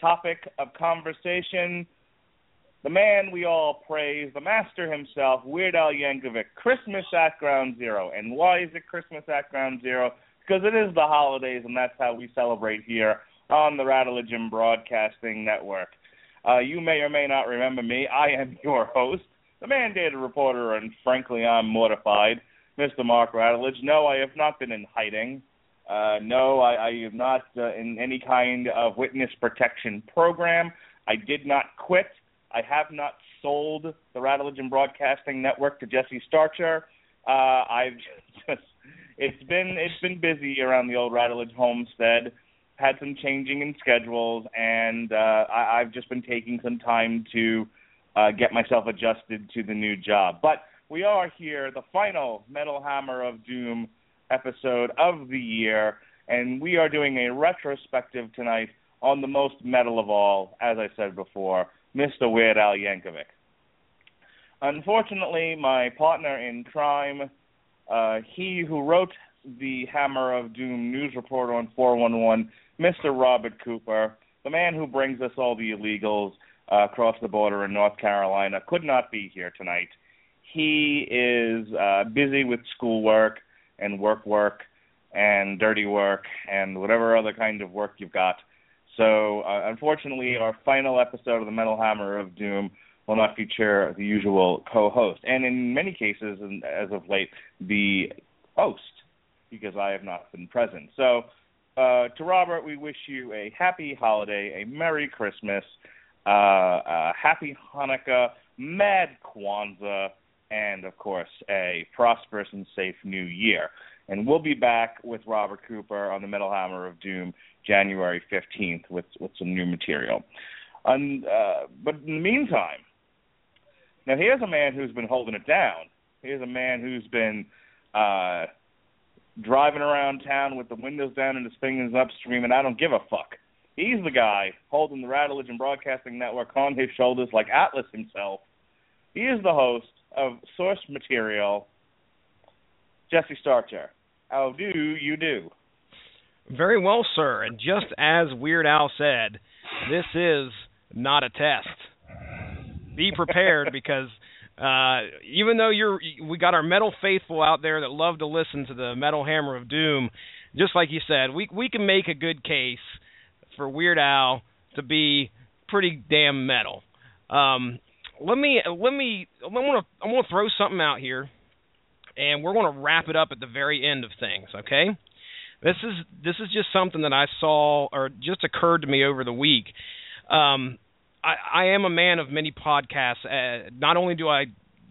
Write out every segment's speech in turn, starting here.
topic of conversation. The man we all praise, the master himself, Weird Al Yankovic, Christmas at Ground Zero. And why is it Christmas at Ground Zero? Because it is the holidays, and that's how we celebrate here on the Rattlegion Broadcasting Network. Uh, you may or may not remember me. I am your host, the mandated reporter, and frankly, I'm mortified, Mr. Mark Radulich. No, I have not been in hiding. Uh, no, I, I am not uh, in any kind of witness protection program. I did not quit. I have not sold the Rattlegion Broadcasting Network to Jesse Starcher. Uh, I've just it's been it's been busy around the old Radulich homestead. Had some changing in schedules, and uh, I, I've just been taking some time to uh, get myself adjusted to the new job. But we are here, the final Metal Hammer of Doom episode of the year, and we are doing a retrospective tonight on the most metal of all, as I said before, Mr. Weird Al Yankovic. Unfortunately, my partner in crime, uh, he who wrote the Hammer of Doom news report on 411, Mr. Robert Cooper, the man who brings us all the illegals uh, across the border in North Carolina, could not be here tonight. He is uh, busy with schoolwork and work work and dirty work and whatever other kind of work you've got. So, uh, unfortunately, our final episode of the Metal Hammer of Doom will not feature the usual co-host, and in many cases, as of late, the host, because I have not been present. So, uh, to Robert, we wish you a happy holiday, a Merry Christmas, uh, a happy Hanukkah, Mad Kwanzaa, and of course, a prosperous and safe new year. And we'll be back with Robert Cooper on the Metal Hammer of Doom January 15th with, with some new material. And, uh, but in the meantime, now here's a man who's been holding it down. Here's a man who's been uh, driving around town with the windows down and his fingers up, screaming, "I don't give a fuck." He's the guy holding the Rattlegion Broadcasting Network on his shoulders like Atlas himself. He is the host of source material, Jesse Starcher. How do you do? Very well, sir. And just as Weird Al said, this is not a test. Be prepared because uh, even though you're, we got our metal faithful out there that love to listen to the Metal Hammer of Doom. Just like you said, we we can make a good case for Weird Al to be pretty damn metal. Um, let me let me I want to I want to throw something out here, and we're going to wrap it up at the very end of things. Okay, this is this is just something that I saw or just occurred to me over the week. Um, I, I am a man of many podcasts. Uh, not only do I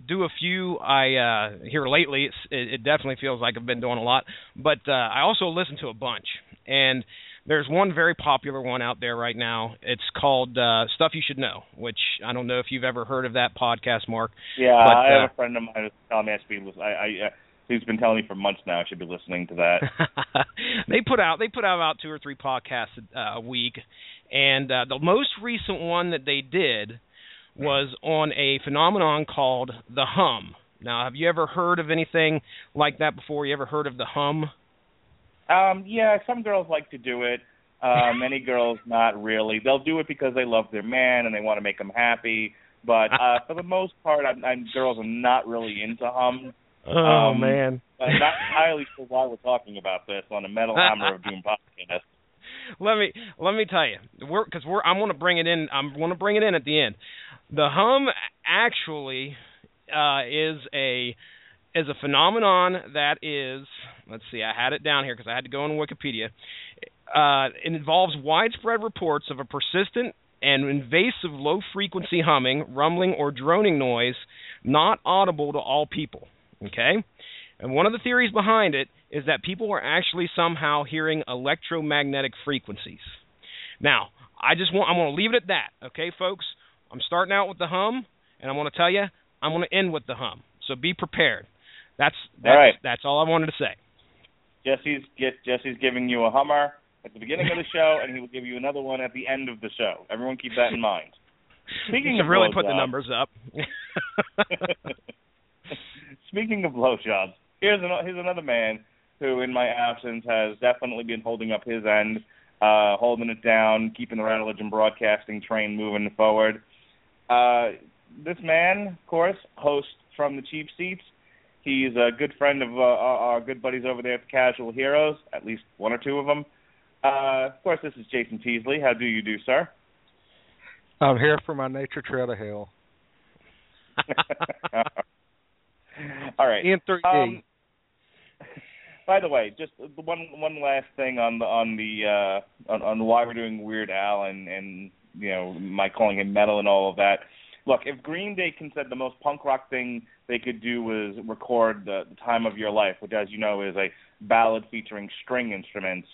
do a few, I uh, here lately it, it definitely feels like I've been doing a lot, but uh, I also listen to a bunch and there's one very popular one out there right now. It's called uh, Stuff You Should Know, which I don't know if you've ever heard of that podcast, Mark. Yeah, but, I uh, have a friend of mine who's telling me I should be. I, I uh, he's been telling me for months now I should be listening to that. they put out they put out about two or three podcasts uh, a week, and uh, the most recent one that they did was on a phenomenon called the hum. Now, have you ever heard of anything like that before? You ever heard of the hum? Um, yeah, some girls like to do it. Uh, many girls not really. They'll do it because they love their man and they want to make him happy. But uh, for the most part, I'm, I'm, girls are not really into hum. Oh Um, man. I'm not entirely sure why we're talking about this on a Metal Hammer of Doom podcast. let me let me tell you, we're because we're I'm going to bring it in. I'm going to bring it in at the end. The hum actually uh, is a is a phenomenon that is. Let's see, I had it down here because I had to go on Wikipedia. Uh, it involves widespread reports of a persistent and invasive low frequency humming, rumbling, or droning noise not audible to all people. Okay? And one of the theories behind it is that people are actually somehow hearing electromagnetic frequencies. Now, I just want I'm going to leave it at that, okay, folks? I'm starting out with the hum, and I'm going to tell you I'm going to end with the hum. So be prepared. That's that's all right. that's all I wanted to say. Jesse's get Jesse's giving you a Hummer at the beginning of the show, and he will give you another one at the end of the show. Everyone keep that in mind. Speaking of really put the numbers up. Speaking of blowjobs, here's an, here's another man who, in my absence, has definitely been holding up his end, uh, holding it down, keeping the Rattle Legend broadcasting train moving forward. Uh, this man, of course, host from the cheap seats. He's a good friend of uh, our, good buddies over there at the Casual Heroes, at least one or two of them. Uh, of course, this is Jason Teasley. How do you do, sir? I'm here for my nature trail to hell. All right. In 3D. Um, by the way, just one one last thing on the on the uh on, on why we're doing Weird Al and and you know my calling him metal and all of that. Look, if Green Day can said the most punk rock thing they could do was record the, the time of your life, which as you know is a ballad featuring string instruments,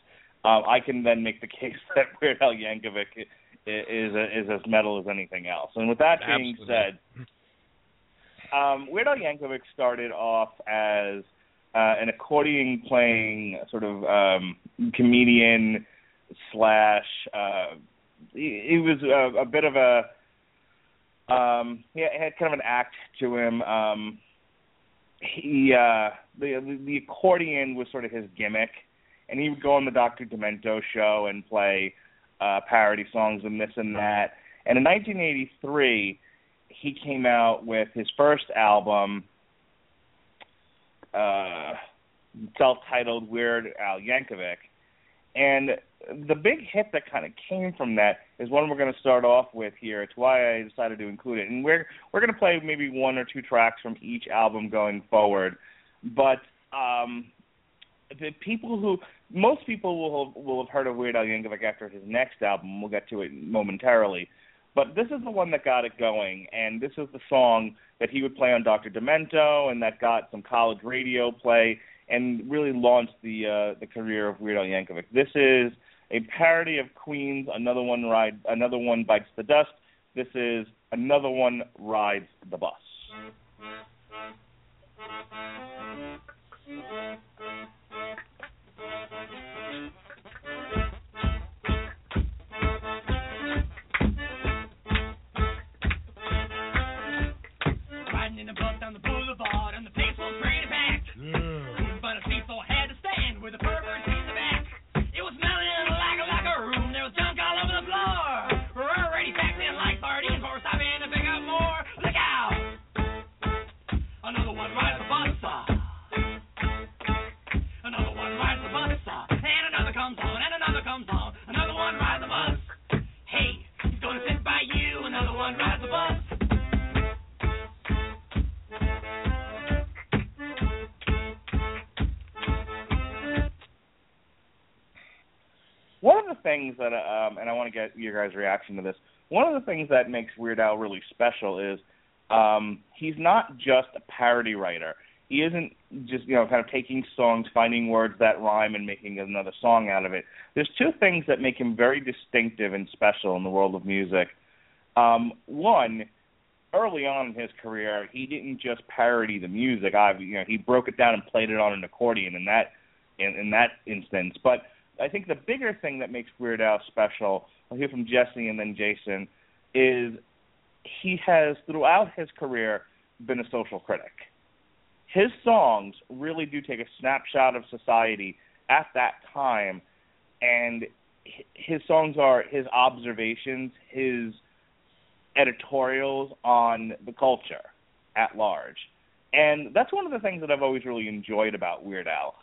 uh, I can then make the case that Weird Al Yankovic i- is is as metal as anything else. And with that being Absolutely. said, um, Weird Al Yankovic started off as uh, an accordion playing sort of um, comedian slash. Uh, he, he was a, a bit of a. Um, he had kind of an act to him. Um, he uh, the the accordion was sort of his gimmick, and he would go on the Dr. Demento show and play uh, parody songs and this and that. And in 1983, he came out with his first album, uh, self-titled Weird Al Yankovic, and the big hit that kind of came from that is one we're going to start off with here. It's why I decided to include it, and we're we're going to play maybe one or two tracks from each album going forward. But um, the people who most people will have, will have heard of Weird Al Yankovic after his next album. We'll get to it momentarily. But this is the one that got it going, and this is the song that he would play on Dr. Demento, and that got some college radio play, and really launched the uh, the career of Weird Al Yankovic. This is a parody of Queen's "Another One Ride," "Another One Bites the Dust." This is "Another One Rides the Bus." Things that, um, and I want to get your guys' reaction to this. One of the things that makes Weird Al really special is um, he's not just a parody writer. He isn't just you know kind of taking songs, finding words that rhyme, and making another song out of it. There's two things that make him very distinctive and special in the world of music. Um, one, early on in his career, he didn't just parody the music. I, you know, he broke it down and played it on an accordion in that in, in that instance. But I think the bigger thing that makes Weird Al special, I'll hear from Jesse and then Jason, is he has throughout his career been a social critic. His songs really do take a snapshot of society at that time, and his songs are his observations, his editorials on the culture at large. And that's one of the things that I've always really enjoyed about Weird Al.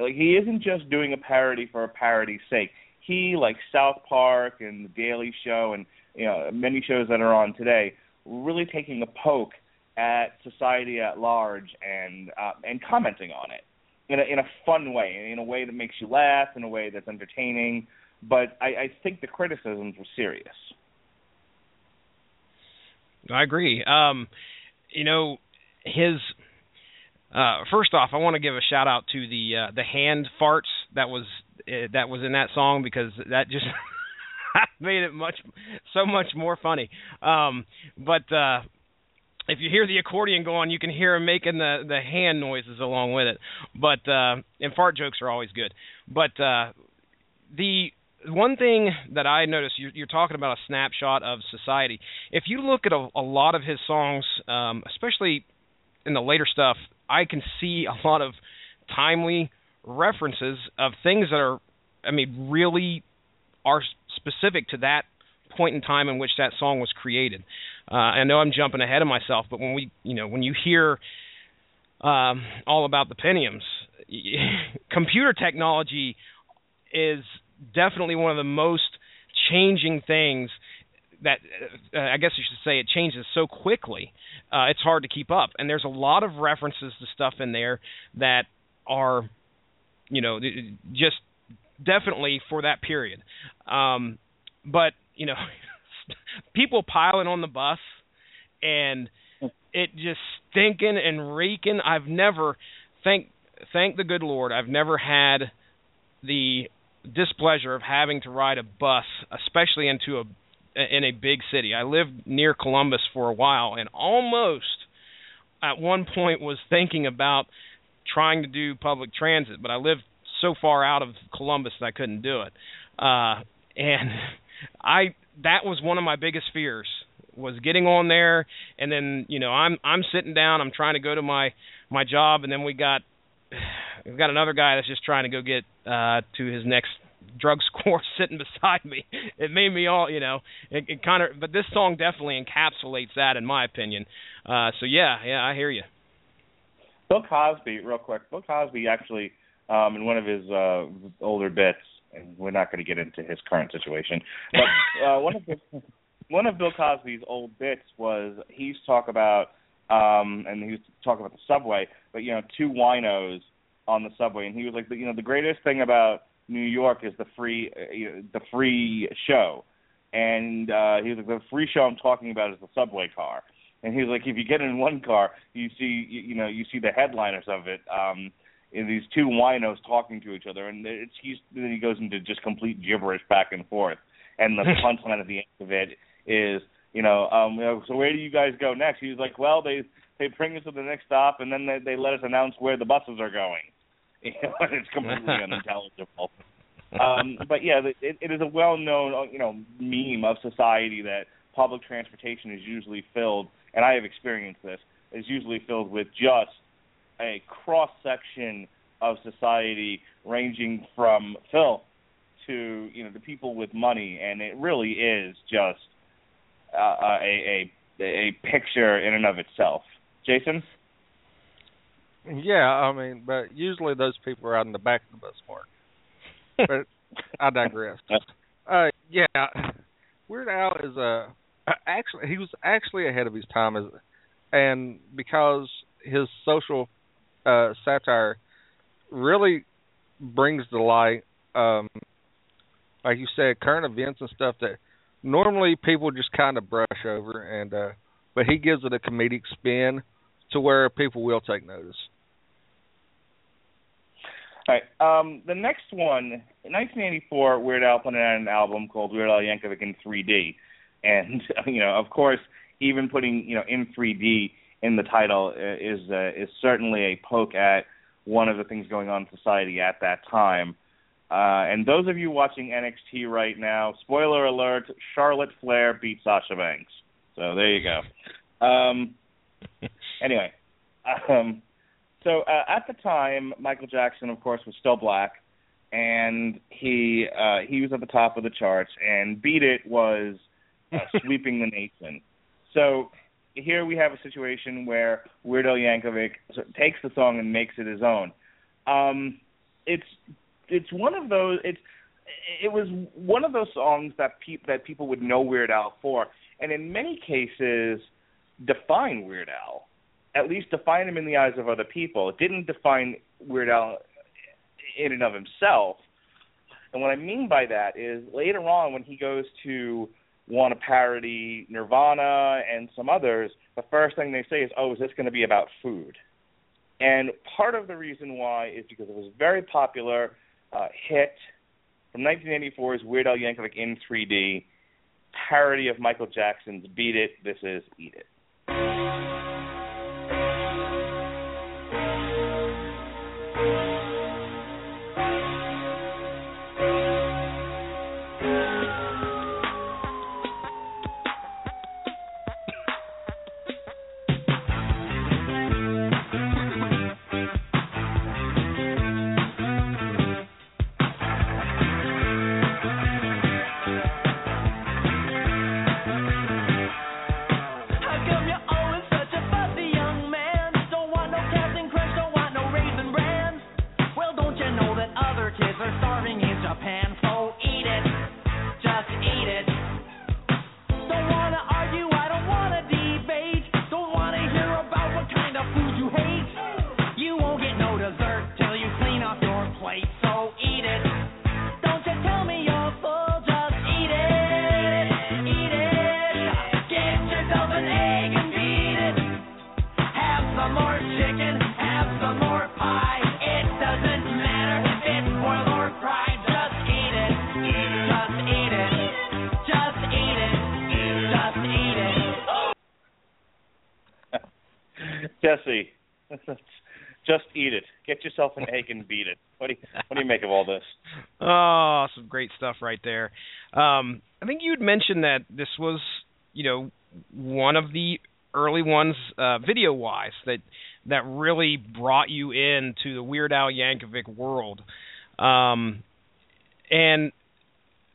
Like he isn't just doing a parody for a parody's sake. He, like South Park and The Daily Show and you know many shows that are on today, really taking a poke at society at large and uh, and commenting on it in a in a fun way, in a way that makes you laugh, in a way that's entertaining. But I, I think the criticisms were serious. I agree. Um, you know, his uh, first off, I want to give a shout out to the uh, the hand farts that was uh, that was in that song because that just made it much so much more funny. Um, but uh, if you hear the accordion going, you can hear him making the the hand noises along with it. But uh, and fart jokes are always good. But uh, the one thing that I noticed, you're, you're, talking about a snapshot of society. If you look at a, a lot of his songs, um, especially in the later stuff, I can see a lot of timely references of things that are, I mean, really are specific to that point in time in which that song was created. Uh, I know I'm jumping ahead of myself, but when we, you know, when you hear um, all about the Pentiums, computer technology is definitely one of the most changing things that uh, I guess you should say it changes so quickly. Uh, it's hard to keep up, and there's a lot of references to stuff in there that are, you know, just definitely for that period. Um, but you know, people piling on the bus and it just stinking and reeking. I've never thank thank the good Lord, I've never had the displeasure of having to ride a bus, especially into a in a big city. I lived near Columbus for a while and almost at one point was thinking about trying to do public transit, but I lived so far out of Columbus that I couldn't do it. Uh and I that was one of my biggest fears was getting on there and then you know i'm i'm sitting down i'm trying to go to my my job and then we got we've got another guy that's just trying to go get uh to his next drug score sitting beside me. It made me all you know it, it kind of but this song definitely encapsulates that in my opinion. Uh so yeah yeah i hear you. Bill cosby real quick. Bill cosby actually um in one of his uh older bits and we're not going to get into his current situation. But uh, one of the, one of Bill Cosby's old bits was he used to talk about, um, and he was talking about the subway, but you know, two winos on the subway, and he was like, you know, the greatest thing about New York is the free, uh, the free show, and uh, he was like, the free show I'm talking about is the subway car. And he was like, if you get in one car, you see, you, you know, you see the headliners of it. Um, in these two winos talking to each other, and it's he's then he goes into just complete gibberish back and forth. And the punchline at the end of it is, you know, um, you know, so where do you guys go next? He's like, well, they they bring us to the next stop, and then they they let us announce where the buses are going. It's completely unintelligible. Um, but yeah, it, it is a well-known, uh, you know, meme of society that public transportation is usually filled, and I have experienced this, is usually filled with just a cross section of society ranging from Phil to you know the people with money, and it really is just uh, a, a a picture in and of itself. Jason. Yeah, I mean, but usually those people are out in the back of the bus mark. But I digress. Uh, yeah, Weird Al is a uh, actually he was actually ahead of his time as, and because his social uh, satire really brings to light, um, like you said, current events and stuff that normally people just kind of brush over, and uh, but he gives it a comedic spin to where people will take notice. All right. Um, the next one, in 1984, Weird Al put out an album called Weird Al Yankovic in 3D, and you know, of course, even putting you know in 3D in the title is uh, is certainly a poke at one of the things going on in society at that time. Uh, and those of you watching NXT right now, spoiler alert: Charlotte Flair beat Sasha Banks. So there you go. Um, anyway, um, so uh, at the time, Michael Jackson, of course, was still black, and he uh, he was at the top of the charts, and "Beat It" was uh, sweeping the nation. So here we have a situation where Weird Al Yankovic takes the song and makes it his own. Um, it's it's one of those it's it was one of those songs that pe- that people would know Weird Al for, and in many cases define Weird Al, at least define him in the eyes of other people. It didn't define Weird Al in and of himself. And what I mean by that is later on when he goes to want to parody Nirvana and some others, the first thing they say is, "Oh, is this going to be about food?" And part of the reason why is because it was very popular, uh, hit, from 1984's Weird Al Yankovic in 3D, parody of Michael Jackson's "Beat It." This is "Eat It." Yourself an egg and beat it. What do you, what do you make of all this? Oh, some great stuff right there. Um, I think you'd mentioned that this was, you know, one of the early ones, uh, video-wise, that that really brought you into the Weird Al Yankovic world. Um, and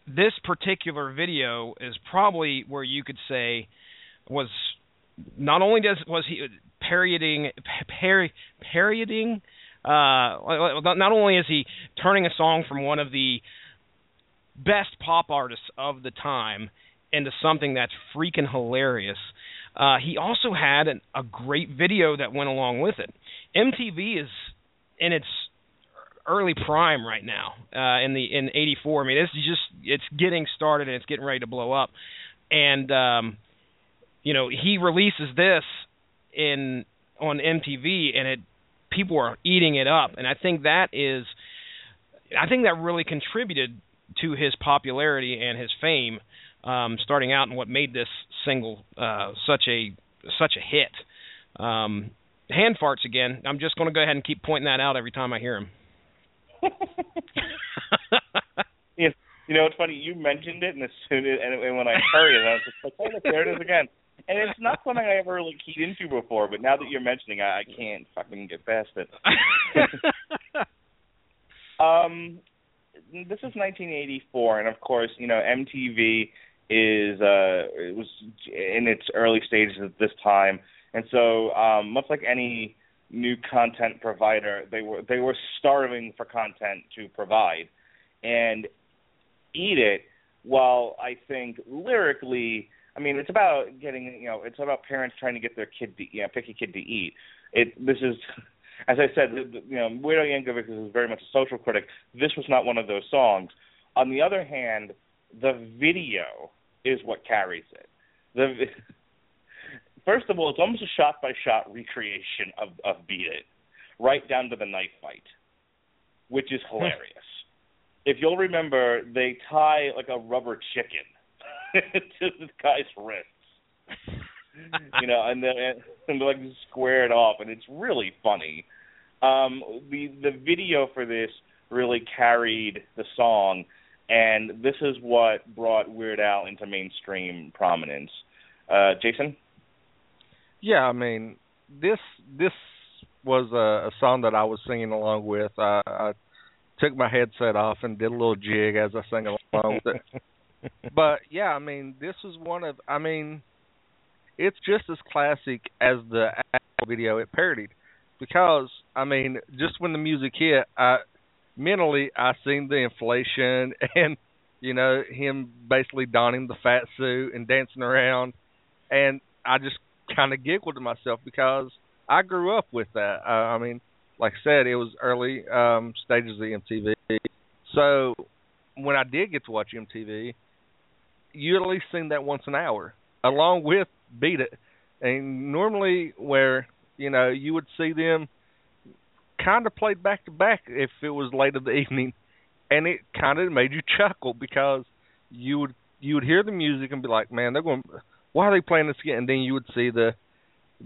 this particular video is probably where you could say was not only does was he parodying par, parodying uh not only is he turning a song from one of the best pop artists of the time into something that's freaking hilarious uh he also had an, a great video that went along with it. MTV is in its early prime right now uh in the in 84 I mean it's just it's getting started and it's getting ready to blow up. And um you know he releases this in on MTV and it people are eating it up and I think that is I think that really contributed to his popularity and his fame um starting out and what made this single uh such a such a hit um hand farts again I'm just going to go ahead and keep pointing that out every time I hear him you, know, it's funny. You mentioned it, and as soon as and when I heard it, I was just like, "Oh, look, there it is again." And it's not something I ever really keyed into before, but now that you're mentioning, I, I can't fucking get past it. um, this is 1984, and of course, you know, MTV is uh, it was in its early stages at this time, and so um, much like any new content provider, they were they were starving for content to provide, and Eat It, while I think lyrically, I mean, it's about getting, you know, it's about parents trying to get their kid to, you know, pick a kid to eat. It, this is, as I said, you know, Weird Al Yankovic is very much a social critic. This was not one of those songs. On the other hand, the video is what carries it. The first of all, it's almost a shot by shot recreation of of Beat It, right down to the knife fight, which is hilarious if you'll remember, they tie like a rubber chicken to this guy's wrists. you know, and then and they're like squared it off, and it's really funny. Um, the the video for this really carried the song, and this is what brought Weird Al into mainstream prominence. Uh, Jason. Yeah, I mean this this was a, a song that I was singing along with. I, I took my headset off and did a little jig as I sang along with it. But yeah, I mean, this was one of I mean, it's just as classic as the video it parodied because I mean, just when the music hit, I mentally I seen the inflation and you know him basically donning the fat suit and dancing around, and I just kind of giggled to myself because I grew up with that. Uh, I mean, like I said, it was early um stages of MTV. So when I did get to watch MTV, you at least seen that once an hour, along with Beat It. And normally where, you know, you would see them kind of played back to back if it was late in the evening. and it kind of made you chuckle because you would you would hear the music and be like, man, they're going. Why are they playing this again? And then you would see the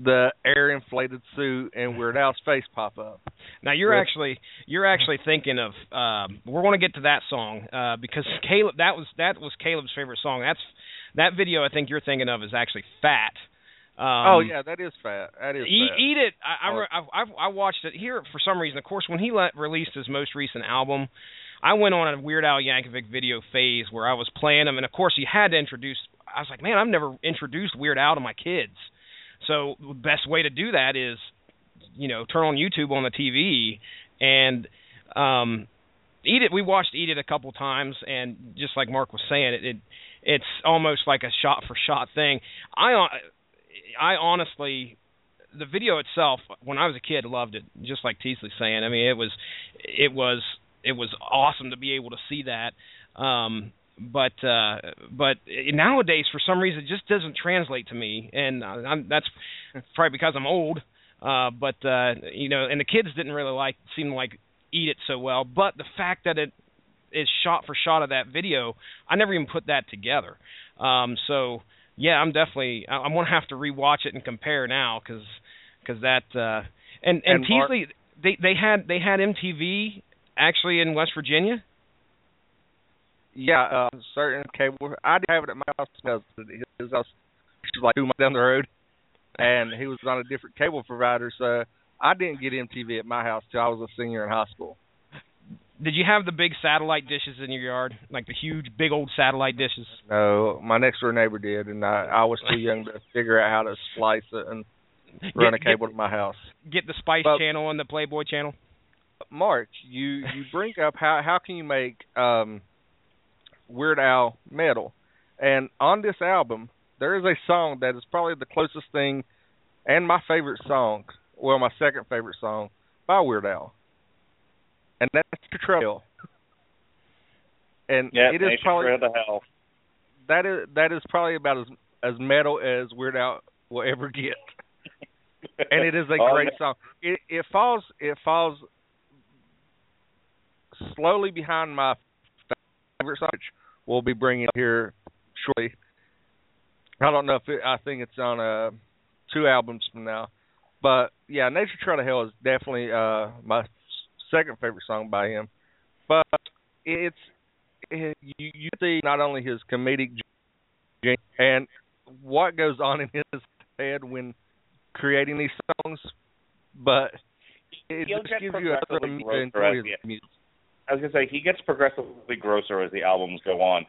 the air inflated suit and Weird Al's face pop up. Now you're With- actually you're actually thinking of um we're going to get to that song uh because Caleb that was that was Caleb's favorite song. That's that video I think you're thinking of is actually Fat. Um oh yeah, that is fat. That is Eat, fat. eat it. I, I, Oh. I, I I watched it here for some reason. Of course, when he let, released his most recent album, I went on a Weird Al Yankovic video phase where I was playing him, and of course, he had to introduce. I was like, man, I've never introduced Weird Al to my kids. So the best way to do that is, you know, turn on YouTube on the TV and um, eat it. We watched Eat It a couple times, and just like Mark was saying, it, it it's almost like a shot for shot thing. I hon- I honestly the video itself when I was a kid loved it just like Teasley's saying I mean it was it was it was awesome to be able to see that um but uh but nowadays for some reason it just doesn't translate to me and uh, I'm that's probably because I'm old uh but uh you know and the kids didn't really like seem to like eat it so well but the fact that it is shot for shot of that video I never even put that together um so yeah, I'm definitely. I'm gonna have to rewatch it and compare now because because that uh, and and, And Mark- Teasley they they had they had MTV actually in West Virginia. Yeah, uh, certain cable. I didn't have it at my house because his house was like two miles down the road, and he was on a different cable provider. So I didn't get MTV at my house till I was a senior in high school. Did you have the big satellite dishes in your yard, like the huge big old satellite dishes? No, my next door neighbor did, and I, I was too young to figure out how to splice it and run a Get- cable to my house. Get, get the Spice Well- Channel and the Playboy Channel. Mark, you you bring up how how can you make um Weird Al metal, and on this album there is a song that is probably the closest thing, and my favorite song, well my second favorite song by Weird Al, and that's Trail. And Yeah, it is probably Trail to Hell. that is that is probably about as as metal as Weird Al will ever get. and it is a Oh, great yeah. song. It it falls it falls slowly behind my favorite song, which we'll be bringing up here shortly. I don't know if it, I think it's on uh two albums from now, but yeah, Nature Trail to Hell is definitely uh my second favorite song by him. But it's it, you you see not only his comedic and what goes on in his head when creating these songs, but it just gives you a progressively thrill to enjoy his music. I was gonna say he gets progressively grosser as the albums go on,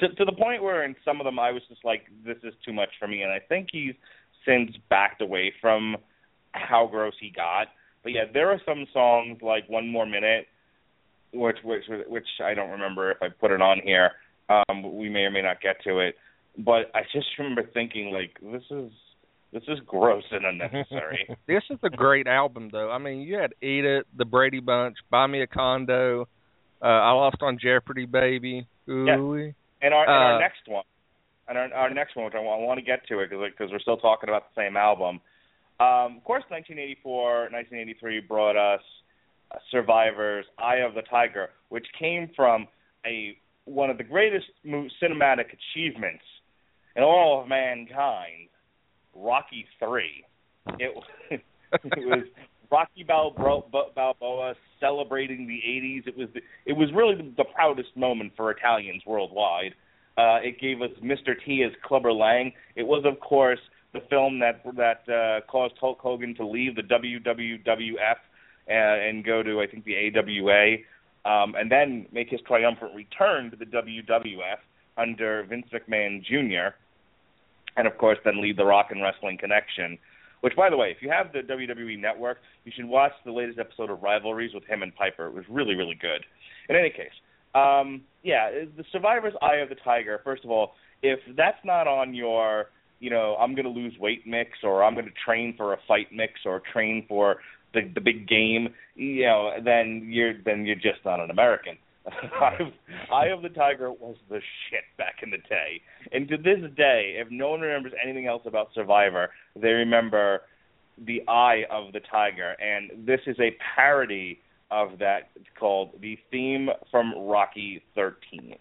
to to the point where in some of them I was just like, this is too much for me, and I think he's since backed away from how gross he got. But yeah, there are some songs like One More Minute, which which which I don't remember if I put it on here. Um, we may or may not get to it, but I just remember thinking like, this is this is gross and unnecessary. This is a great album, though. I mean, you had Eat It, The Brady Bunch, Buy Me a Condo, uh, I Lost on Jeopardy, Baby. Ooh. And our, and our Uh, next one, and our, our next one, which I want, I want to get to it because we're still talking about the same album. Um, of course, 1984, 1983 brought us uh, Survivor's Eye of the Tiger, which came from a one of the greatest mo- cinematic achievements in all of mankind, Rocky Three. It, it was Rocky Balboa, celebrating the 80s. It was it was really the, proudest moment for Italians worldwide. Uh, it gave us Mr. T as Clubber Lang. It was, of course, the film that that uh, caused Hulk Hogan to leave the WWF uh, and go to I think the AWA, um, and then make his triumphant return to the WWF under Vince McMahon Jr. And of course, then lead the Rock and Wrestling Connection. Which, by the way, if you have the WWE Network, you should watch the latest episode of Rivalries with him and Piper. It was really, really good. In any case, um, yeah, the Survivor's Eye of the Tiger. First of all, if that's not on your, you know, I'm going to lose weight mix, or I'm going to train for a fight mix, or train for the the big game, you know, then you're then you're just not an American. Eye of, the Tiger was the shit back in the day, and to this day, if no one remembers anything else about Survivor, they remember the Eye of the Tiger, and this is a parody of that. Called the theme from Rocky 13.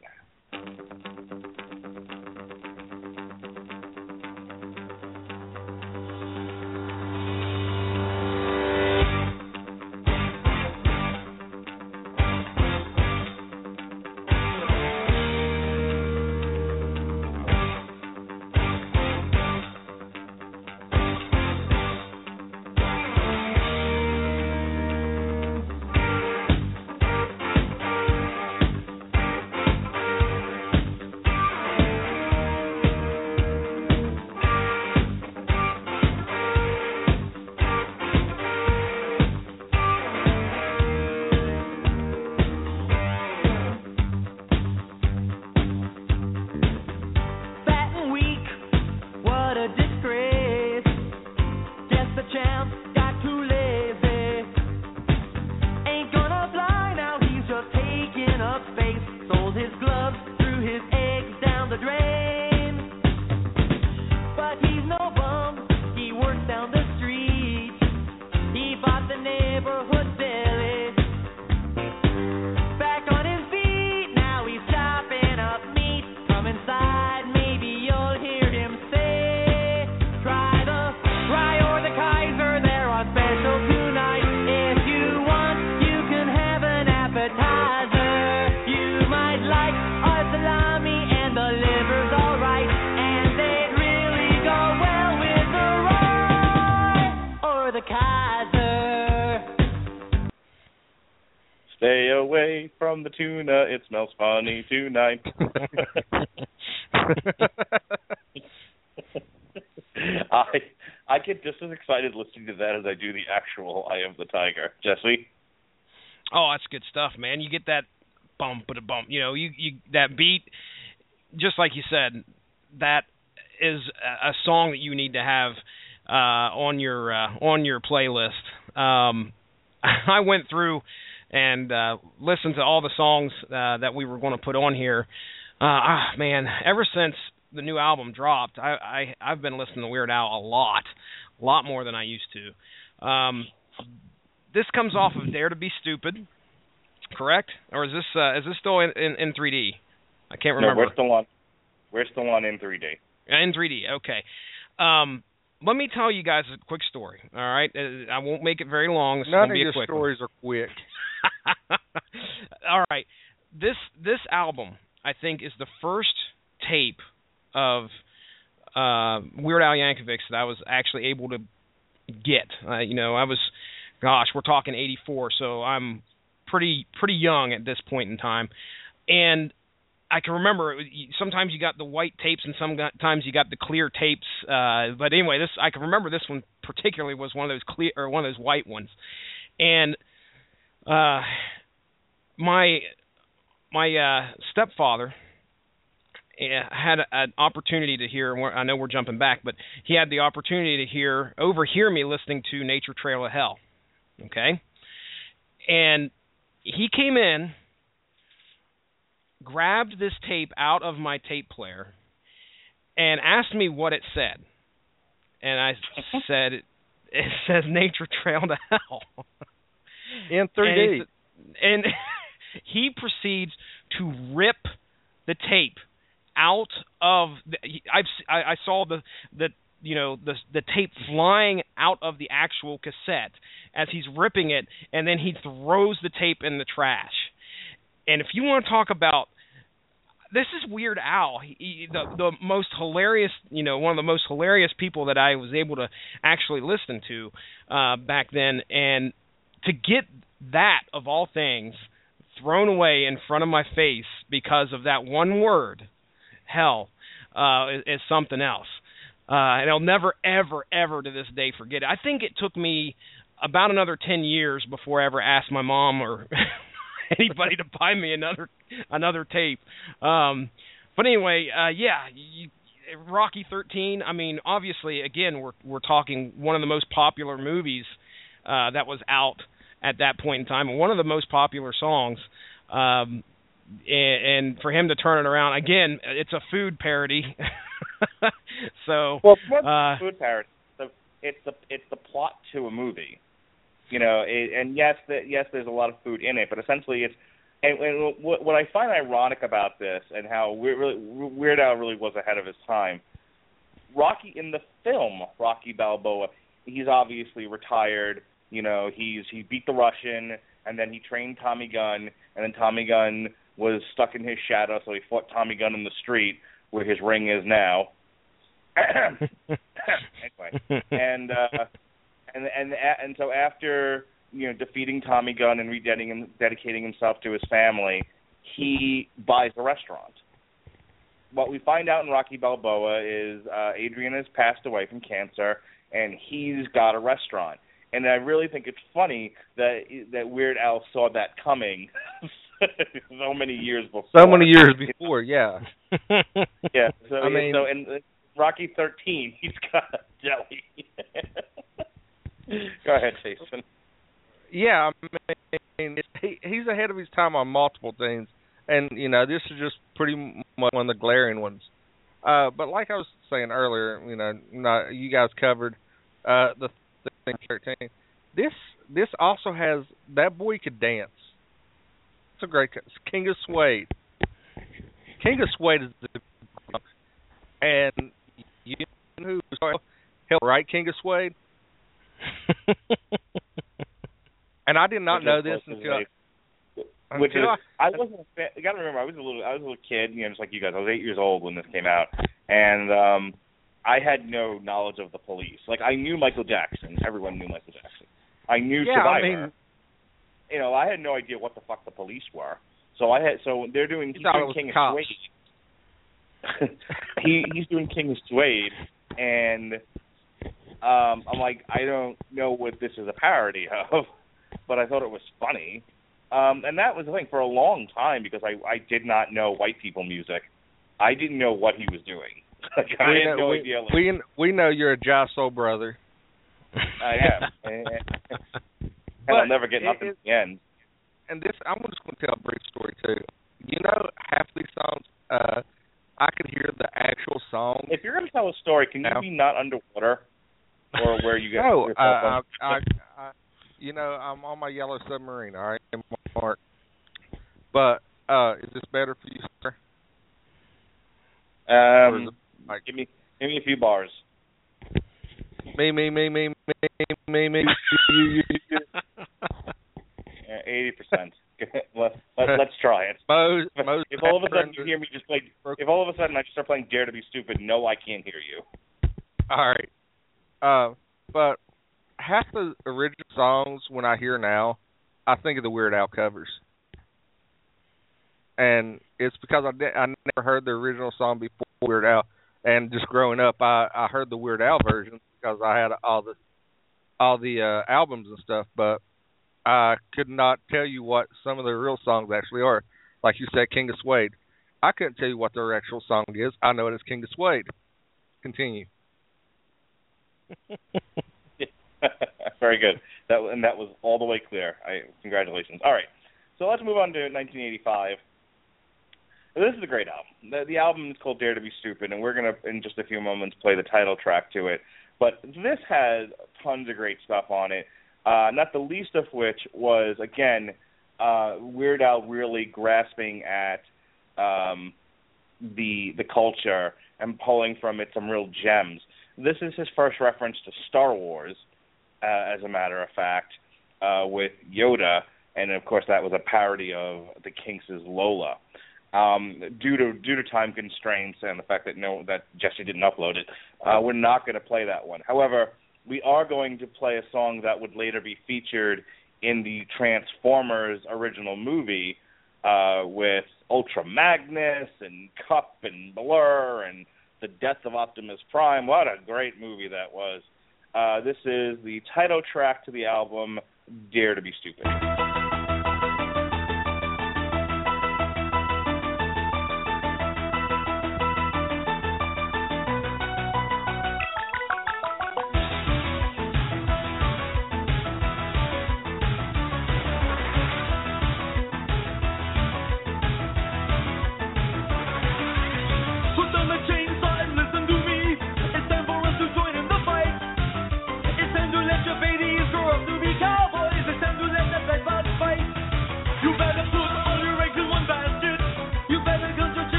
Neighborhood away from the tuna, it smells funny tonight. I I get just as excited listening to that as I do the actual "I Am the Tiger." Jesse, Oh, that's good stuff, man. You get that bump but a bump. You know, you you that beat just like you said, that is a, a song that you need to have uh on your uh on your playlist. Um I went through and uh listened to all the songs uh that we were going to put on here. Uh ah, man, ever since the new album dropped, I I I've been listening to Weird Al a lot. A lot more than I used to. Um this comes off of Dare to Be Stupid, correct? Or is this uh, is this still in, in, in 3D? I can't remember. no, we're still on. We're still on in 3D. in 3D. Okay. Um, let me tell you guys a quick story. All right, Uh, I won't make it very long. This None of be a your quick one. stories are quick. All right. This this album I think is the first tape of uh Weird Al Yankovic that I was actually able to get. Uh, you know, I was gosh, we're talking 84, so I'm pretty pretty young at this point in time. And I can remember sometimes you got the white tapes and sometimes you got the clear tapes. Uh, but anyway, this I can remember this one particularly was one of those clear or one of those white ones. And uh, my my uh, stepfather eh, had an opportunity to hear. I know we're jumping back, but he had the opportunity to hear overhear me listening to Nature Trail of Hell. Okay, and he came in, grabbed this tape out of my tape player, and asked me what it said. And I said, "It says Nature Trail to Hell." In And 3D. he, and he proceeds to rip the tape out of the, he- I've I, I saw the the you know the the tape flying out of the actual cassette as he's ripping it and then he throws the tape in the trash. And if you want to talk about this is Weird Al, he, he- the the most hilarious, you know, one of the most hilarious people that I was able to actually listen to uh back then and to get that of all things thrown away in front of my face because of that one word, hell, uh, is, is something else. Uh, and I'll never, ever, ever to this day forget it. I think it took me about another ten years before I ever asked my mom or anybody to buy me another another tape. Um, but anyway, uh, yeah, you, Rocky 13. I mean, obviously, again, we're we're talking one of the most popular movies uh, that was out at that point in time, and one of the most popular songs. Um, and, and for him to turn it around again, it's a food parody. so Well, Uh, food parody. So it's the it's the plot to a movie. You know, it, and yes, yes, there's a lot of food in it, but essentially it's. And, and what, what I find ironic about this, and how Weird, really, Weird Al really was ahead of his time. Rocky in the film Rocky Balboa, he's obviously retired. You know, he's he beat the Russian, and then he trained Tommy Gunn, and then Tommy Gunn was stuck in his shadow, so he fought Tommy Gunn in the street where his ring is now. anyway, and uh, and and and so after you know defeating Tommy Gunn and rededicating dedicating himself to his family, he buys a restaurant. What we find out in Rocky Balboa is uh, Adrian has passed away from cancer, and he's got a restaurant. And I really think it's funny that that Weird Al saw that coming so many years before. So many years before, yeah. yeah. So I mean- so in Rocky 13, he's got a jelly. Go ahead, Jason. Yeah, I mean, he he's ahead of his time on multiple things, and you know this is just pretty much one of the glaring ones. Uh, but like I was saying earlier, you know, not, you guys covered uh, the thing thirteen. This this also has that boy could dance. It's a great King of Suede. King of Suede is the and you know who helped write King of Suede? And I did not know this close to until, the- Which is, I, I wasn't. a fan- You got to remember, I was a little. I was a little kid, you know, just like you guys. I was eight years old when this came out, and um I had no knowledge of the police. Like I knew Michael Jackson. Everyone knew Michael Jackson. I knew Yeah, I Survivor. mean- you know, I had no idea what the fuck the police were. So I had. So they're doing. You He's doing King cops. of Suede. he he's doing King of Suede, and um I'm like, I don't know what this is a parody of, but I thought it was funny. Um and that was the thing for a long time because I I did not know white people music. I didn't know what he was doing. Like, I we had know, no we, idea. Like, we we know you're a Soul brother. I am. and I'll never get nothing at the end. And this, I'm just going to tell a brief story too. You know, half these songs, uh, I could hear the actual song. If you're gonna tell a story, can you Now- be not underwater? Or where you get No, your I, I. I, you know, I'm on my yellow submarine. All right, Mark. But uh, is this better for you, sir? Um, like give me give me a few bars. me, me, me, me, me, me, me. Eighty percent. let, let, let's try it. Most, most if all of a sudden you hear me just play, if all of a sudden I just start playing Dare to Be Stupid, no, I can't hear you. All right. Uh, but half the original songs when I hear now, I think of the Weird Al covers, and it's because I did, I never heard the original song before Weird Al, and just growing up, I I heard the Weird Al version because I had all the all the uh, albums and stuff, but I could not tell you what some of the real songs actually are. Like you said, King of Suede. I couldn't tell you what their actual song is. I know it is King of Suede. Continue. Very good. That and that was all the way clear. I congratulations. All right, so let's move on to 1985. This is a great album. The, the album is called Dare to Be Stupid, and we're gonna in just a few moments play the title track to it. But this has tons of great stuff on it. Uh, not the least of which was again uh, Weird Al really grasping at um, the the culture and pulling from it some real gems. This is his first reference to Star Wars, uh, as a matter of fact, uh, with Yoda, and of course that was a parody of the Kinks' Lola. Um, due to due to time constraints and the fact that no that Jesse didn't upload it, uh, we're not going to play that one. However, we are going to play a song that would later be featured in the Transformers original movie uh, with Ultra Magnus and Kup and Blurr and the death of Optimus Prime. What a great movie that was. Uh, this is the title track to the album Dare to Be Stupid.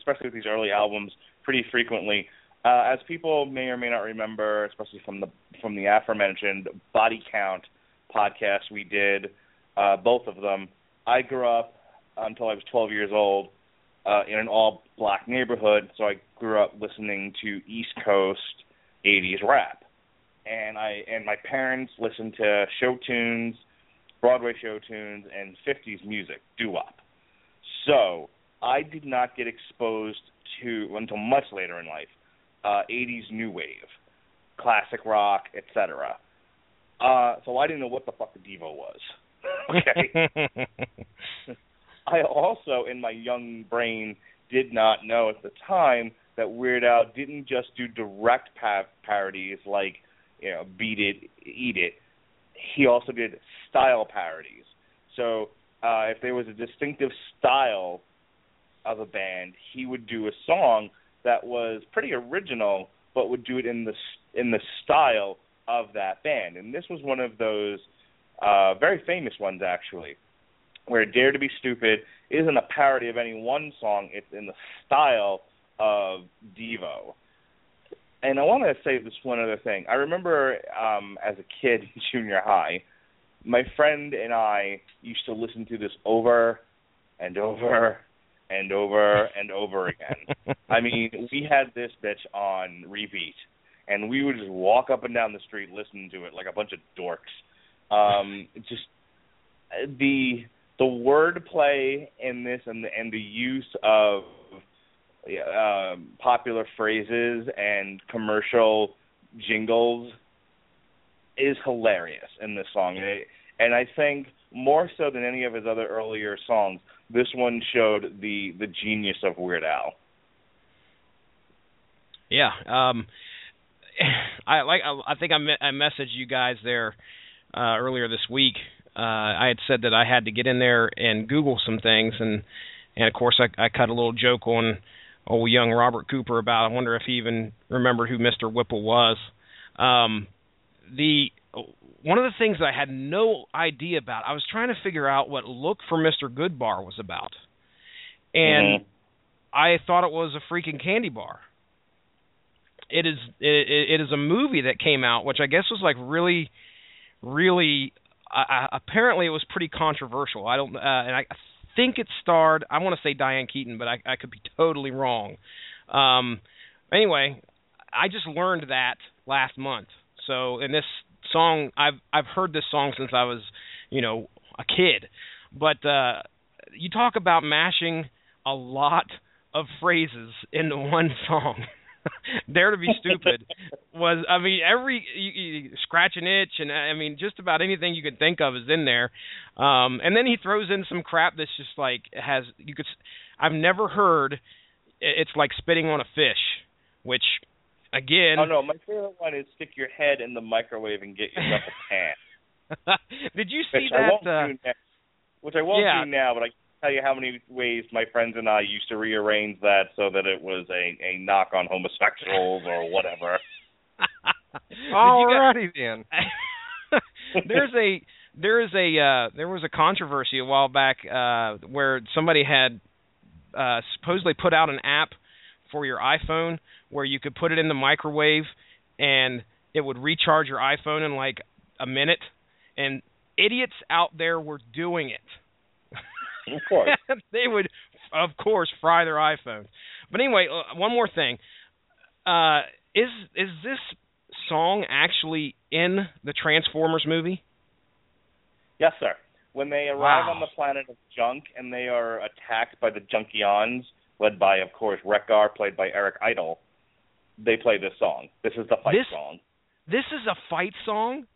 Especially with these early albums, pretty frequently. Uh, as people may or may not remember, especially from the from the aforementioned Body Count podcast we did, uh, both of them. I grew up until I was 12 years old uh, in an all-black neighborhood, so I grew up listening to East Coast 80s rap, and I and my parents listened to show tunes, Broadway show tunes, and 50s music, doo-wop. So I did not get exposed to until much later in life, uh, 80s new wave, classic rock, etc. Uh, so I didn't know what the fuck the Devo was. okay. I also, in my young brain, did not know at the time that Weird Al didn't just do direct pa- parodies like, you know, Beat It, Eat It. He also did style parodies. So uh, if there was a distinctive style of a band, he would do a song that was pretty original, but would do it in the in the style of that band. And this was one of those uh, very famous ones, actually, where "Dare to Be Stupid" isn't a parody of any one song; it's in the style of Devo. And I want to say this one other thing. I remember um, as a kid in junior high, my friend and I used to listen to this over and over and over and over again. I mean, we had this bitch on repeat, and we would just walk up and down the street listening to it like a bunch of dorks. Um, just the the wordplay in this and the, and the use of um, popular phrases and commercial jingles is hilarious in this song. And, it, and I think more so than any of his other earlier songs, this one showed the the genius of Weird Al. Yeah. Um I like I, I think I me- I messaged you guys there uh earlier this week. Uh I had said that I had to get in there and Google some things and and of course I I cut a little joke on old young Robert Cooper about I wonder if he even remembered who Mr. Whipple was. Um the one of the things that I had no idea about, I was trying to figure out what Look for Mr. Goodbar was about. And Mhm. I thought it was a freaking candy bar. It is it, it is a movie that came out, which I guess was like really, really. Uh, apparently, it was pretty controversial. I don't, uh, and I think it starred. I want to say Diane Keaton, but I, I could be totally wrong. Um, anyway, I just learned that last month. So, in this song, I've I've heard this song since I was, you know, a kid. But uh, you talk about mashing a lot of phrases into one song. Dare to be stupid was I mean every you, you scratch an itch and I mean just about anything you could think of is in there. Um and then he throws in some crap that's just like has you could s- I've never heard it's like spitting on a fish, which again Oh no, my favorite one is stick your head in the microwave and get yourself a tan. Did you see which I that won't uh, do now. Which I won't yeah. do now, but I can tell you how many ways my friends and I used to rearrange that so that it was a a knock on homosexuals or whatever. Did you guys- Alrighty then. there's a there is a uh there was a controversy a while back uh where somebody had uh supposedly put out an app for your iPhone where you could put it in the microwave and it would recharge your iPhone in like a minute and idiots out there were doing it. Of course. they would of course fry their iPhones. But anyway, uh, one more thing. Uh is is this song actually in the Transformers movie? Yes, sir. When they arrive Wow. on the planet of junk and they are attacked by the Junkions, led by, of course, Wreck-Gar, played by Eric Idle. They play this song. This is the fight This- song. This is a fight song.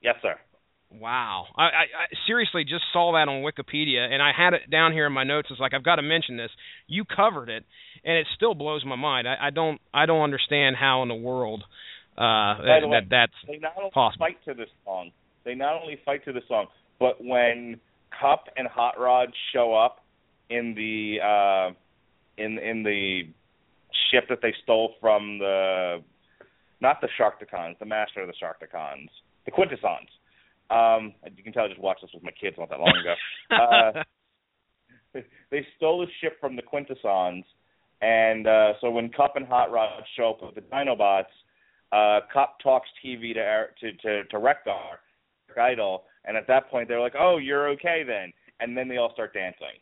Yes, sir. Wow. I, I, I seriously just saw that on Wikipedia, and I had it down here in my notes. It's like I've got to mention this. You covered it, and it still blows my mind. I, I don't I don't understand how in the world uh, that, the way, that that's They not only possible. fight to this song. They not only fight to this song, but when Kup and Hot Rod show up in the uh, in in the ship that they stole from the not the Sharkticons, the master of the Sharkticons, the Quintessons. Um, you can tell I just watched this with my kids not that long ago. uh, they stole the ship from the Quintessons, and uh, so when Kup and Hot Rod show up with the Dinobots, uh, Kup talks TV to to to, to Eric Idle, and at that point they're like, "Oh, you're okay then," and then they all start dancing.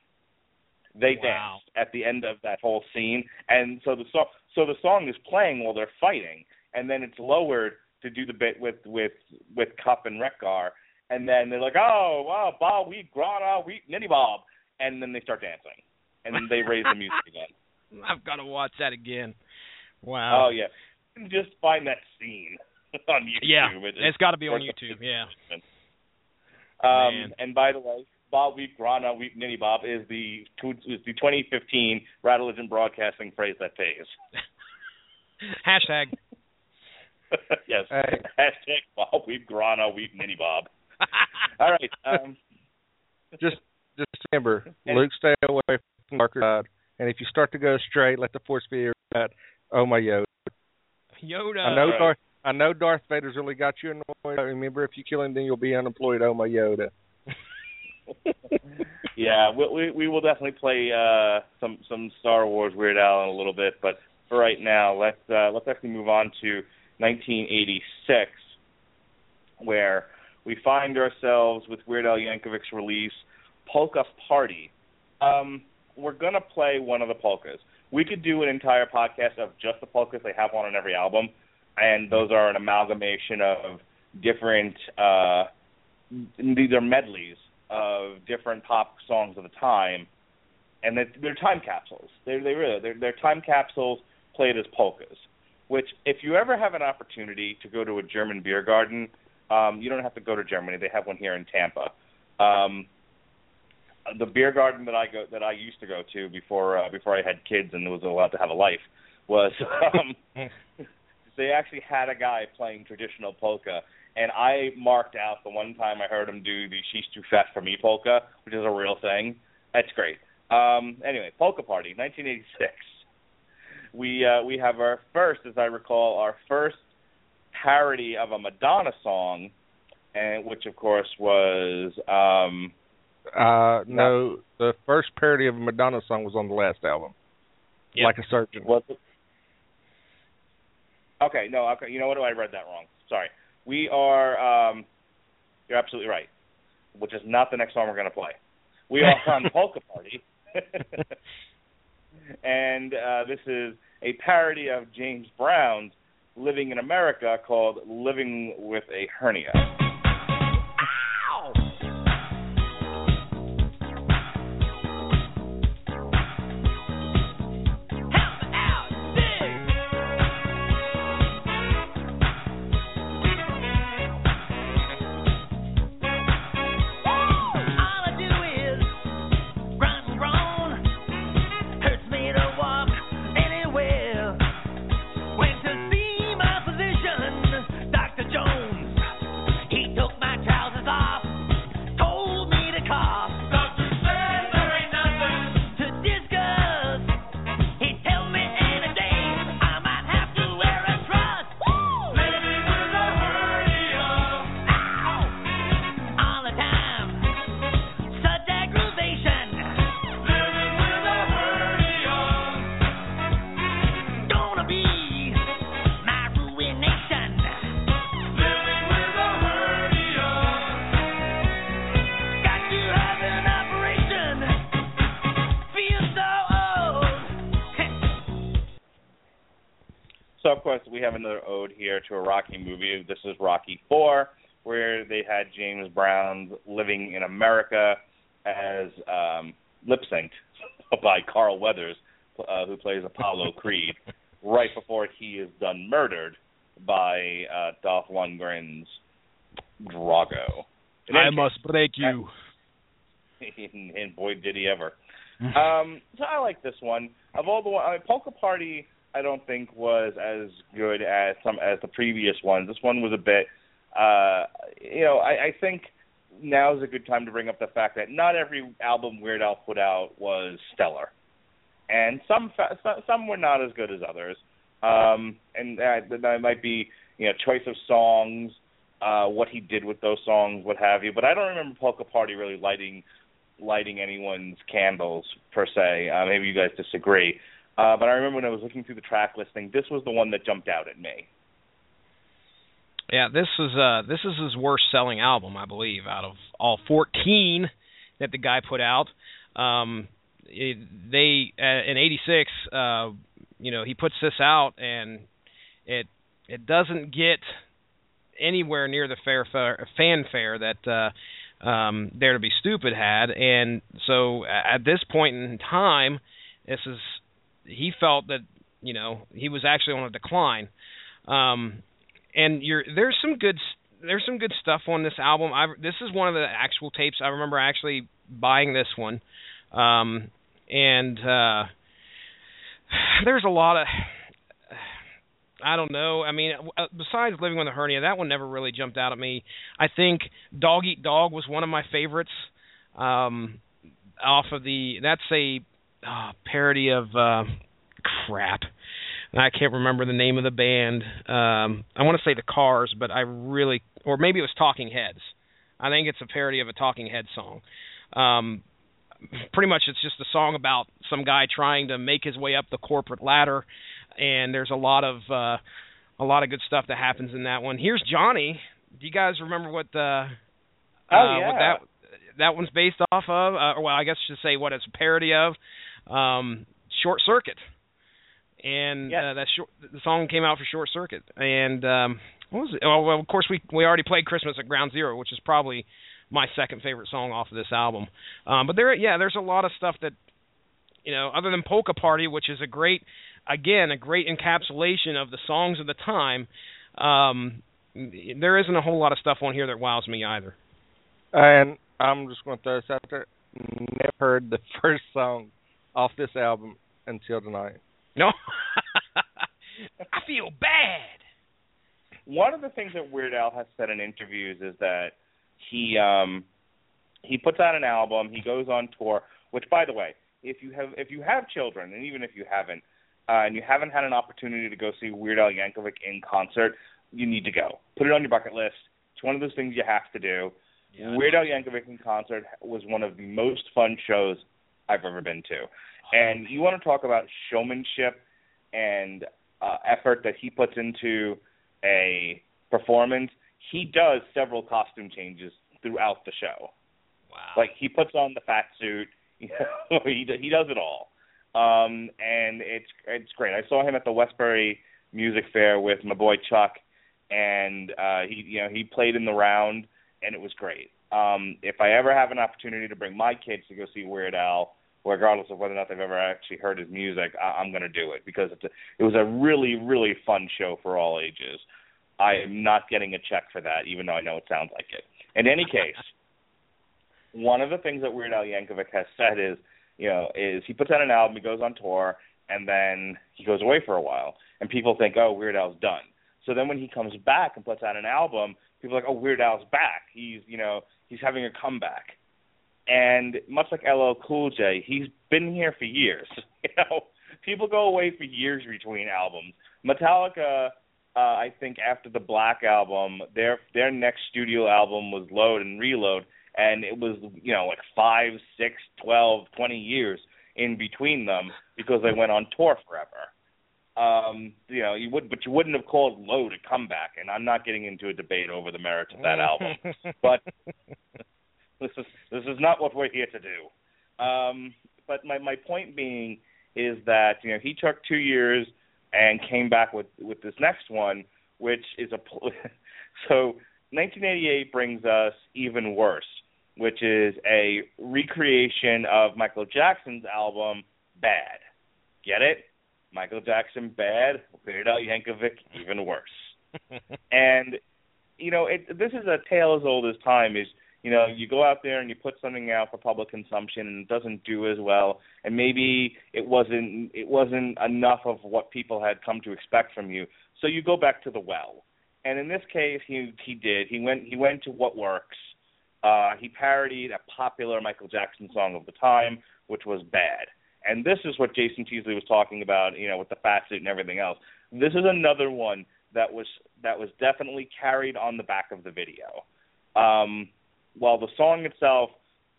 They Wow. dance at the end of that whole scene, and so the song so the song is playing while they're fighting, and then it's lowered to do the bit with with with Kup and Wreck-Gar, and then they're like, "Oh, wow, Bob, we Grana, we Nitty Bob," and then they start dancing, and then they raise the music again. I've got to watch that again. Wow. Oh yeah, you can just find that scene on YouTube. yeah, It- it's got to be on YouTube. Yeah. Um, Man. and by the way, Bob Week Grana Week Nitty Bob is the is the 2015 Rattlegion Broadcasting phrase that pays. Hashtag. yes. Hey. Hashtag Bob Week Grana Week Nitty Bob. All right. Um, Just just remember, And- Luke, stay away from the darker side. And if you start to go straight, let the force be your guide. Oh my Yoda! Yoda. I know right. Darth. I know Darth Vader's really got you annoyed. Remember, if you kill him, then you'll be unemployed. Oh my Yoda! yeah, we, we we will definitely play uh, some some Star Wars Weird Al in a little bit, but for right now, let's uh, let's actually move on to 1986, where we find ourselves with Weird Al Yankovic's release Polka Party. Um, we're gonna play one of the polkas. We could do an entire podcast of just the polkas. They have one on every album, and those are an amalgamation of different. Uh, these are medleys of different pop songs of the time, and they're, they're time capsules. They're they really they're, they're time capsules played as polkas. Which, if you ever have an opportunity to go to a German beer garden, um, you don't have to go to Germany. They have one here in Tampa. Um, the beer garden that I go that I used to go to before uh, before I had kids and was allowed to have a life was um, they actually had a guy playing traditional polka, and I marked out the one time I heard him do the "She's Too Fat for Me" polka, which is a real thing. That's great. Um, anyway, polka party, 1986. We uh, we have our first, as I recall, our first parody of a Madonna song, and which of course was um, Uh, no, the first parody of a Madonna song was on the last album. Yep. Like a surgeon. Was it? Okay, no, okay. You know what? I read that wrong. Sorry. We are. Um, you're absolutely right. Which is not the next song we're going to play. We are on Polka Party, and uh, this is a parody of James Brown's "Living in America" called "Living with a Hernia." To a Rocky movie. This is Rocky Four, where they had James Brown "Living in America" as um, lip synced, by Carl Weathers, uh, who plays Apollo Creed, right before he is done murdered by uh, Dolph Lundgren's Drago. In I must break you. and, and boy did he ever. um, so I like this one. Of all the one, I mean, Polka Party, I don't think was as good as some as the previous ones. This one was a bit, uh, you know, I, I think now is a good time to bring up the fact that not every album Weird Al put out was stellar, and some fa- some- were not as good as others. Um, and that, that might be, you know, choice of songs, uh, what he did with those songs, what have you. But I don't remember Polka Party really lighting lighting anyone's candles per se. Uh, maybe you guys disagree. Uh, but I remember when I was looking through the track listing, this was the one that jumped out at me. Yeah, this is uh this is his worst selling album, I believe, out of all 14 that the guy put out. Um it, they uh, in 86 uh you know, he puts this out and it it doesn't get anywhere near the fair, fanfare that uh um Dare to Be Stupid had and so at this point in time this is he felt that you know he was actually on a decline um and you're there's some good there's some good stuff on this album. I this is one of the actual tapes I remember actually buying this one, um, and uh, there's a lot of I don't know. I mean, uh, besides living with a hernia, that one never really jumped out at me. I think Dog Eat Dog was one of my favorites. Um, off of the that's a uh, parody of uh, crap. I can't remember the name of the band. Um, I want to say the Cars, but I really, or maybe it was Talking Heads. I think it's a parody of a Talking Heads song. Um, pretty much, it's just a song about some guy trying to make his way up the corporate ladder, and there's a lot of uh, a lot of good stuff that happens in that one. Here's Johnny. Do you guys remember what the Oh, uh, yeah. what that that one's based off of? Uh, well, I guess I should say what it's a parody of. Um, Short Circuit and Yes. uh, that short, the song came out for Short Circuit. And um, what was it? Oh, well, of course we we already played Christmas at Ground Zero, which is probably my second favorite song off of this album. Um, but there, yeah, there's a lot of stuff that you know, other than Polka Party, which is a great, again, a great encapsulation of the songs of the time. Um, there isn't a whole lot of stuff on here that wows me either. And I'm just going to throw this out there. Never heard the first song off this album until tonight. No, I feel bad. One of the things that Weird Al has said in interviews is that he um he puts out an album, he goes on tour, which by the way, if you have if you have children and even if you haven't uh, and you haven't had an opportunity to go see Weird Al Yankovic in concert, you need to go. Put it on your bucket list. It's one of those things you have to do. Yeah. Weird Al Yankovic in concert was one of the most fun shows I've ever been to. And you want to talk about showmanship and uh, effort that he puts into a performance. He does several costume changes throughout the show. Wow. Like he puts on the fat suit. You know, he he does it all, um, and it's it's great. I saw him at the Westbury Music Fair with my boy Chuck, and uh, he you know he played in the round, and it was great. Um, if I ever have an opportunity to bring my kids to go see Weird Al, regardless of whether or not they've ever actually heard his music, I, I'm going to do it because it's a, it was a really really fun show for all ages. I am not getting a check for that, even though I know it sounds like it. In any case, one of the things that Weird Al Yankovic has said is, you know, is he puts out an album, he goes on tour, and then he goes away for a while, and people think, oh, Weird Al's done. So then when he comes back and puts out an album, people are like, oh, Weird Al's back. He's, you know, he's having a comeback. And much like LL Cool J, he's been here for years. You know, people go away for years between albums. Metallica, uh, I think after the Black album, their their next studio album was Load and Reload, and it was you know like five, six, twelve, twenty years in between them because they went on tour forever. Um, you know, you would, but you wouldn't have called Load a comeback. And I'm not getting into a debate over the merits of that album, but this is this is not what we're here to do. Um, but my my point being is that you know he took two years and came back with with this next one, which is a so 1988 brings us even worse, which is a recreation of Michael Jackson's album bad. Get it? Michael Jackson bad, Weird Al Yankovic even worse. and you know, it this is a tale as old as time. Is you know, you go out there and you put something out for public consumption and it doesn't do as well, and maybe it wasn't it wasn't enough of what people had come to expect from you. So you go back to the well. And in this case, he he did. He went he went to what works. Uh, he parodied a popular Michael Jackson song of the time, which was "Bad." And this is what Jason Teasley was talking about, you know, with the fat suit and everything else. This is another one that was that was definitely carried on the back of the video. Um, while the song itself,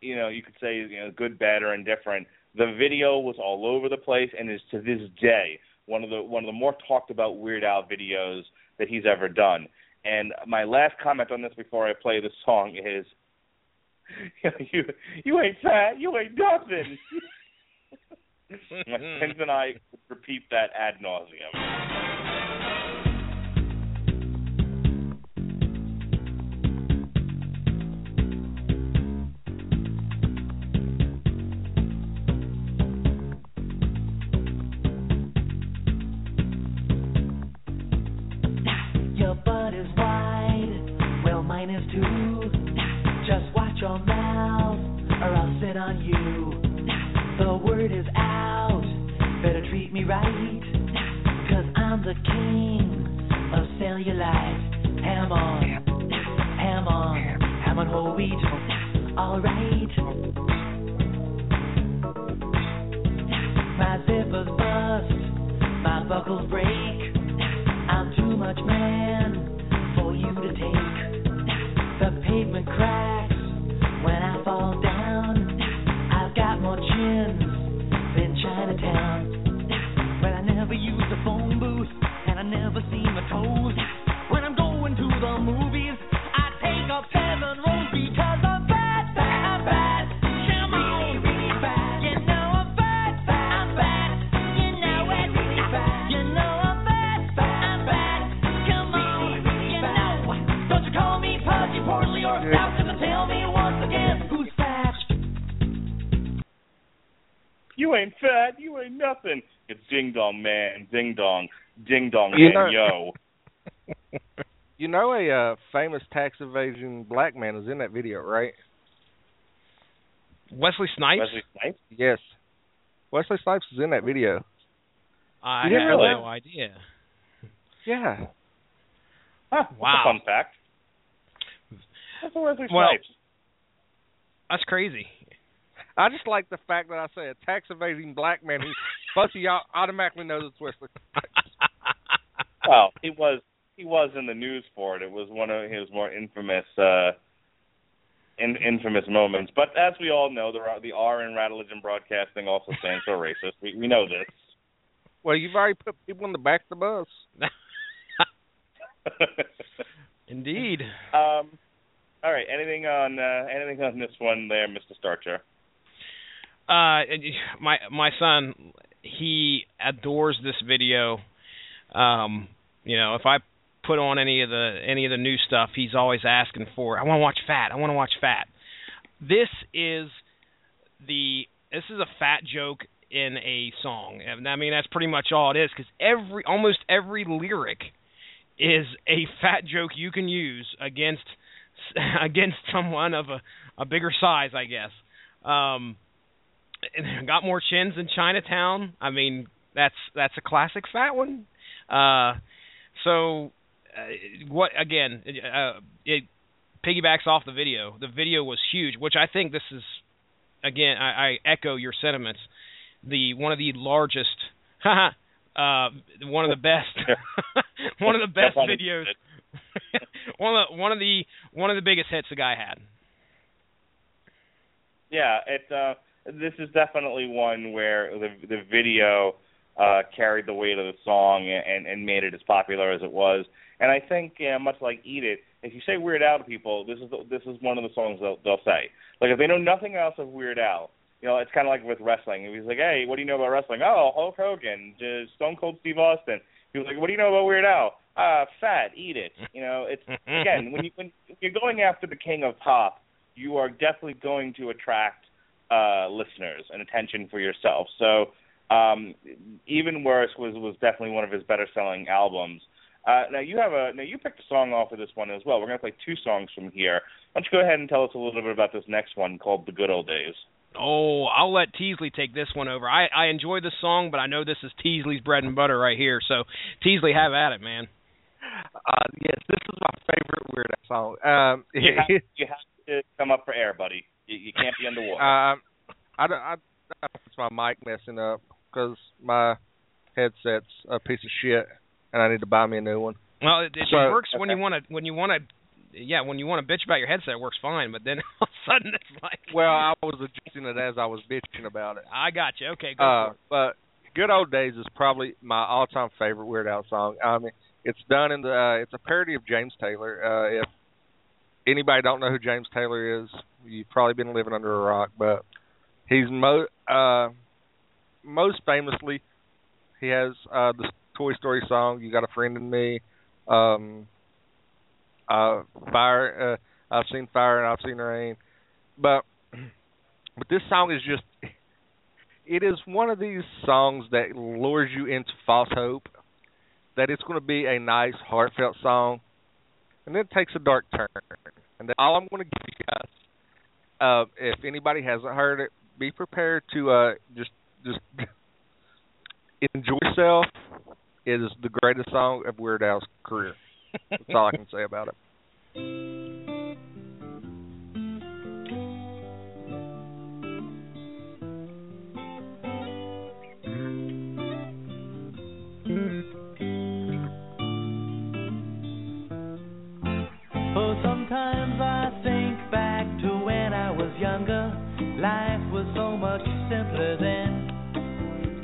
you know, you could say you know good, bad, or indifferent, the video was all over the place and is to this day one of the one of the more talked about Weird Al videos that he's ever done. And my last comment on this before I play the song is, you you ain't fat, you ain't nothing. my friends and I repeat that ad nauseum. The king of cellulite. Ham on, ham on, ham on whole wheat. Alright. My zippers bust, my buckles break. I'm too much man for you to take. The pavement cracks when I fall down. You ain't fat, you ain't nothing. It's ding dong man, ding dong, ding dong You man, know- yo. You know a uh, famous tax evasion black man is in that video, right? Wesley Snipes. Wesley Snipes? Yes. Wesley Snipes is in that video. I You have really? no idea. Yeah. Huh, that's Wow. a fun fact. That's a Wesley Well- Snipes. That's crazy. I just like the fact that I say a tax evading black man who Bussy au- automatically knows it's Wesley. Well, he was he was in the news for it. It was one of his more infamous uh in, infamous moments. But as we all know, the R- the R in Rattlegion Broadcasting also stands for racist. We we know this. Well, you've already put people in the back of the bus. Indeed. um all right, anything on uh, anything on this one there, Mr. Starcher? Uh, my my son, he adores this video. Um, you know, if I put on any of the any of the new stuff, he's always asking for. I want to watch Fat. I want to watch Fat. This is the this is a fat joke in a song. And I mean, that's pretty much all it is because every almost every lyric is a fat joke you can use against against someone of a a bigger size, I guess. Um, got more chins than Chinatown. I mean, that's that's a classic fat one. Uh, so, uh, what again? Uh, it piggybacks off the video. The video was huge, which I think this is again. I, I echo your sentiments. The one of the largest, uh, one of the best, one of the best videos. one of the, one of the one of the biggest hits the guy had. Yeah, it uh this is definitely one where the the video uh carried the weight of the song and and made it as popular as it was. And I think yeah, much like Eat It, if you say Weird Al to people, this is the, this is one of the songs they'll they'll say. Like if they know nothing else of Weird Al, you know, it's kind of like with wrestling. If he's like, "Hey, what do you know about wrestling?" "Oh, Hulk Hogan, just Stone Cold Steve Austin." He was like, "What do you know about Weird Al?" "Ah, fat, eat it." You know, it's again when you when you're going after the king of pop, you are definitely going to attract uh listeners and attention for yourself. So Um, Even Worse was was definitely one of his better selling albums. Uh, now you have a now you picked a song off of this one as well. We're gonna play two songs from here. Why don't you go ahead and tell us a little bit about this next one called "The Good Old Days"? Oh, I'll let Teasley take this one over. I I enjoy this song, but I know this is Teasley's bread and butter right here. So Teasley, have at it, man. Uh, yes, this is my favorite Weird Al song. Um, You have, you have to come up for air, buddy. You, you can't be underwater. Um, I don't. I, I it's my mic messing up because my headset's a piece of shit, and I need to buy me a new one. Well, it, it So- works when you want to when you want to. Yeah, when you want to bitch about your headset, it works fine. But then all of a sudden, it's like, Well, I was adjusting it as I was bitching about it. I got you. Okay, go Uh, but "Good Old Days" is probably my all-time favorite Weird Al song. I mean, it's done in the. Uh, it's a parody of James Taylor. Uh, if anybody don't know who James Taylor is, you've probably been living under a rock. But he's mo uh, most famously he has uh, the Toy Story song "You Got a Friend in Me." Um, uh, fire. Uh, I've seen fire and I've seen rain, but but this song is just it is one of these songs that lures you into false hope that it's going to be a nice heartfelt song and then it takes a dark turn. And all i'm going to give you guys uh if anybody hasn't heard it be prepared to uh just just enjoy yourself it is the greatest song of weird al's career. That's all i can say about it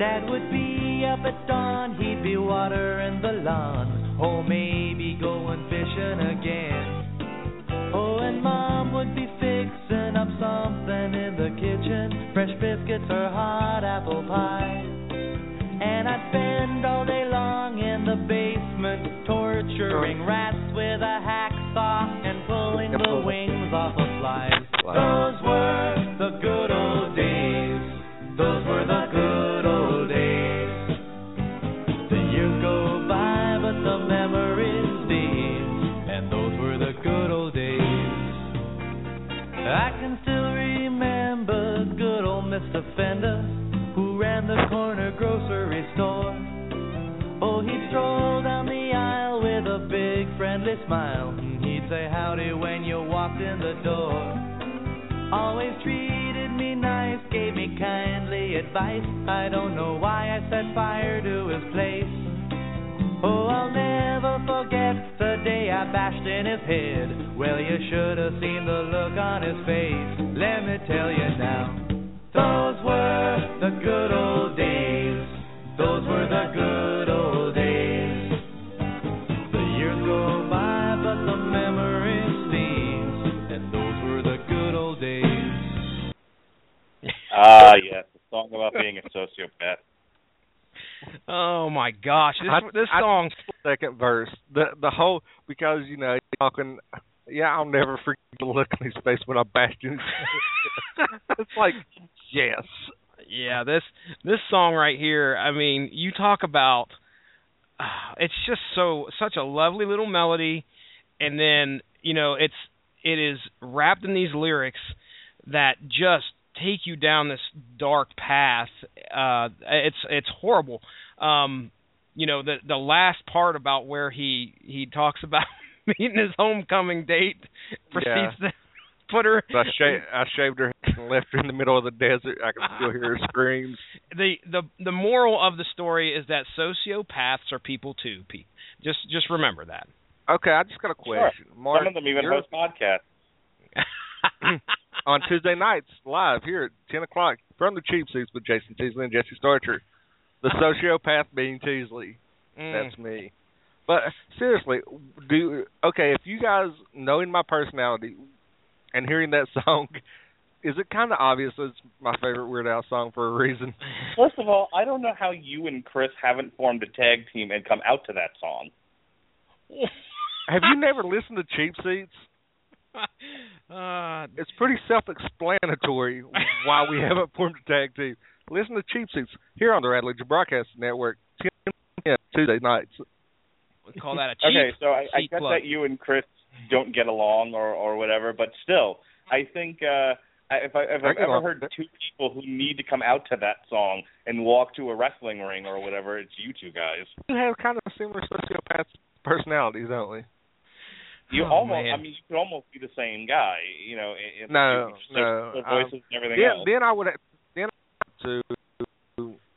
Dad would be up at dawn, he'd be watering the lawn. or maybe going fishing again. Oh, and Mom would be fixing up something in the kitchen fresh biscuits or hot apple pie. And I'd spend all day long in the basement torturing rats with a hacksaw and pulling the wings off of flies. Those were friendly smile. He'd say howdy when you walked in the door. Always treated me nice, gave me kindly advice. I don't know why I set fire to his place. Oh, I'll never forget the day I bashed in his head. Well, you should have seen the look on his face. Let me tell you now. Those were the good old days. Those were the good Oh my gosh, this I- this I- song. second verse. The the whole because you know you're talking. Yeah, I'll never forget the look on his face when I bashed him. it's like yes, Yeah, this this song right here. I mean, you talk about. Uh, it's just so such a lovely little melody, and then you know it's it is wrapped in these lyrics that just take you down this dark path. Uh, it's it's horrible. Um, you know the the last part about where he he talks about meeting his homecoming date proceeds to put her So I shaved I shaved her and left her in the middle of the desert. I can still hear her screams. the the the moral of the story is that sociopaths are people too. Pete. Just just remember that. Okay, I just got a question. Mark, Some of them even you're- host podcasts. on Tuesday nights live here at ten o'clock from the Cheap Seats with Jason Teasley and Jesse Starcher. The sociopath being Teasley. Mm. That's me. But seriously, do okay if you guys knowing my personality and hearing that song, is it kind of obvious it's my favorite Weird Al song for a reason? First of all, I don't know how you and Chris haven't formed a tag team and come out to that song. Have you never listened to Cheap Seats? uh, It's pretty self-explanatory why we haven't formed a tag team. Listen to Cheap Seats here on the Radulich Broadcast Network 10 Tuesday nights. We call that a cheap okay, so I, I seat get plug. that you and Chris don't get along or or whatever, but still, I think uh if I if I I've get ever heard two people who need to come out to that song and walk to a wrestling ring or whatever, it's you two guys. We have kind of similar sociopath personalities, don't we? You Oh, almost, man. I mean, you could almost be the same guy, you know. In, in No, the, no, the um, and everything Then, else. then I would have, then I would have to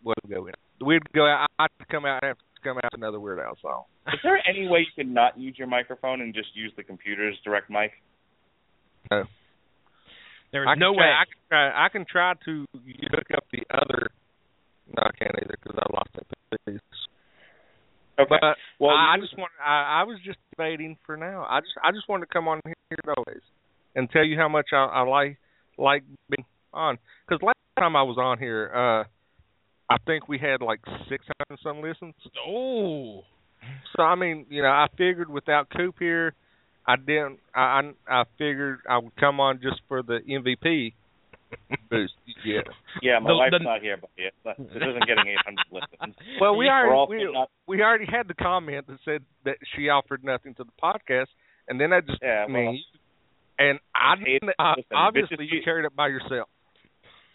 what would go in. We'd go out. I'd come out and have come out to another Weird Al song. Is there any way you can not use your microphone and just use the computer's direct mic? No. There's I no try, way. I can try. I can try to hook up the other. No, I can't either because I lost that piece. Okay. But well, I, I just want. I, I was just debating for now. I just. I just wanted to come on here always and tell you how much I, I like like being on. Because last time I was on here, uh I think we had like six hundred some listens. Oh. So I mean, you know, I figured without Coop here, I didn't. I I, I figured I would come on just for the MVP boost. Yeah. yeah, my the- wife's the- not here, but yeah, this isn't getting 800 listens. Well, we We're already we, not- we already had the comment that said that she offered nothing to the podcast, and then I just Yeah, I mean, and I, Hate- I obviously you carried it by yourself.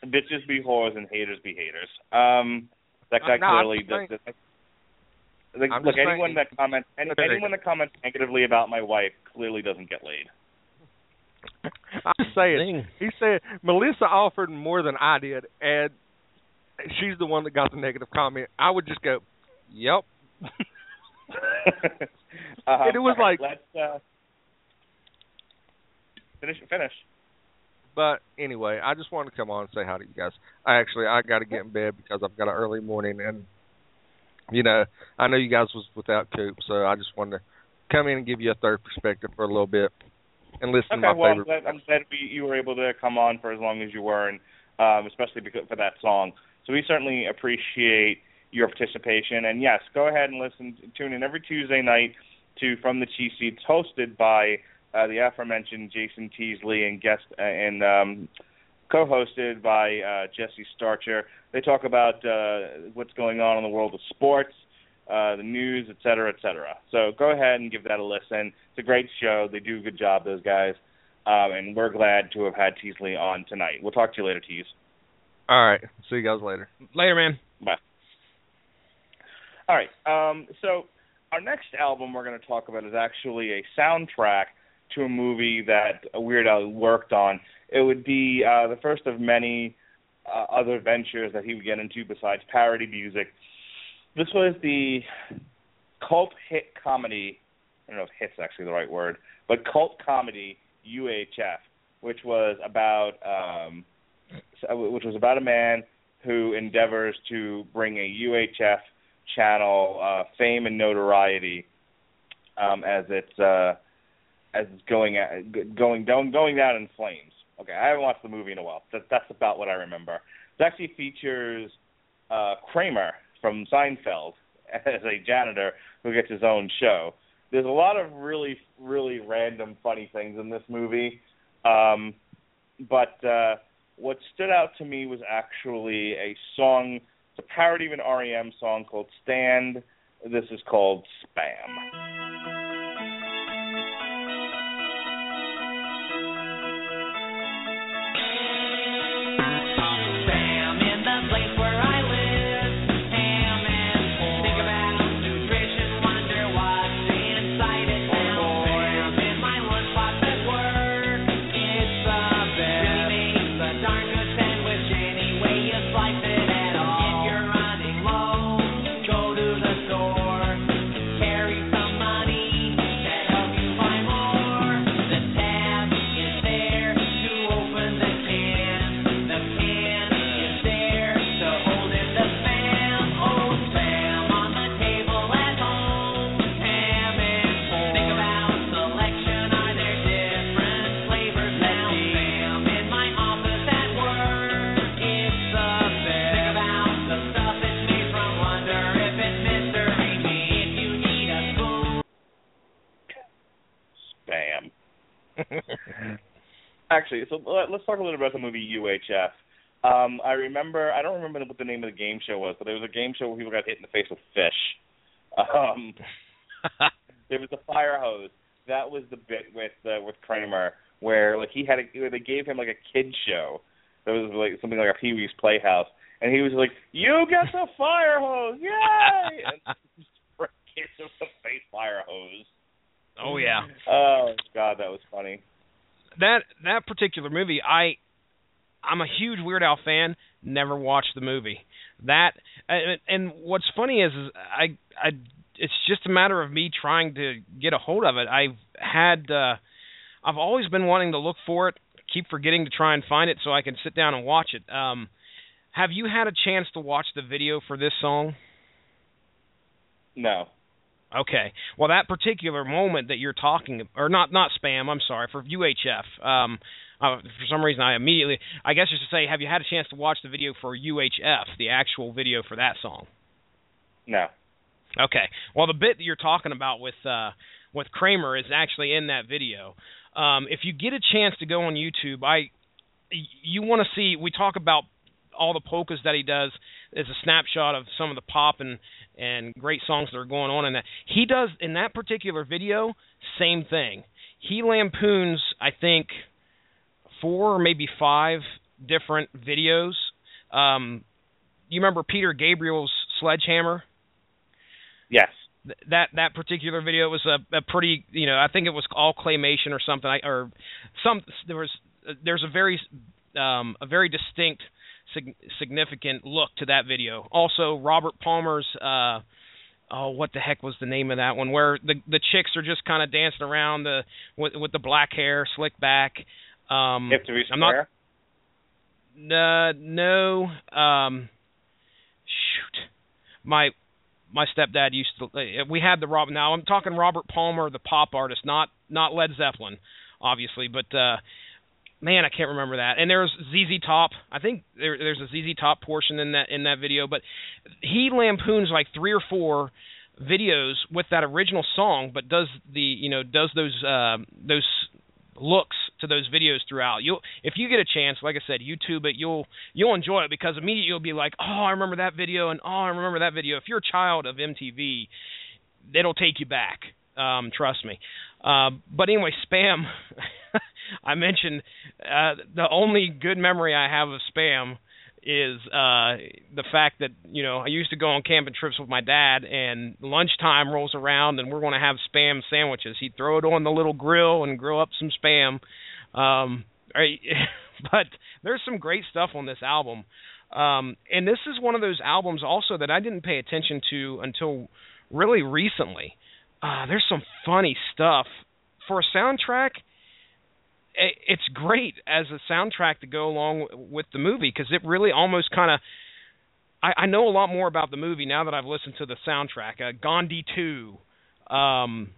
Bitches be whores and haters be haters. Um, that Uh, guy no, clearly just does. saying- does- Like, look, anyone that comments, any, anyone that comments negatively about my wife clearly doesn't get laid. I'm just saying. Zing. He said Melissa offered more than I did, and she's the one that got the negative comment. I would just go, "Yep." um, And it was all right, like- let's uh, finish. Finish. But anyway, I just wanted to come on and say hi to you guys. I actually I got to get in bed because I've got an early morning, and you know I know you guys was without Coop, so I just wanted to come in and give you a third perspective for a little bit and listen Okay, to my well, I'm favorite. glad, I'm glad we, you were able to come on for as long as you were, and um, especially because for that song. So we certainly appreciate your participation. And yes, go ahead and listen, tune in every Tuesday night to From the Cheap Seats, hosted by uh, the aforementioned Jason Teasley and guest uh, and um, co-hosted by uh, Jesse Starcher. They talk about uh, what's going on in the world of sports, uh, the news, et cetera, et cetera. So go ahead and give that a listen. It's a great show. They do a good job, those guys. Um, and we're glad to have had Teasley on tonight. We'll talk to you later, Tease. All right, see you guys later. Later, man. Bye. All right. Um, so our next album we're going to talk about is actually a soundtrack to a movie that Weird Al worked on. It would be uh, the first of many uh, other ventures that he would get into besides parody music. This was the cult hit comedy. I don't know if "hit's" actually the right word, but cult comedy UHF, which was about um, which was about a man who endeavors to bring a UHF channel uh, fame and notoriety um, as it's uh, as it's going at, going down going down in flames. Okay, I haven't watched the movie in a while. That, that's about what I remember. It actually features uh, Kramer from Seinfeld as a janitor who gets his own show. There's a lot of really really random funny things in this movie, um, but uh, what stood out to me was actually a song, it's a parody of an REM song called Stand. This is called Spam. Actually, so let- let's talk a little bit about the movie UHF. Um, I remember. I don't remember what the name of the game show was, but there was a game show where people got hit in the face with fish. Um, there was a fire hose. That was the bit with uh, with Kramer where like he had a, they gave him like a kid show. That was like something like a Pee Wee's Playhouse, and he was like, "You get the fire hose, yay!" and him with a face fire hose. Oh yeah. Oh God, that was funny. That that particular movie, I I'm a huge Weird Al fan. Never watched the movie. That and, and what's funny is, is I I it's just a matter of me trying to get a hold of it. I've had uh I've always been wanting to look for it, keep forgetting to try and find it so I can sit down and watch it. Um have you had a chance to watch the video for this song? No. Okay. Well, that particular moment that you're talking, or not, not spam. I'm sorry for UHF. Um, uh, for some reason, I immediately, I guess, just to say, have you had a chance to watch the video for UHF, the actual video for that song? No. Okay. Well, the bit that you're talking about with uh, with Kramer is actually in that video. Um, if you get a chance to go on YouTube, I you want to see. We talk about all the polkas that he does as a snapshot of some of the pop and and great songs that are going on in that. He does in that particular video, same thing. He lampoons, I think, four or maybe five different videos. Um, you remember Peter Gabriel's Sledgehammer? Yes. Th- That that particular video was a, a pretty, you know, I think it was all claymation or something, I, or some. There was there's a very um, a very distinct sig- significant look to that video. Also, Robert Palmer's uh oh, what the heck was the name of that one? Where the the chicks are just kind of dancing around the with with the black hair slicked back. Um You have to be I'm not uh, no um shoot. My my stepdad used to uh, we had the Rob now I'm talking Robert Palmer the pop artist not not Led Zeppelin obviously but uh man, I can't remember that. And there's ZZ Top. I think there, there's a ZZ Top portion in that in that video, but he lampoons like three or four videos with that original song, but does the you know does those uh, those looks to those videos throughout. You'll if you get a chance, like I said, YouTube it. You'll you'll enjoy it because immediately you'll be like, oh, I remember that video, and oh, I remember that video. If you're a child of MTV, it'll take you back. Um, trust me. Uh, but anyway, spam. I mentioned uh, the only good memory I have of spam is uh the fact that you know I used to go on camping trips with my dad and lunchtime rolls around and we're going to have spam sandwiches. He'd throw it on the little grill and grill up some spam. Um but there's some great stuff on this album. Um and this is one of those albums also that I didn't pay attention to until really recently. Uh there's some funny stuff for a soundtrack it's great as a soundtrack to go along with the movie because it really almost kind of I, I know a lot more about the movie now that I've listened to the soundtrack. Uh, Gandhi Two, um,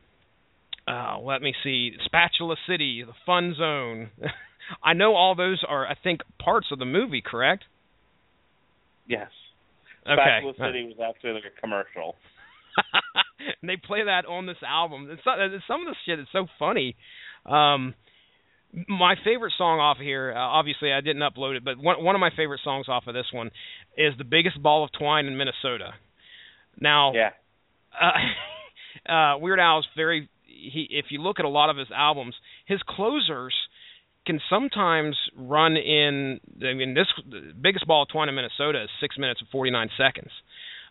uh, let me see, Spatula City, The Fun Zone. I know all those are I think parts of the movie, correct? Yes. Okay. Spatula City was actually like a commercial. And they play that on this album. It's not, it's- some of the shit is so funny. Um, my favorite song off of here, uh, obviously I didn't upload it, but one one of my favorite songs off of this one is "The Biggest Ball of Twine in Minnesota." Now, Yeah. uh, uh, Weird Al's very. He, if you look at a lot of his albums, his closers can sometimes run in. I mean, this the biggest ball of twine in Minnesota is six minutes and forty nine seconds.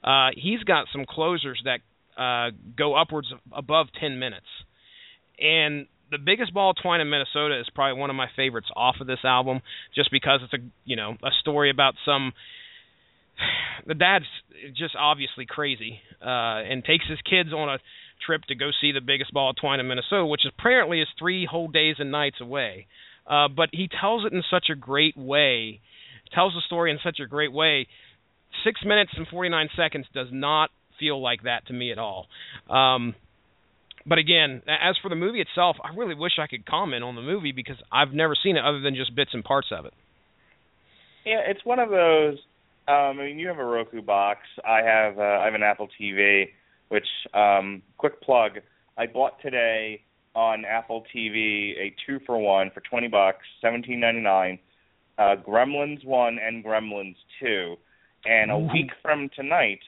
Uh, he's got some closers that uh, go upwards above ten minutes, and the biggest ball twine in Minnesota is probably one of my favorites off of this album, just because it's a you know a story about some the dad's just obviously crazy uh and takes his kids on a trip to go see the biggest ball of twine in Minnesota, which apparently is three whole days and nights away. Uh but he tells it in such a great way, tells the story in such a great way. Six minutes and forty nine seconds does not feel like that to me at all. Um but again, as for the movie itself, I really wish I could comment on the movie because I've never seen it other than just bits and parts of it. Yeah, it's one of those. Um, I mean, you have a Roku box. I have uh, I have an Apple TV, which um, quick plug. I bought today on Apple TV a two for one for twenty bucks, seventeen ninety nine. uh, Gremlins One and Gremlins Two, and a week from tonight,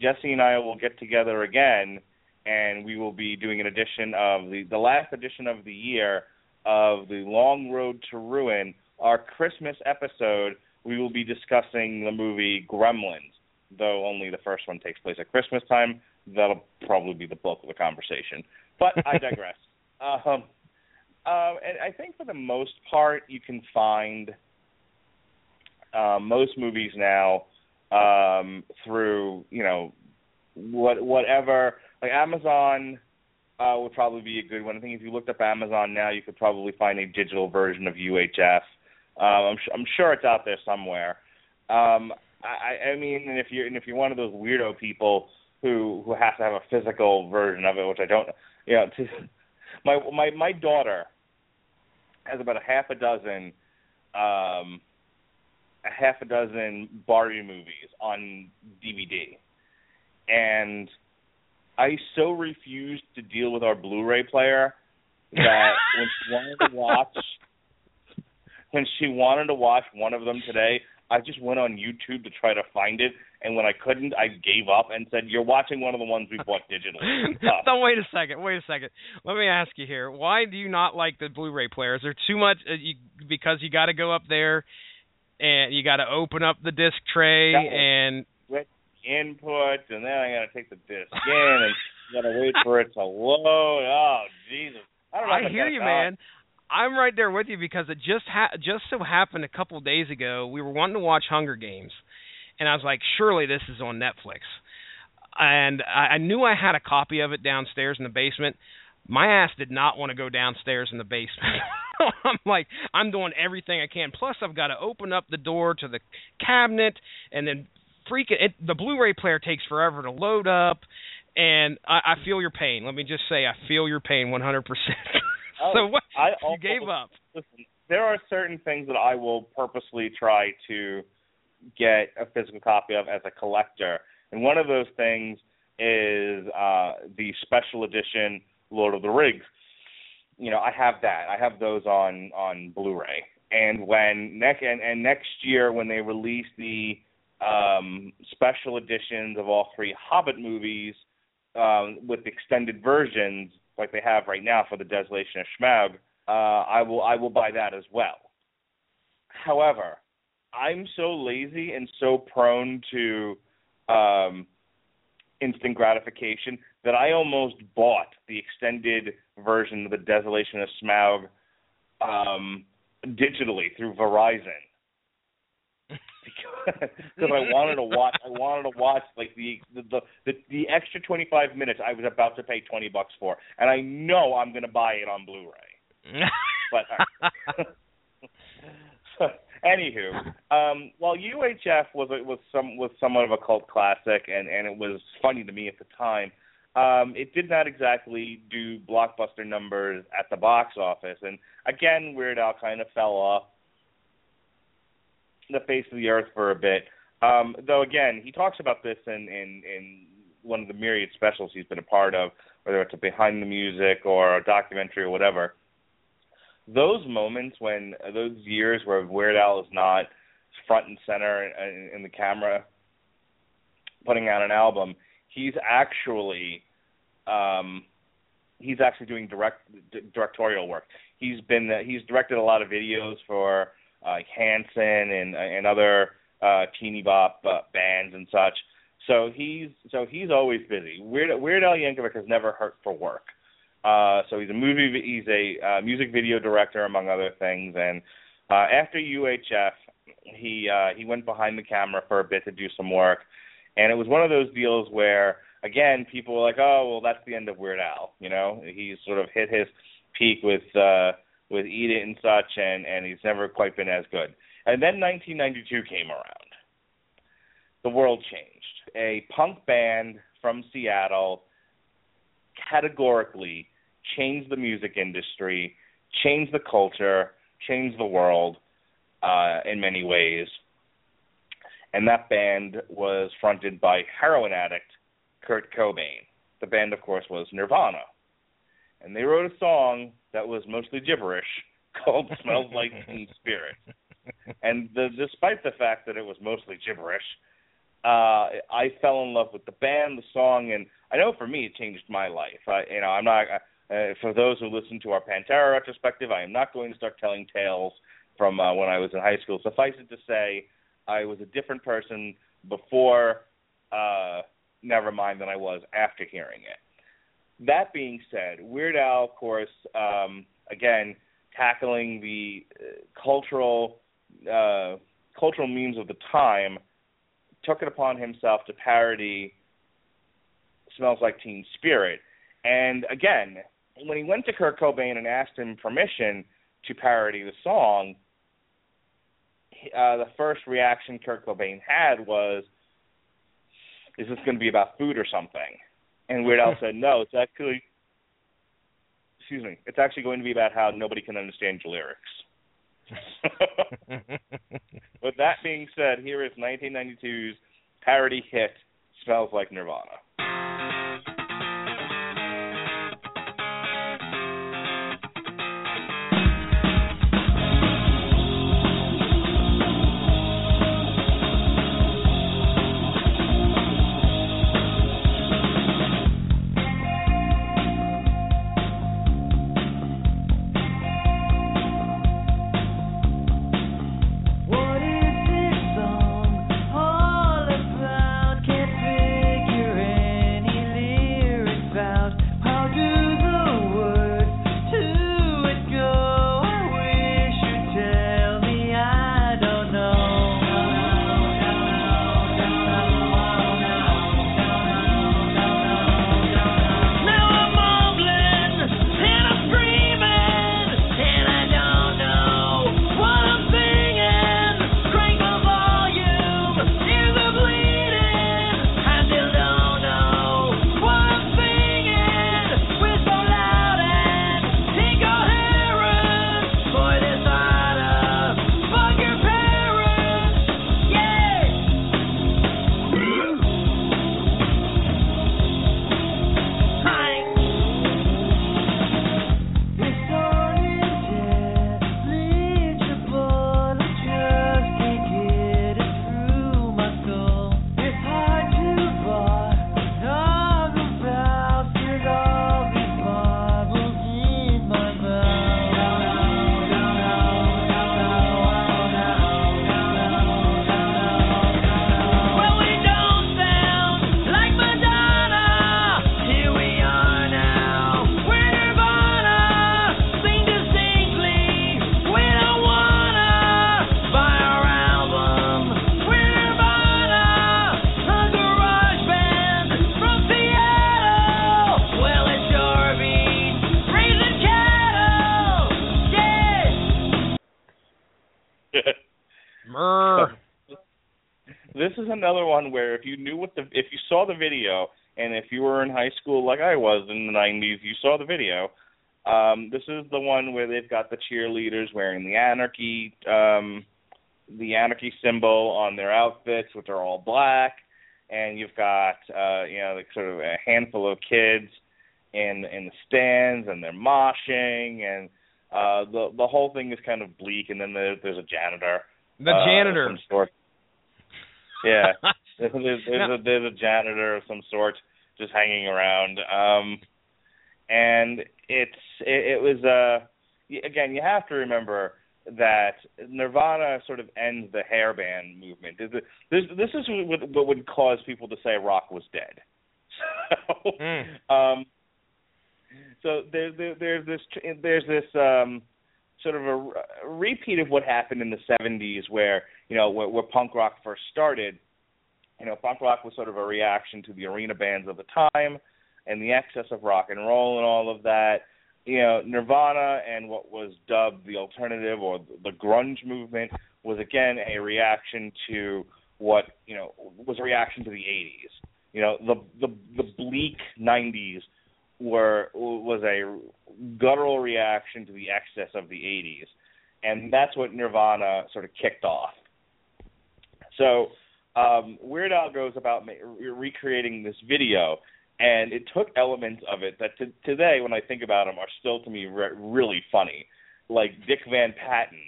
Jesse and I will get together again, and we will be doing an edition of the the last edition of the year of the Long Road to Ruin, our Christmas episode. We will be discussing the movie Gremlins, though only the first one takes place at Christmas time. That'll probably be the bulk of the conversation. But I digress. um, um, and I think for the most part, you can find uh, most movies now um, through you know what whatever like Amazon uh, would probably be a good one. I think if you looked up Amazon now, you could probably find a digital version of UHF. Um, I'm, I'm sure it's out there somewhere. Um, I, I mean, and if you're and if you're one of those weirdo people who who has to have a physical version of it, which I don't, you know, to, my my my daughter has about a half a dozen um a half a dozen Barbie movies on DVD. And I so refused to deal with our Blu-ray player that when she wanted to watch when she wanted to watch one of them today, I just went on YouTube to try to find it, and when I couldn't, I gave up and said, "You're watching one of the ones we bought digitally." Tough. no, wait a second. Wait a second. Let me ask you here. Why do you not like the Blu-ray player? Is there too much? Uh, you, because you got to go up there and you got to open up the disc tray and With input, and then I got to take the disc in, and got to wait for it to load. Oh Jesus! I don't know. I hear you, man. I'm right there with you because it just ha- just so happened a couple of days ago we were wanting to watch Hunger Games, and I was like, surely this is on Netflix, and I, I knew I had a copy of it downstairs in the basement. My ass did not want to go downstairs in the basement. I'm like, I'm doing everything I can. Plus, I've got to open up the door to the cabinet, and then freaking it, the Blu-ray player takes forever to load up. And I, I feel your pain. Let me just say, I feel your pain 100%. Oh, so what? I you gave up. listen, there are certain things that I will purposely try to get a physical copy of as a collector, and one of those things is uh, the special edition Lord of the Rings. You know, I have that. I have those on on Blu-ray. And when next and, and next year when they release the um, special editions of all three Hobbit movies um, with extended versions, like they have right now for the Desolation of Smaug, uh, I will I will buy that as well. However, I'm so lazy and so prone to um, instant gratification that I almost bought the extended version of the Desolation of Smaug um, digitally through Verizon. because I wanted to watch, I wanted to watch like the the the, the, extra 25 minutes I was about to pay 20 bucks for, and I know I'm going to buy it on Blu-ray. But uh, anywho, um, while UHF was was some was somewhat of a cult classic, and and it was funny to me at the time. Um, it did not exactly do blockbuster numbers at the box office, and again, Weird Al kind of fell off the face of the earth for a bit. Um, though again, he talks about this in, in in one of the myriad specials he's been a part of, whether it's a behind the music or a documentary or whatever. Those moments when those years where Weird Al is not front and center in, in the camera, putting out an album, he's actually um, he's actually doing direct d- directorial work. He's been he's directed a lot of videos for uh, Hanson and and other uh, teeny bop uh, bands and such. So he's so he's always busy. Weird Weird Al Yankovic has never hurt for work. Uh, so he's a movie he's a uh, music video director among other things. And uh, after UHF, he uh, he went behind the camera for a bit to do some work. And it was one of those deals where again people were like, oh well, that's the end of Weird Al. You know, he's sort of hit his peak with. Uh, with Eat It and such, and and he's never quite been as good. And then 1992 came around. The world changed. A punk band from Seattle categorically changed the music industry, changed the culture, changed the world uh, in many ways. And that band was fronted by heroin addict Kurt Cobain. The band, of course, was Nirvana and they wrote a song that was mostly gibberish called "Smells Like Teen Spirit." and the, despite the fact that it was mostly gibberish, uh, I fell in love with the band, the song, and I know for me it changed my life. I, you know, I'm not. Uh, for those who listen to our Pantera retrospective, I am not going to start telling tales from uh, when I was in high school. Suffice it to say, I was a different person before uh, Nevermind than I was after hearing it. That being said, Weird Al, of course, um, again tackling the uh, cultural uh, cultural memes of the time, took it upon himself to parody "Smells Like Teen Spirit," and again, when he went to Kurt Cobain and asked him permission to parody the song, uh, the first reaction Kurt Cobain had was, "Is this going to be about food or something?" And Weird Al said, "No, it's actually, excuse me, it's actually going to be about how nobody can understand your lyrics." With that being said, here is 1992's parody hit "Smells Like Nirvana." Another one where if you knew what the if you saw the video and if you were in high school like I was in the 90s, you saw the video. Um this is the one where they've got the cheerleaders wearing the anarchy um the anarchy symbol on their outfits which are all black and you've got uh you know like sort of a handful of kids in in the stands and they're moshing and uh the the whole thing is kind of bleak and then there, there's a janitor The uh, janitor. sort. Yeah, there's, there's, there's, a, there's a janitor of some sort just hanging around. Um, and it's it, it was uh again you have to remember that Nirvana sort of ends the hairband movement. This this, this is what, what would cause people to say rock was dead. So, Mm. um, so there, there, there's this there's this um, sort of a, a repeat of what happened in the 70s where you know where, where punk rock first started. You know punk rock was sort of a reaction to the arena bands of the time and the excess of rock and roll and all of that. You know nirvana and what was dubbed the alternative or the grunge movement was again a reaction to what you know was a reaction to the 80s you know the the the bleak 90s were was a guttural reaction to the excess of the 80s and that's what Nirvana sort of kicked off so um Weird Al goes about recreating this video and it took elements of it that to, today when I think about them are still to me re- really funny like Dick Van Patten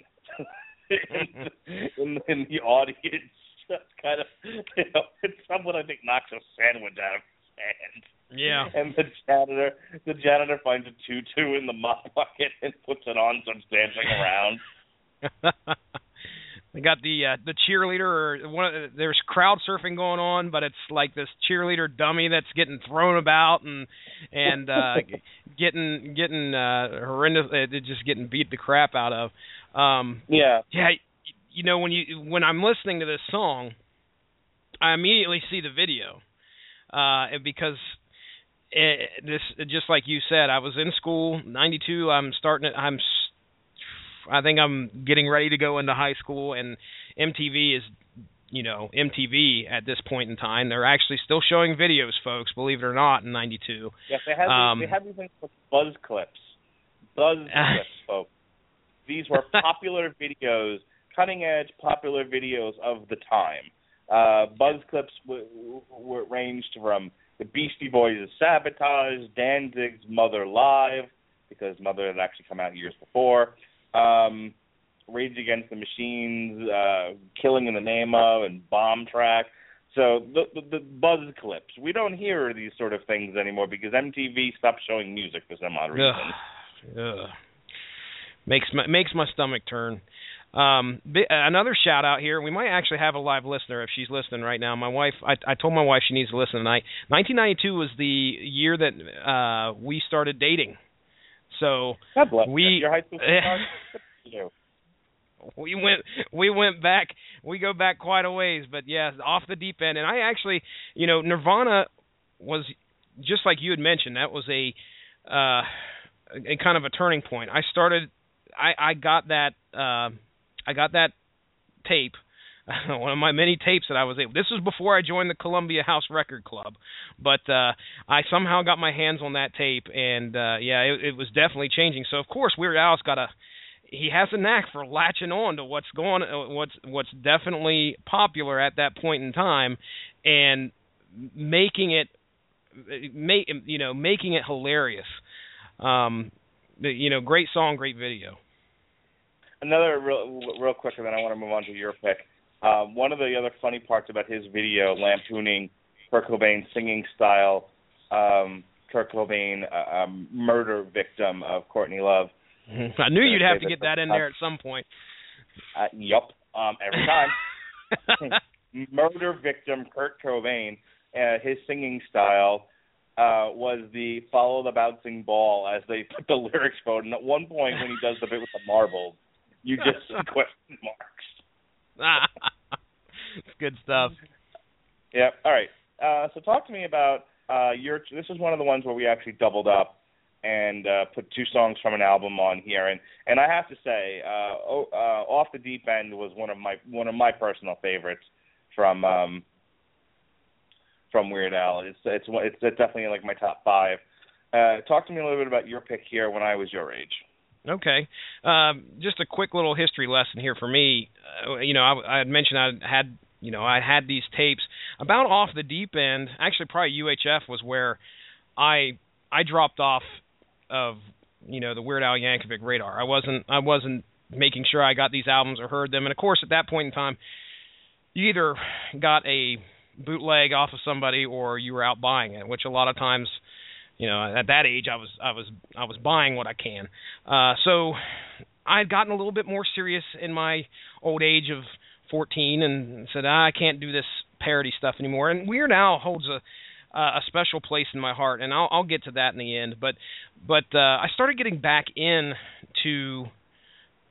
in, in, the audience. Just kind of, you know, it's someone I think knocks a sandwich out of his hand. Yeah. And the janitor, the janitor finds a tutu in the mop bucket and puts it on, starts dancing around. they got the uh, the cheerleader or one of the, there's crowd surfing going on but it's like this cheerleader dummy that's getting thrown about and and uh getting getting uh horrendous uh, just getting beat the crap out of um Yeah. yeah you know when you when i'm listening to this song i immediately see the video uh because it, this just like you said i was in school 92 i'm starting it i'm I think i'm getting ready to go into high school and mtv is you know MTV at this point in time. They're actually still showing videos, folks. Believe it or not, in '92. Yes, they have Um, these, they have these things called buzz clips. Buzz clips, folks. These were popular videos, cutting edge popular videos of the time. Uh, buzz clips w- w- w- ranged from the Beastie Boys' is "Sabotage," Danzig's "Mother Live," because Mother had actually come out years before. Um, Rage Against the Machines, uh, Killing in the Name of, and Bomb Track. So the, the the buzz clips. We don't hear these sort of things anymore because MTV stopped showing music for some odd reason. Ugh. Ugh. Makes my makes my stomach turn. Um, another shout out here. We might actually have a live listener if she's listening right now. My wife, I, I told my wife she needs to listen tonight. 1992 was the year that uh we started dating. So God bless We- you. Your high school sweetheart? Good for you. we went we went back we go back quite a ways but yeah off the deep end and i actually you know nirvana was just like you had mentioned that was a uh a kind of a turning point i started i i got that uh i got that tape one of my many tapes that I was able. This was before I joined the Columbia House Record Club, but uh I somehow got my hands on that tape, and uh yeah, it, it was definitely changing. So of course, Weird Al's got a he has a knack for latching on to what's going uh, what's what's definitely popular at that point in time and making it make you know making it hilarious um you know great song great video Another real, real quick, and then I want to move on to your pick. Um, one of the other funny parts about his video lampooning Kurt Cobain's singing style, um, Kurt Cobain, uh, um, murder victim of Courtney Love. i knew you'd have to get that in there at some point Uh, yup, um, every time. murder victim Kurt Cobain, uh, his singing style uh, was the follow the bouncing ball as they put the lyrics forward. And at one point when he does the bit with the marbles, you just see question marks. it's good stuff Yeah. All right. Uh, so talk to me about uh, your. This is one of the ones where we actually doubled up and uh, put two songs from an album on here, and and I have to say, uh, oh, uh, off the deep end was one of my one of my personal favorites from um, from Weird Al. It's it's it's definitely like my top five. Uh, talk to me a little bit about your pick here when I was your age. Okay. Um, just a quick little history lesson here for me. Uh, you know, I, I had mentioned I had, you know, I had these tapes about off the deep end. Actually, probably UHF was where I I dropped off of, you know, the Weird Al Yankovic radar. I wasn't I wasn't making sure I got these albums or heard them. And of course, at that point in time, you either got a bootleg off of somebody or you were out buying it, which a lot of times you know at that age i was i was i was buying what i can. Uh so i had gotten a little bit more serious in my old age of 14 and said ah, i can't do this parody stuff anymore. And weird al holds a a special place in my heart and i'll i'll get to that in the end. But but uh i started getting back in to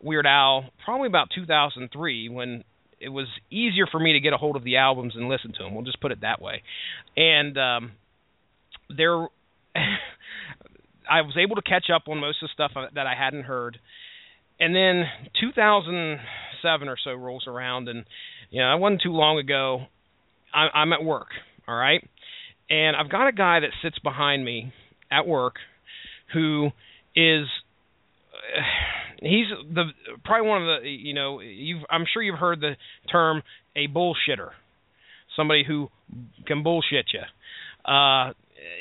weird al probably about 2003 when it was easier for me to get a hold of the albums and listen to them we'll just put it that way. And um there I was able to catch up on most of the stuff that I hadn't heard. And then 2007 or so rolls around, and you know, it wasn't too long ago. I, I'm at work, all right, and I've got a guy that sits behind me at work who is uh, he's the probably one of the you know you've I'm sure you've heard the term a bullshitter, somebody who can bullshit you. Uh,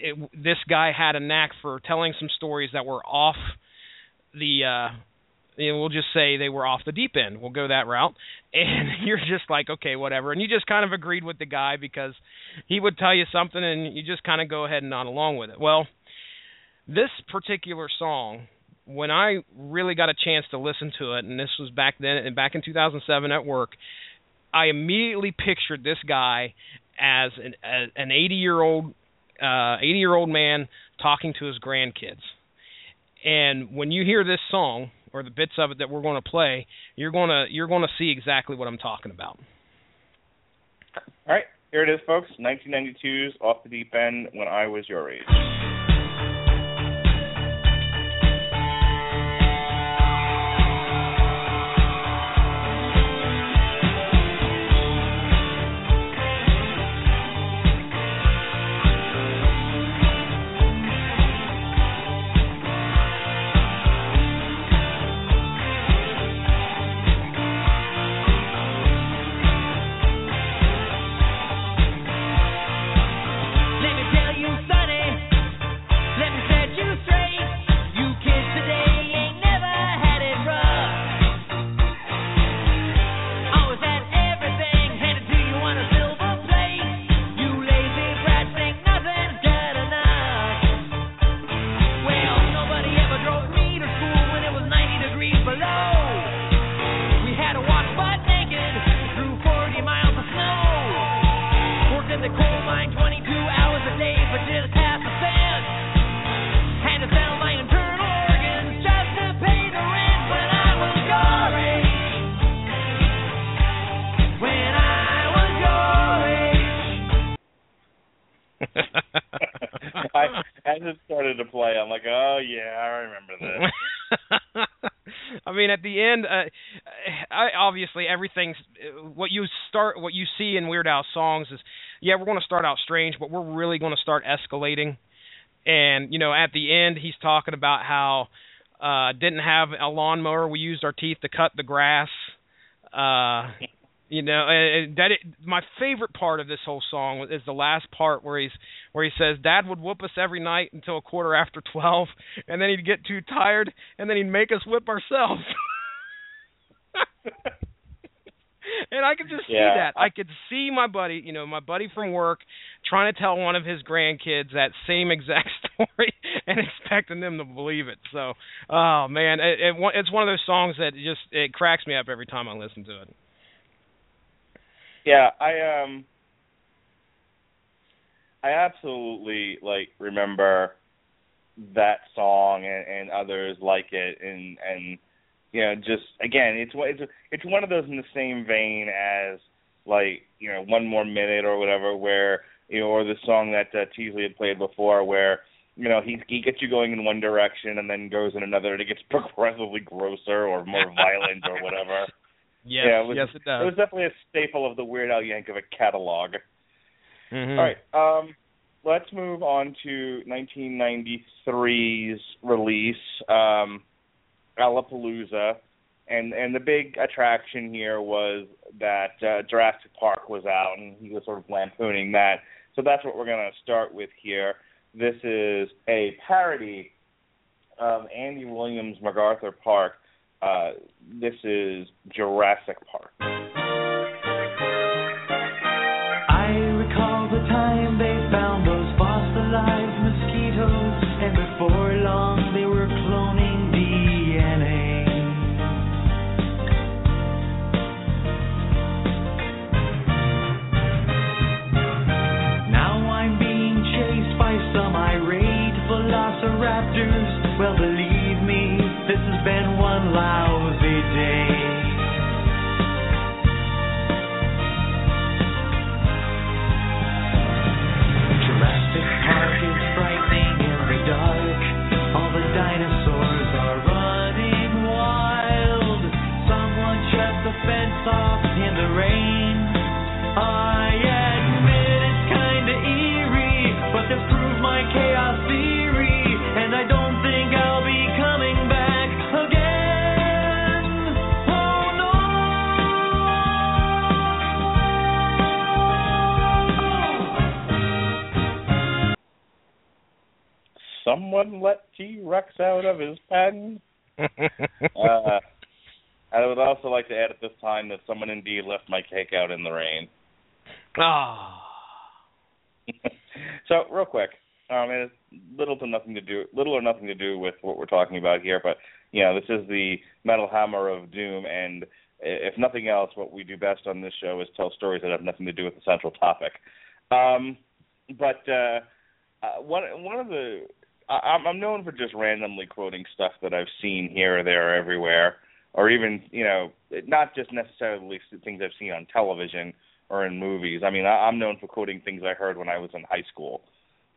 it, this guy had a knack for telling some stories that were off the uh you know, we'll just say they were off the deep end. We'll go that route, and you're just like, okay, whatever, and you just kind of agreed with the guy because he would tell you something, and you just kind of go ahead and nod along with it. Well, this particular song, when I really got a chance to listen to it, and this was back then, and back in 2007 at work, I immediately pictured this guy as an an 80 year old uh 80 year old man talking to his grandkids. And when you hear this song or the bits of it that we're going to play, you're going to you're going to see exactly what I'm talking about. All right, here it is, folks. 1992's Off the Deep End when I was your age. End, uh, I, obviously everything's what you start, what you see in Weird Al songs is, yeah, we're going to start out strange, but we're really going to start escalating. And you know, at the end, he's talking about how uh didn't have a lawnmower, we used our teeth to cut the grass. Uh you know, and that it, my favorite part of this whole song is the last part where he's where he says Dad would whoop us every night until a quarter after twelve, and then he'd get too tired, and then he'd make us whip ourselves. and I could just see that. I could see my buddy, you know, my buddy from work, trying to tell one of his grandkids that same exact story and expecting them to believe it. So, oh man, it, it, it's one of those songs that just it cracks me up every time I listen to it. Yeah, I um I absolutely like remember that song and, and others like it and and you know just again it's one- it's it's one of those in the same vein as like you know one more minute or whatever where you know or the song that uh, Teasley had played before where you know he he gets you going in one direction and then goes in another and it gets progressively grosser or more violent or whatever. Yes, Yeah, it was- yes, it does. It was definitely a staple of the Weird Al Yankovic catalog. Mhm. All right, um, let's move on to 1993's release, um, Alapalooza, and and the big attraction here was that uh, Jurassic Park was out, and he was sort of lampooning that. So that's what we're going to start with here. This is a parody of Andy Williams' MacArthur Park. Uh, this is Jurassic Park. Someone let T Rex out of his pen. uh, I would also like to add at this time that someone indeed left my cake out in the rain. Ah. so real quick, um, and it's little to nothing to do, little or nothing to do with what we're talking about here, but you know, this is the Metal Hammer of Doom, and if nothing else, what we do best on this show is tell stories that have nothing to do with the central topic. Um, but uh, uh, one one of the I, I'm known for just randomly quoting stuff that I've seen here or there or everywhere, or even you know, not just necessarily things I've seen on television or in movies. I mean, I, I'm known for quoting things I heard when I was in high school.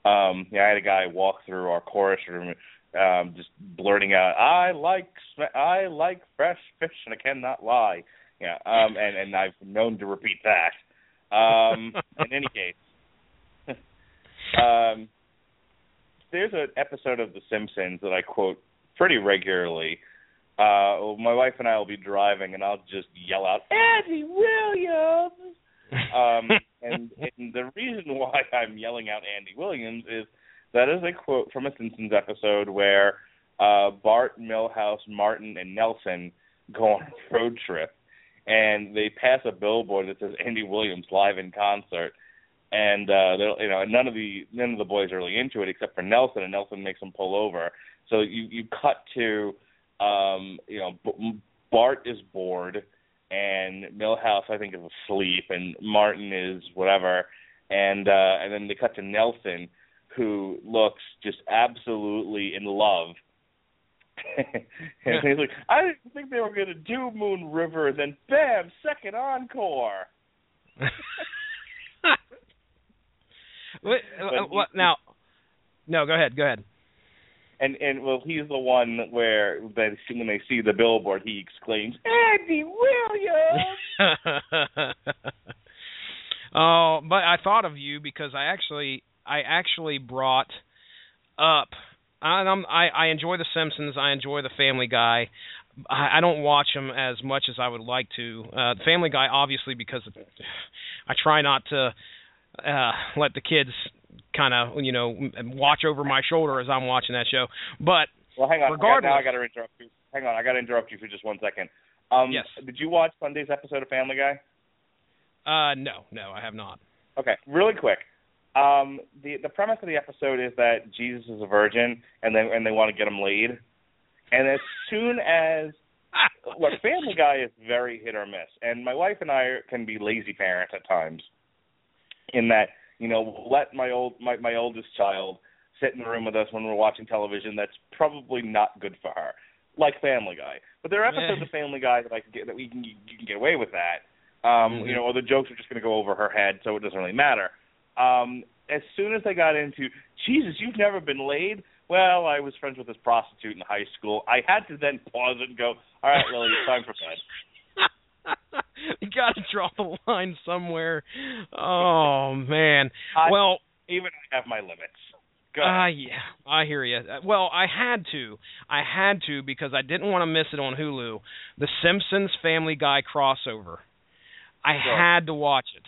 Um, yeah, I had a guy walk through our chorus room, um, just blurting out, "I like I like fresh fish and I cannot lie." Yeah, um, and and I've known to repeat that. Um, in any case, um, there's an episode of The Simpsons that I quote pretty regularly. Uh, my wife and I will be driving, and I'll just yell out, "Andy Williams!" um, and, and the reason why I'm yelling out Andy Williams is that is a quote from a Simpsons episode where uh, Bart, Milhouse, Martin, and Nelson go on a road trip, and they pass a billboard that says Andy Williams live in concert. And uh, you know, none of the none of the boys are really into it except for Nelson, and Nelson makes them pull over. So you you cut to, um, you know, B- Bart is bored, and Milhouse I think is asleep, and Martin is whatever, and uh, and then they cut to Nelson, who looks just absolutely in love. and he's like, I didn't think they were going to do Moon River, and then bam, second encore. What, uh, what, now, no, go ahead. Go ahead. And and well, he's the one where that when they see the billboard, he exclaims, "Andy Williams!" oh, but I thought of you because I actually, I actually brought up. And I'm, I I enjoy The Simpsons. I enjoy The Family Guy. I, I don't watch them as much as I would like to. Uh, the Family Guy, obviously, because I try not to uh let the kids kind of you know watch over my shoulder as I'm watching that show. But well, hang on. Regardless- now I got to interrupt you. Hang on, I got to interrupt you for just one second. Um, Yes. Did you watch Sunday's episode of Family Guy? uh no, no, I have not. Okay, really quick. Um, the the premise of the episode is that Jesus is a virgin, and then and they want to get him laid. And as soon as look, Family Guy is very hit or miss, and my wife and I can be lazy parents at times. In that, you know, let my old my my oldest child sit in the room with us when we're watching television. That's probably not good for her, like Family Guy. But there are episodes Yeah. of Family Guy that I can get that we can you can get away with that. Um, Mhm. You know, or the jokes are just going to go over her head, so it doesn't really matter. Um, as soon as they got into Jesus, you've never been laid. Well, I was friends with this prostitute in high school. I had to then pause it and go, "All right, Lily, it's time for bed." you got to draw the line somewhere. Oh man. I- well, Even I have my limits. Go uh, yeah, I hear you. Well, I had to. I had to because I didn't want to miss it on Hulu. The Simpsons Family Guy crossover. I Sure. had to watch it.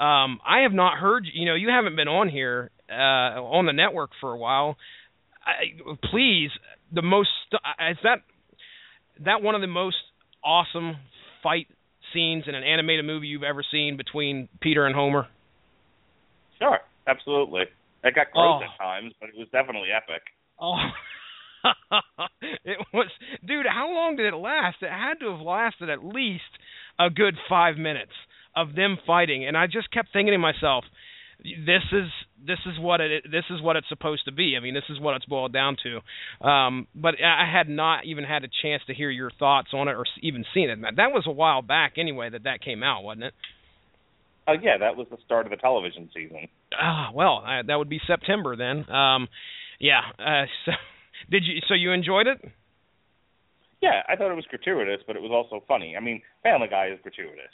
Um, I have not heard. You know, you haven't been on here uh, on the network for a while. I, please, the most is that that one of the most awesome fight scenes in an animated movie you've ever seen between Peter and Homer. Sure, absolutely. It got gross Oh. at times, but it was definitely epic. Oh, it was, dude. How long did it last? It had to have lasted at least a good five minutes of them fighting, and I just kept thinking to myself, this is this is what it this is what it's supposed to be. I mean, this is what it's boiled down to. Um, but I I had not even had a chance to hear your thoughts on it or even seen it. That was a while back, anyway, that that came out, wasn't it? Uh, yeah, that was the start of the television season. Ah, well, uh, that would be September then. Um, yeah. Uh, so, did you? So you enjoyed it? Yeah, I thought it was gratuitous, but it was also funny. I mean, Family Guy is gratuitous.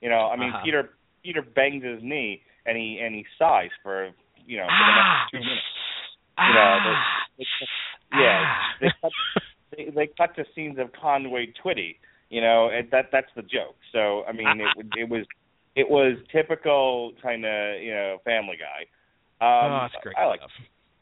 You know, I mean, Uh-huh. Peter Peter bangs his knee and any size for you know for the Ah. next two minutes. Ah. You know, they, they, yeah, Ah. they cut they, they cut to scenes of Conway Twitty. You know, and that that's the joke. So I mean, it it was it was typical kind of you know Family Guy. Um, oh, that's great I like stuff.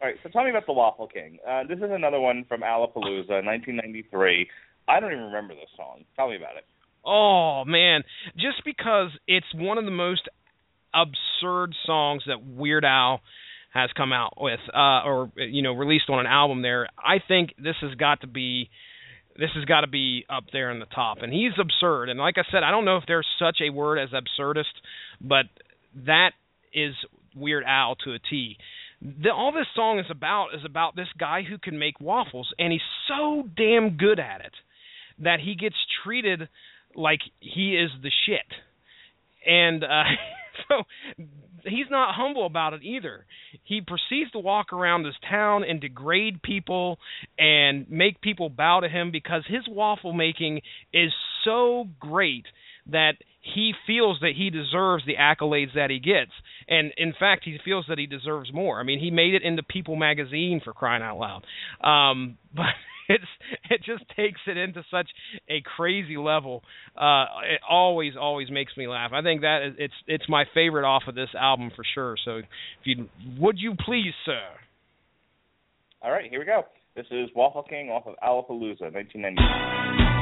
All right, so tell me about the Waffle King. Uh, this is another one from Alapalooza, 1993. I don't even remember this song. Tell me about it. Oh man, just because it's one of the most absurd songs that Weird Al has come out with, uh, or you know, released on an album. There, I think this has got to be, this has got to be up there in the top. And he's absurd. And like I said, I don't know if there's such a word as absurdist, but that is Weird Al to a T. The, all this song is about is about this guy who can make waffles, and he's so damn good at it that he gets treated like he is the shit. And uh, so he's not humble about it either. He proceeds to walk around this town and degrade people and make people bow to him because his waffle making is so great that he feels that he deserves the accolades that he gets. And in fact, he feels that he deserves more. I mean, he made it into People magazine for crying out loud. Um, but it's it just takes it into such a crazy level. Uh, it always always makes me laugh. I think that is, it's it's my favorite off of this album for sure. So if you would you please, sir. All right, here we go. This is Waffle King off of Alapalooza, 1990.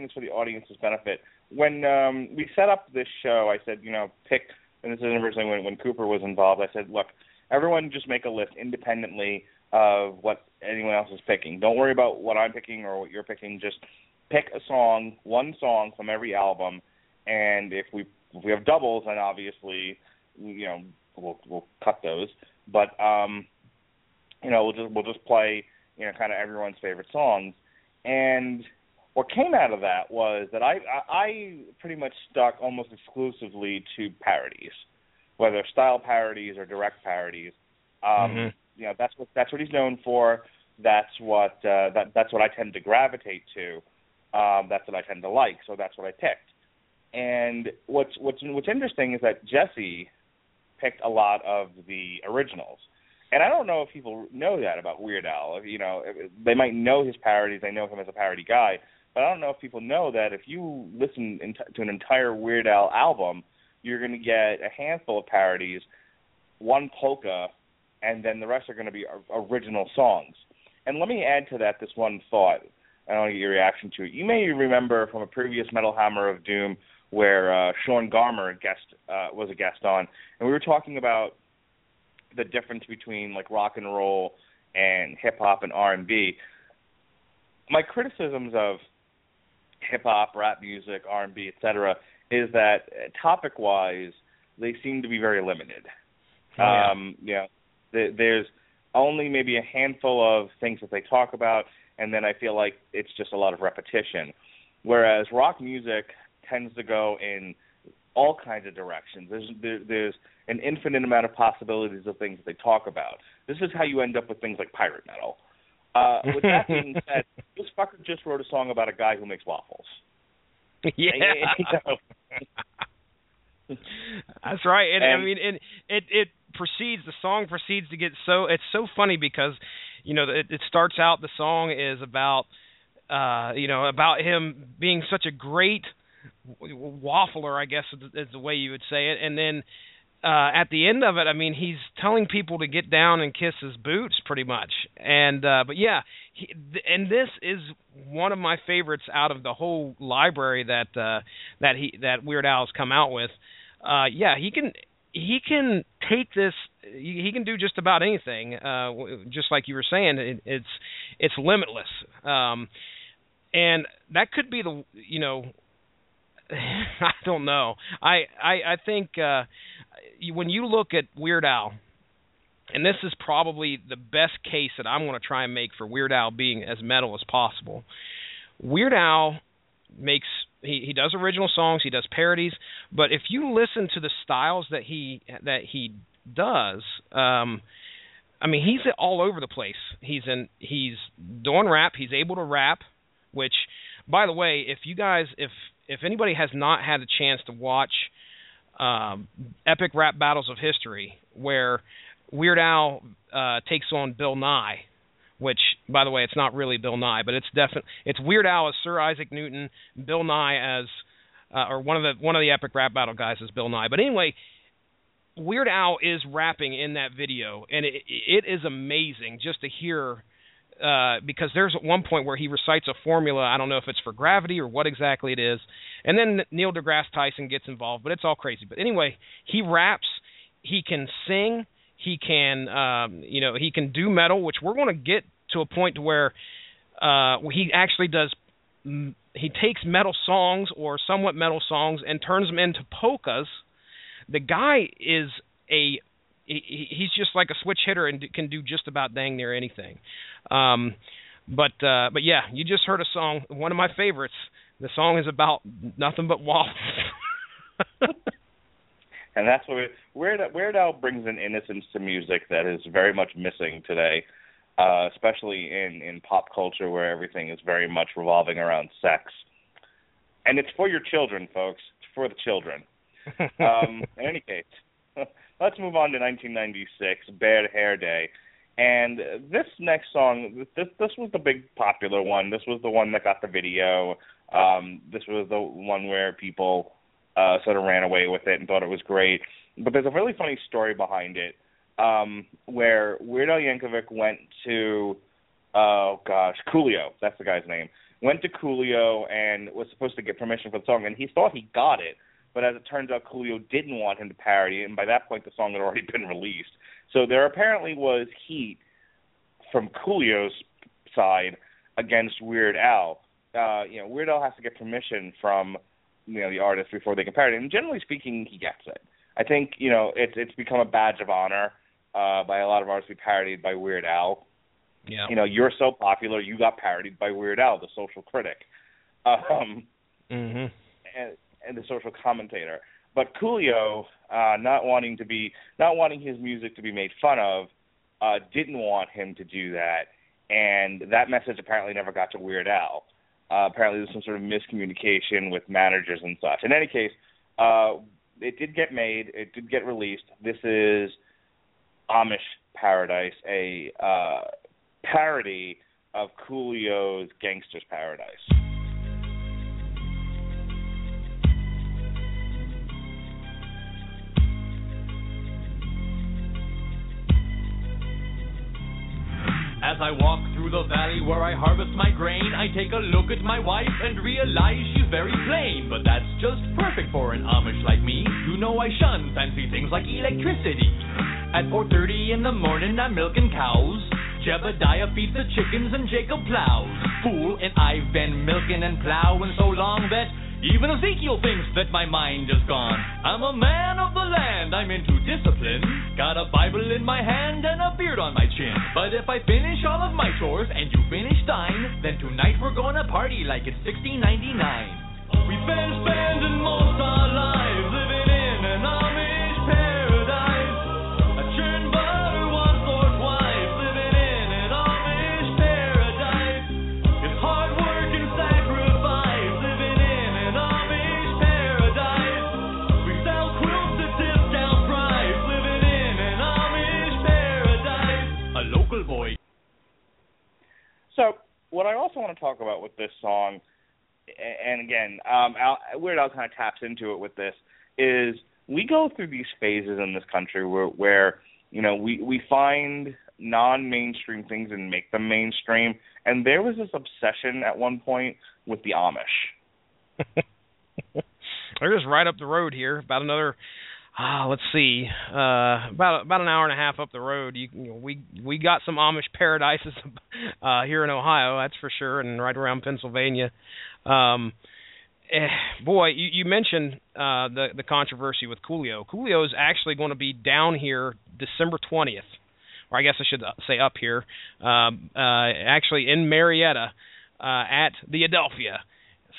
Saying this for the audience's benefit. When um, we set up this show, I said, you know, pick, and this is originally when, when Cooper was involved. I said, look, everyone just make a list independently of what anyone else is picking. Don't worry about what I'm picking or what you're picking. Just pick a song, one song from every album, and if we if we have doubles, then obviously, you know, we'll we'll cut those. But um, you know, we'll just we'll just play you know kind of everyone's favorite songs. And what came out of that was that I I, pretty much stuck almost exclusively to parodies, whether style parodies or direct parodies. Um, Mhm. You know, that's what that's what he's known for. That's what uh, that that's what I tend to gravitate to. Um, that's what I tend to like. So that's what I picked. And what's what's what's interesting is that Jesse picked a lot of the originals. And I don't know if people know that about Weird Al. You know, they might know his parodies. They know him as a parody guy. But I don't know if people know that if you listen to an entire Weird Al album, you're going to get a handful of parodies, one polka, and then the rest are going to be original songs. And let me add to that this one thought. And I want to get your reaction to it. You may remember from a previous Metal Hammer of Doom where uh, Sean Garmer guest uh, was a guest on, and we were talking about the difference between like rock and roll and hip hop and R and B. My criticisms of hip hop, rap music, R and B, etc., is that topic wise they seem to be very limited. Oh, yeah. Um, you know, th- there's only maybe a handful of things that they talk about, and then I feel like it's just a lot of repetition. Whereas rock music tends to go in all kinds of directions. There's there, there's an infinite amount of possibilities of things that they talk about. This is how you end up with things like pirate metal. Uh, with that being said, this fucker just wrote a song about a guy who makes waffles. yeah. That's right. And, I mean, and it it proceeds. The song proceeds to get so. It's so funny because, you know, it, it starts out. The song is about, uh, you know, about him being such a great w- waffler. I guess is the way you would say it. And then uh at the end of it, I mean, he's telling people to get down and kiss his boots, pretty much. And uh but yeah, he, th- and this is one of my favorites out of the whole library that uh that he that Weird Al's come out with. Uh yeah, he can he can take this he can do just about anything uh just like you were saying it, it's it's limitless um and that could be the you know I don't know. I I I think uh when you look at Weird Al and this is probably the best case that I'm going to try and make for Weird Al being as metal as possible. Weird Al makes he he does original songs, he does parodies, but if you listen to the styles that he that he does, um I mean he's all over the place. He's in he's doing rap, he's able to rap, which by the way, if you guys if if anybody has not had a chance to watch um Epic Rap Battles of History where Weird Al uh takes on Bill Nye, which by the way it's not really Bill Nye, but it's definitely it's Weird Al as Sir Isaac Newton, Bill Nye as uh, or one of the one of the Epic Rap Battle guys is Bill Nye. But anyway, Weird Al is rapping in that video, and it, it is amazing just to hear. Uh, because there's at one point where he recites a formula. I don't know if it's for gravity or what exactly it is, and then Neil deGrasse Tyson gets involved. But it's all crazy. But anyway, he raps. He can sing. He can, um, you know, he can do metal, which we're going to get to a point to where uh, he actually does. He takes metal songs or somewhat metal songs and turns them into polkas the guy is a he, he- he's just like a switch hitter and can do just about dang near anything. Um, but uh, but yeah, you just heard a song, one of my favorites. The song is about nothing but waffles. and that's what we, Weird Weird Al brings an innocence to music that is very much missing today, uh, especially in in pop culture where everything is very much revolving around sex. And it's for your children, folks. It's for the children. um, in any case, let's move on to 1996, Bad Hair Day. And this next song, this this was the big popular one. This was the one that got the video. Um, this was the one where people uh, sort of ran away with it and thought it was great. But there's a really funny story behind it, um, where Weird Al Yankovic went to, oh gosh, Coolio. That's the guy's name. Went to Coolio and was supposed to get permission for the song, and he thought he got it. But as it turns out, Coolio didn't want him to parody it, and by that point, the song had already been released. So there apparently was heat from Coolio's side against Weird Al. Uh, you know, Weird Al has to get permission from you know the artist before they can parody, it. and generally speaking, he gets it. I think you know it's it's become a badge of honor uh, by a lot of artists to be parodied by Weird Al. yeah. You know, you're so popular, you got parodied by Weird Al, the social critic. Um, Mhm. and, and the social commentator. But Coolio, uh, not wanting to be, not wanting his music to be made fun of, uh, didn't want him to do that, and that message apparently never got to Weird Al. Uh, apparently, there's some sort of miscommunication with managers and such. In any case, uh, it did get made. It did get released. This is Amish Paradise, a uh, parody of Coolio's Gangster's Paradise. I walk through the valley where I harvest my grain, I take a look at my wife and realize she's very plain. But that's just perfect for an Amish like me. You know I shun fancy things like electricity. At 4.30 in the morning, I'm milking cows. Jebediah feeds the chickens and Jacob plows. Fool, and I've been milking and plowing so long that even Ezekiel thinks that my mind is gone. I'm a man of the land, I'm into discipline. Got a Bible in my hand and a beard on my chin. But if I finish all of my chores and you finish thine, then tonight we're gonna party like it's 1699. We've been spending most our lives living in an Amish paradise. What I also want to talk about with this song, and again, um, Al, Weird Al kind of taps into it with this, is we go through these phases in this country where where you know we we find non-mainstream things and make them mainstream and there was this obsession at one point with the amish They're just right up the road here, about another. Ah, let's see, uh, about about an hour and a half up the road. You, you know, we we got some Amish paradises uh, here in Ohio, that's for sure, and right around Pennsylvania. Um, eh, boy, you, you mentioned uh, the the controversy with Coolio. Coolio is actually going to be down here December twentieth, or I guess I should say up here, um, uh, actually in Marietta uh, at the Adelphia.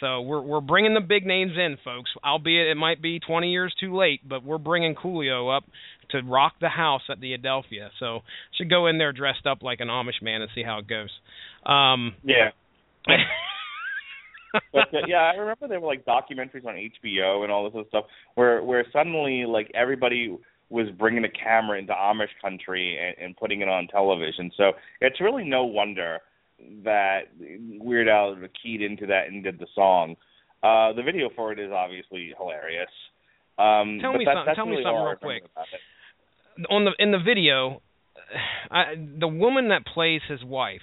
So we're we're bringing the big names in, folks. Albeit it might be 20 years too late, but we're bringing Coolio up to rock the house at the Adelphia. So should go in there dressed up like an Amish man and see how it goes. Um, yeah but uh, yeah, I remember there were like documentaries on HBO and all this other stuff where where suddenly like everybody was bringing a camera into Amish country and, and putting it on television. So it's really no wonder that Weird Al keyed into that and did the song. Uh, the video for it is obviously hilarious. Um, Tell me that, something- tell me something real quick. remember about it. on the in the video, I, the woman that plays his wife,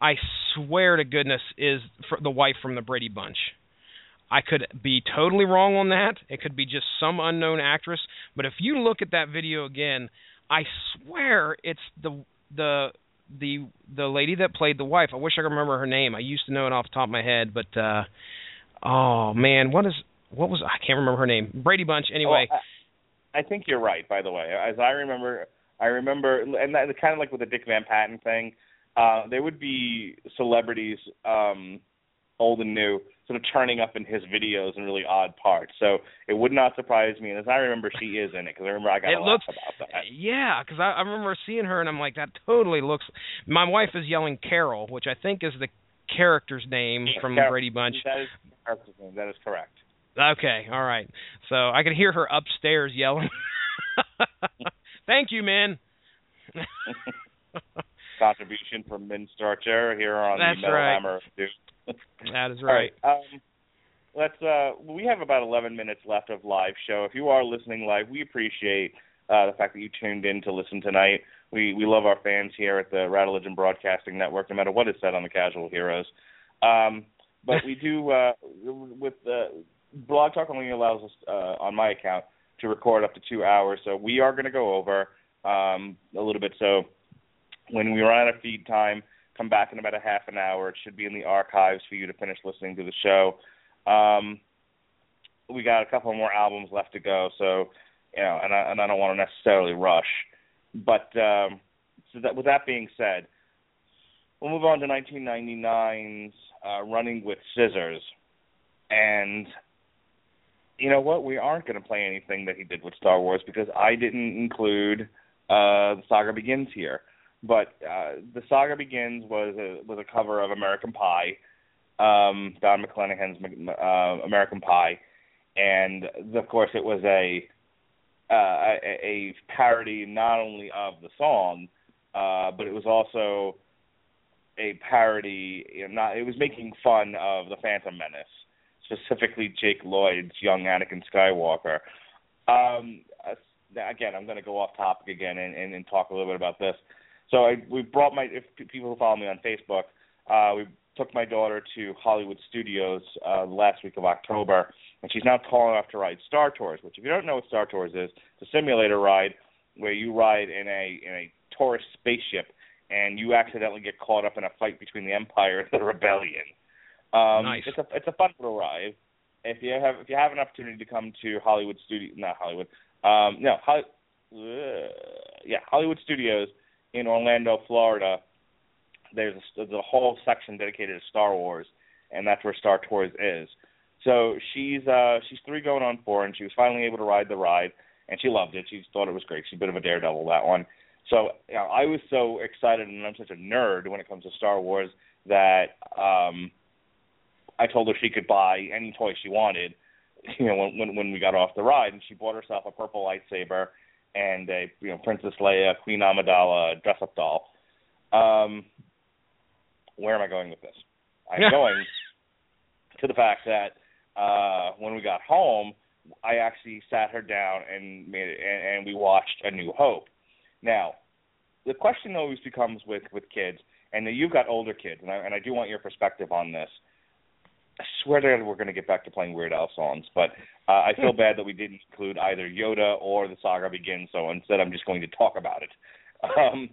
I swear to goodness, is the wife from the Brady Bunch. I could be totally wrong on that. It could be just some unknown actress. But if you look at that video again, I swear it's the the the the lady that played the wife. I wish I could remember her name. I used to know it off the top of my head, but uh oh man, what is what was I can't remember her name. Brady Bunch anyway. Oh, I, I think you're right. By the way, as I remember, I remember, and that kind of like with the Dick Van Patten thing. Uh, there would be celebrities, um, old and new, sort of turning up in his videos in really odd parts. So it would not surprise me. And as I remember, she is in it because I remember I got It a looks- about that. Yeah, because I, I remember seeing her and I'm like, that totally looks. My wife is yelling Carol, which I think is the character's name from Carol- Brady Bunch. That is Carol's name. That is correct. Okay, all right. So I could hear her upstairs yelling. Thank you, man. Contribution from Min Starcher here on That's the Metal right. Hammer. Dude. That is All right. Um, let's. Uh, we have about 11 minutes left of live show. If you are listening live, we appreciate uh, the fact that you tuned in to listen tonight. We we love our fans here at the Rattlegion Broadcasting Network, no matter what is said on the Casual Heroes. Um, but we do uh, with uh, Blog Talk only allows us uh, on my account to record up to two hours. So we are going to go over um, a little bit. So when we run out of feed time, come back in about a half an hour. It should be in the archives for you to finish listening to the show. Um, we got a couple more albums left to go, so you know, and I, and I don't want to necessarily rush. But um, so that, with that being said, we'll move on to 1999's uh, "Running with Scissors," and you know what? We aren't going to play anything that he did with Star Wars because I didn't include uh, the Saga Begins here but uh, the saga begins was a was a cover of American Pie, um, Don McClanahan's uh, American Pie, and of course it was a uh, a, a parody not only of the song, uh, but it was also a parody. Not it was making fun of the Phantom Menace, specifically Jake Lloyd's young Anakin Skywalker. Um, uh, again, I'm going to go off topic again and, and, and talk a little bit about this. So I we brought my if people who follow me on Facebook, uh, we took my daughter to Hollywood Studios uh, last week of October, and she's now tall enough to ride Star Tours. Which, if you don't know what Star Tours is, it's a simulator ride where you ride in a in a tourist spaceship, and you accidentally get caught up in a fight between the Empire and the Rebellion. Um, Nice. It's a it's a fun little ride. If you have if you have an opportunity to come to Hollywood Studio, not Hollywood, um, no, Holly, uh, yeah, Hollywood Studios in Orlando, Florida, there's a, there's a whole section dedicated to Star Wars, and that's where Star Tours is. So she's uh she's three going on four, and she was finally able to ride the ride, and she loved it. She thought it was great. She's a bit of a daredevil that one. So you know, I was so excited, and I'm such a nerd when it comes to Star Wars that um I told her she could buy any toy she wanted. You know, when when, when we got off the ride, and she bought herself a purple lightsaber and a you know Princess Leia, Queen Amidala dress up doll. Um, where am I going with this? I'm going to the fact that uh, when we got home, I actually sat her down and made it, and, and we watched A New Hope. Now, the question always becomes with with kids, and you've got older kids, and I, and I do want your perspective on this. I swear to God, we're going to get back to playing Weird Al songs, but uh, I feel bad that we didn't include either Yoda or The Saga Begins. So instead, I'm just going to talk about it. Um,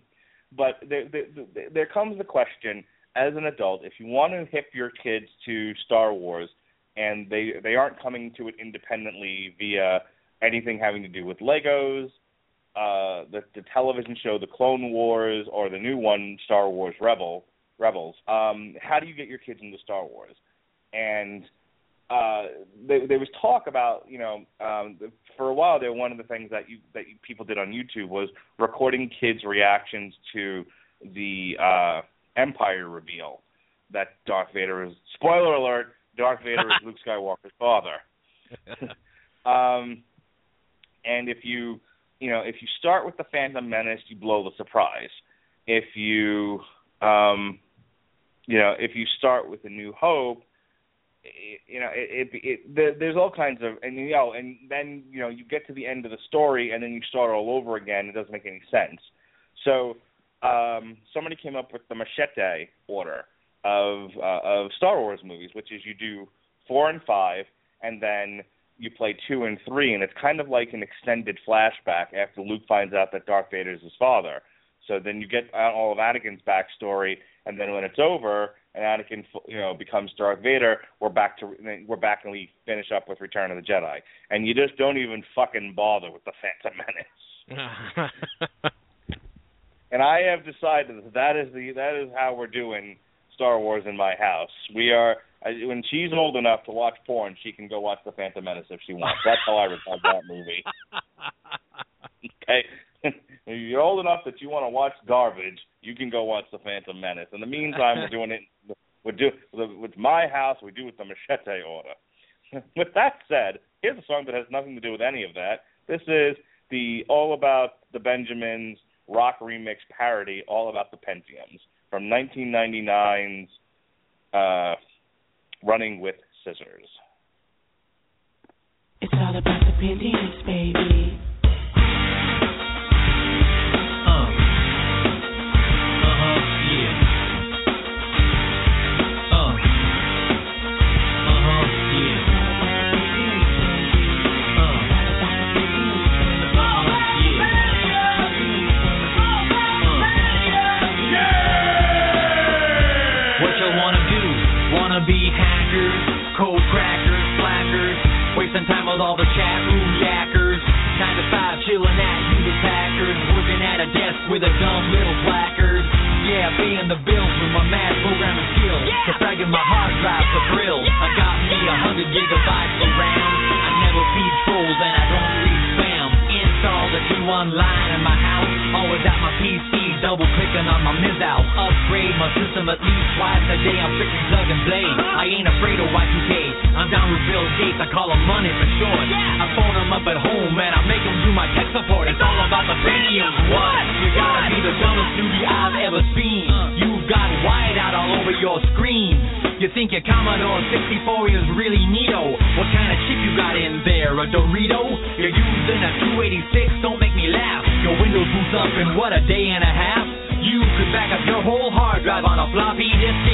but there, there, there comes the question: as an adult, if you want to hip your kids to Star Wars, and they they aren't coming to it independently via anything having to do with Legos, uh, the the television show The Clone Wars, or the new one Star Wars Rebel Rebels. Um, how do you get your kids into Star Wars? And uh, there, there was talk about you know um, for a while there one of the things that you that you, people did on YouTube was recording kids' reactions to the uh, Empire reveal that Darth Vader is spoiler alert Darth Vader is Luke Skywalker's father. um, and if you you know if you start with the Phantom Menace, you blow the surprise. If you um, you know if you start with A New Hope, you know it, it, it there, there's all kinds of and you know and then you know you get to the end of the story and then you start all over again. It doesn't make any sense. So um, somebody came up with the machete order of uh, of Star Wars movies, which is you do four and five, and then you play two and three, and it's kind of like an extended flashback after Luke finds out that Darth Vader is his father. So then you get all of Anakin's backstory, and then when it's over and Anakin, you know, becomes Darth Vader, we're back to we're back and we finish up with Return of the Jedi, and you just don't even fucking bother with the Phantom Menace. and I have decided that that is the that is how we're doing Star Wars in my house. We are when she's old enough to watch porn, she can go watch The Phantom Menace if she wants. That's how I resolve that movie. okay, you're old enough that you want to watch garbage, you can go watch The Phantom Menace. In the meantime, we're doing it. We do with my house. We do with the machete order. with that said, here's a song that has nothing to do with any of that. This is the All About the Benjamins rock remix parody, All About the Pentiums from 1999's uh, Running with Scissors. It's all about the Pentiums, baby. Wanna be hackers, code crackers, slackers, wasting time with all the chat room yackers. Nine to five, chilling at Hewlett Packard, working at a desk with a dumb little placard. Yeah, paying the bills with my mad programming skills. Defragging my hard drive for thrills. I got me a hundred gigabytes of RAM. I never feed trolls and I don't read spam. Install the T1 line in my double clicking on my Miz out. Upgrade my system at least twice a day. I'm strictly plug and play. I ain't afraid of Y2K. I'm down with Bill Gates. I call him money for short. I phone him up at home and I make him do my tech support. It's all about the Pentiums. What? You gotta be the dumbest newbie I've ever seen. Uh. You've got whiteout all over your screen. You think your Commodore 64 is really neato? What kind of chip you got in there? A Dorito? You're using a 286? Don't make me laugh. Your Windows boots up in what a day and a half? You could back up your whole hard drive on a floppy disk.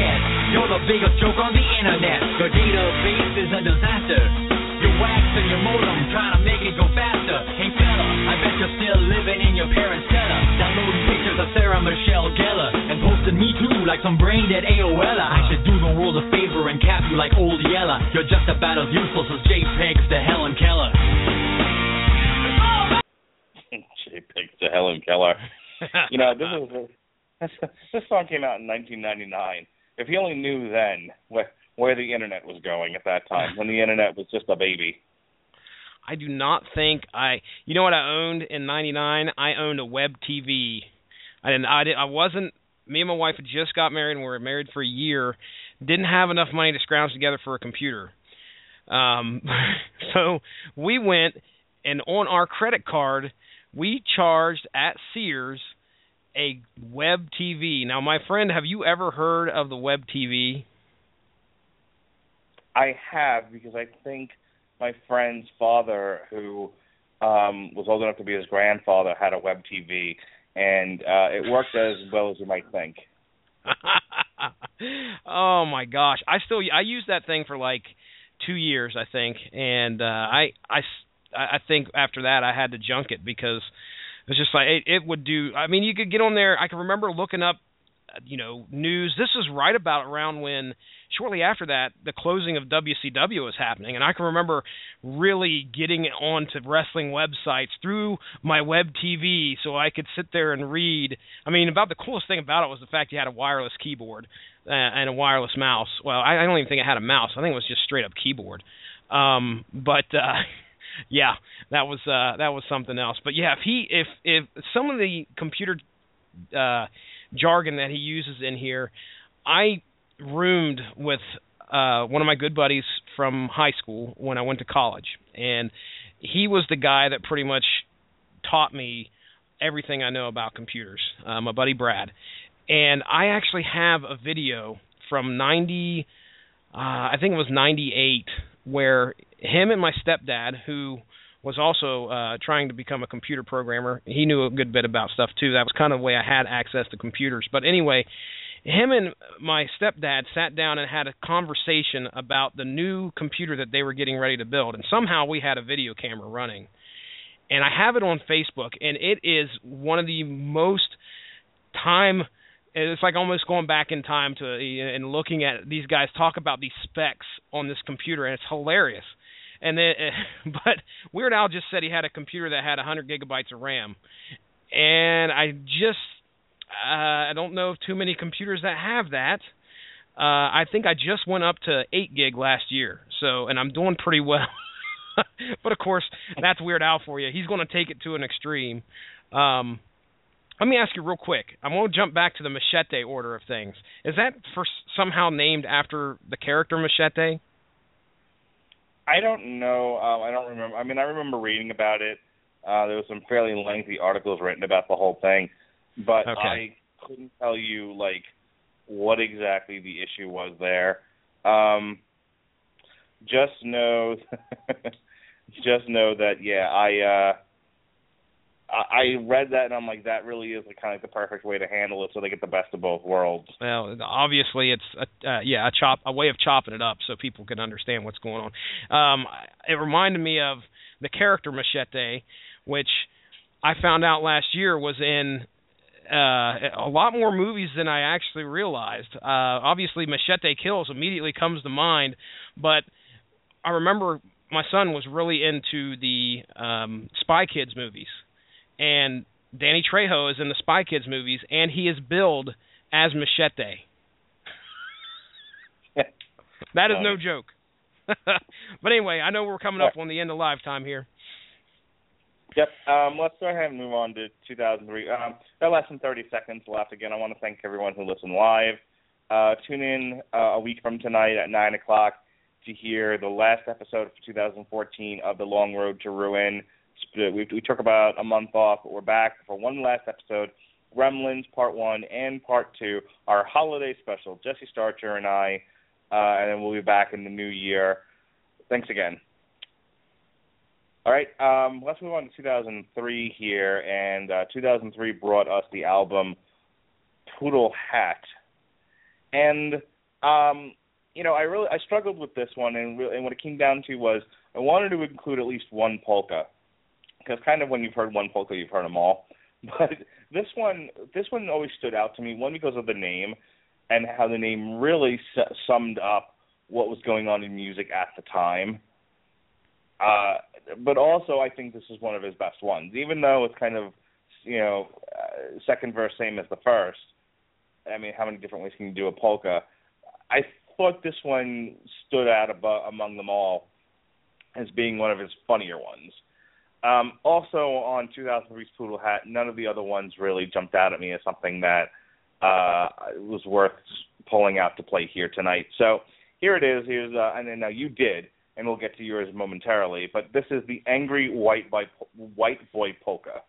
You're the biggest joke on the internet. Your database is a disaster. You're waxing your modem, trying to make it go faster. Hey fella, I bet you're still living in your parents' cellar. Downloading pictures of Sarah Michelle Gellar and posting me too like some brain dead AOL. I should do the world a favor and cap you like old Yeller. You're just about as useless as JPEGs to Helen Keller. JPEGs to Helen Keller. You know, this is this, this song came out in 1999. If he only knew then where where the internet was going at that time, when the internet was just a baby. I do not think I. You know what I owned in '99? I owned a web TV. I didn't. I did. I wasn't. Me and my wife had just got married and we were married for a year. Didn't have enough money to scrounge together for a computer. Um, so we went and on our credit card we charged at Sears a web TV. Now, my friend, have you ever heard of the web TV? I have because I think my friend's father, who um, was old enough to be his grandfather, had a web TV, and uh, it worked as well as you might think. oh my gosh, I still I used that thing for like two years, I think, and uh, I I I think after that I had to junk it because it's just like it, it would do. I mean, you could get on there. I can remember looking up, you know, news. This is right about around when shortly after that the closing of WCW was happening, and I can remember really getting onto wrestling websites through my web TV so I could sit there and read. I mean, about the coolest thing about it was the fact you had a wireless keyboard uh, and a wireless mouse. Well, I, don't even think I had a mouse. I think it was just straight up keyboard. Um, but uh, yeah, that was uh, that was something else. But yeah, if he if if some of the computer uh, jargon that he uses in here, I roomed with uh, one of my good buddies from high school when I went to college, and he was the guy that pretty much taught me everything I know about computers. Uh, my buddy Brad, and I actually have a video from ninety, uh, I think it was ninety eight, where him and my stepdad, who was also uh, trying to become a computer programmer, he knew a good bit about stuff too. That was kind of the way I had access to computers. But anyway, him and my stepdad sat down and had a conversation about the new computer that they were getting ready to build, and somehow we had a video camera running. And I have it on Facebook, and it is one of the most time it's like almost going back in time to and looking at these guys talk about these specs on this computer and it's hilarious and then but weird al just said he had a computer that had 100 gigabytes of ram and i just uh, I don't know of too many computers that have that. Uh, I think I just went up to eight gig last year, so and I'm doing pretty well. but of course, that's Weird Al for you. He's going to take it to an extreme. Um, let me ask you real quick. I'm going to jump back to the Machete order of things. Is that for somehow named after the character Machete? I don't know. Um, I don't remember. I mean, I remember reading about it. Uh, there was some fairly lengthy articles written about the whole thing but okay. I couldn't tell you like what exactly the issue was there. Um, just know, just know that yeah, I uh, I read that and I'm like that really is like kind of the perfect way to handle it so they get the best of both worlds. Well, obviously it's a, uh, yeah a chop a way of chopping it up so people can understand what's going on. Um, it reminded me of the character Machete, which I found out last year was in uh, a lot more movies than I actually realized. Uh, obviously, Machete Kills immediately comes to mind, but I remember my son was really into the um, Spy Kids movies, and Danny Trejo is in the Spy Kids movies, and he is billed as Machete. that is no joke. but anyway, I know we're coming up on the end of live time here. Yep. Um, let's go ahead and move on to 2003. Um, got less than 30 seconds left. Again, I want to thank everyone who listened live. Uh, tune in uh, a week from tonight at 9 o'clock to hear the last episode of 2014 of The Long Road to Ruin. We, we took about a month off, but we're back for one last episode. Gremlins Part 1 and Part 2, our holiday special. Jesse Starcher and I, uh, and then we'll be back in the new year. Thanks again. All right, um, let's move on to 2003 here, and uh, 2003 brought us the album Poodle Hat, and um, you know I really I struggled with this one, and, really, and what it came down to was I wanted to include at least one polka, because kind of when you've heard one polka, you've heard them all. But this one, this one always stood out to me. One because of the name, and how the name really su- summed up what was going on in music at the time. Uh, but also, I think this is one of his best ones, even though it's kind of, you know, uh, second verse same as the first. I mean, how many different ways can you do a polka? I thought this one stood out above, among them all as being one of his funnier ones. Um, also, on 2003's Poodle Hat, none of the other ones really jumped out at me as something that uh, was worth pulling out to play here tonight. So here it is. Here's uh, and then now you did and we'll get to yours momentarily. But this is the Angry White Boy, White Boy Polka.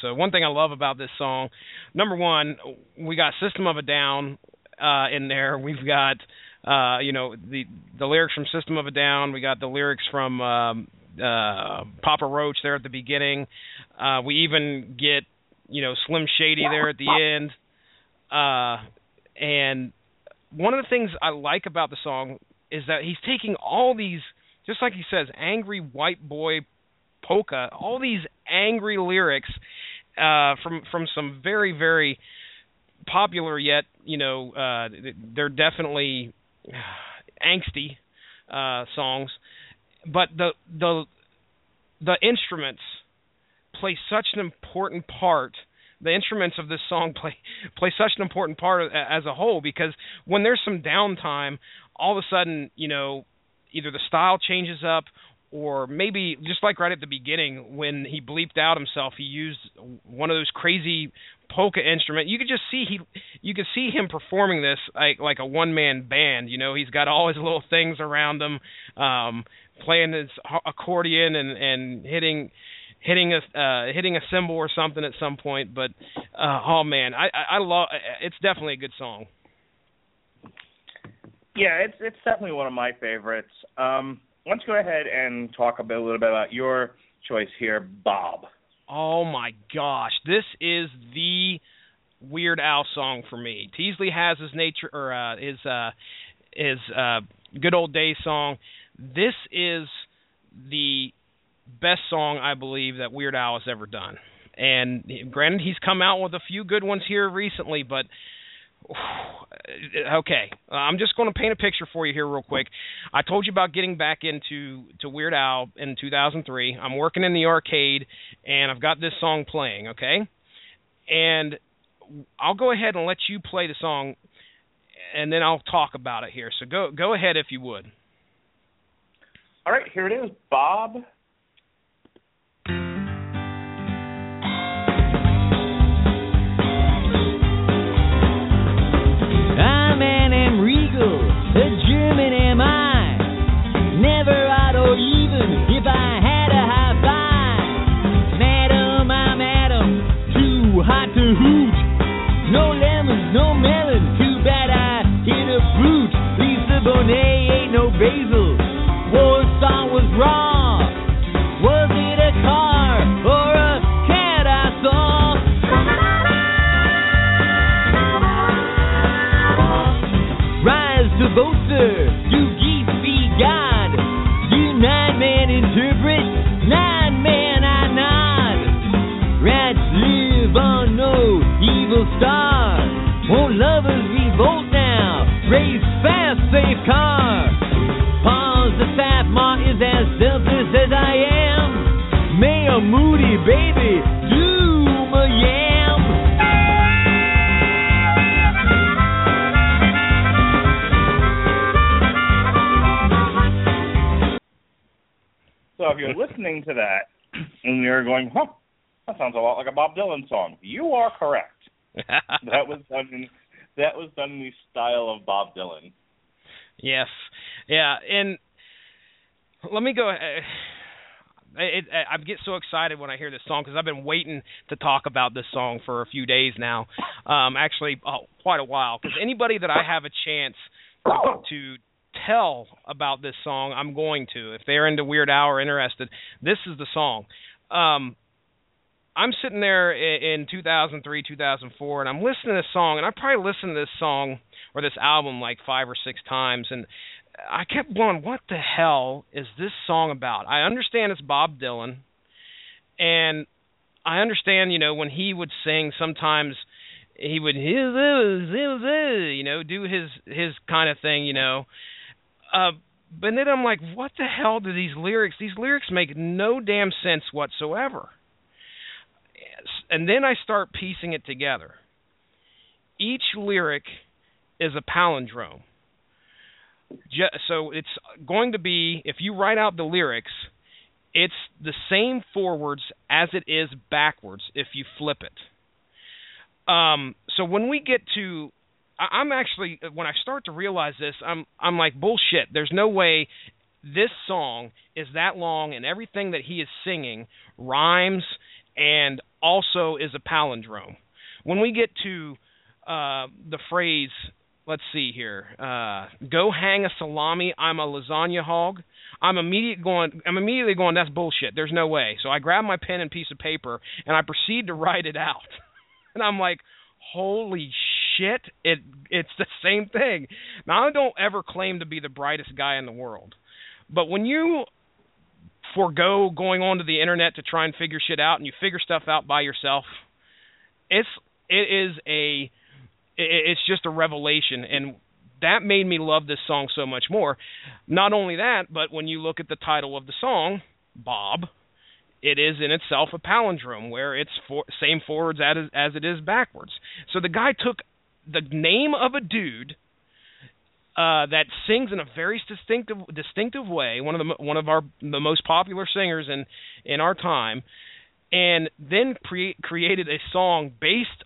So. One thing I love about this song, number one, we got System of a Down uh, in there. We've got uh, you know the the lyrics from System of a Down. We got the lyrics from um, uh, Papa Roach there at the beginning. Uh, we even get you know Slim Shady there at the end. Uh, and one of the things I like about the song is that he's taking all these, just like he says, angry white boy polka, all these angry lyrics uh, from from some very very popular yet you know uh, they're definitely angsty uh, songs, but the the the instruments play such an important part. The instruments of this song play play such an important part as a whole because when there's some downtime, all of a sudden you know either the style changes up or maybe just like right at the beginning when he bleeped out himself, he used one of those crazy polka instrument. You could just see he, you could see him performing this like like a one man band. You know, he's got all his little things around him, um, playing his accordion and and hitting hitting a uh hitting a cymbal or something at some point. But uh, oh man, I I, I love. It's definitely a good song. Yeah, it's it's definitely one of my favorites. Um, let's go ahead and talk a, bit, a little bit about your choice here, Bob. Oh my gosh, this is the Weird Al song for me. Teasley has his nature or uh, his uh, his uh, good old day song. This is the best song I believe that Weird Al has ever done. And granted, he's come out with a few good ones here recently, but okay, I'm just going to paint a picture for you here real quick. I told you about getting back into to Weird Al in 2003. I'm working in the arcade and I've got this song playing, okay? And I'll go ahead and let you play the song and then I'll talk about it here. So go go ahead if you would. All right, here it is, Bob. Charbonnet ain't no basil. Warsaw was raw. Was it a car or a cat I saw? Rise to boaster, you geese be God. You nine man interpret, nine man I nod. Rats live on no evil star. Won't lovers revolt now? Race as I am. May a moody baby doom a yam. So if you're listening to that and you're going, huh, that sounds a lot like a Bob Dylan song, you are correct. that was done in that was done in the style of Bob Dylan. Yes, yeah, and let me go. Uh, It, it, I get so excited when I hear this song because I've been waiting to talk about this song for a few days now. Um, actually, oh, quite a while. Because anybody that I have a chance to, to tell about this song, I'm going to. If they're into Weird Al or interested, this is the song. Um, I'm sitting there in, in 2003, 2004, and I'm listening to this song, and I probably listened to this song or this album like five or six times, and I kept going, "What the hell is this song about?" I understand it's Bob Dylan, and I understand, you know, when he would sing, sometimes he would, you know, do his his kind of thing, you know. Uh, but then I'm like, what the hell do these lyrics? These lyrics make no damn sense whatsoever. And then I start piecing it together. Each lyric is a palindrome. So it's going to be, if you write out the lyrics, it's the same forwards as it is backwards if you flip it. Um, so when we get to I- I'm actually when I start to realize this, I'm I'm like bullshit. There's no way this song is that long and everything that he is singing rhymes and also is a palindrome. When we get to uh, the phrase, let's see here, uh, go hang a salami, I'm a lasagna hog. I'm immediate going. I'm immediately going. That's bullshit. There's no way. So I grab my pen and piece of paper and I proceed to write it out. and I'm like, holy shit! It it's the same thing. Now I don't ever claim to be the brightest guy in the world, but when you forego going onto the internet to try and figure shit out and you figure stuff out by yourself, it's it is a it's just a revelation and that made me love this song so much more. Not only that, but when you look at the title of the song, Bob, it is in itself a palindrome where it's for, same forwards as, as it is backwards. So the guy took the name of a dude uh, that sings in a very distinctive distinctive way, one of the one of our the most popular singers in in our time, and then pre- created a song based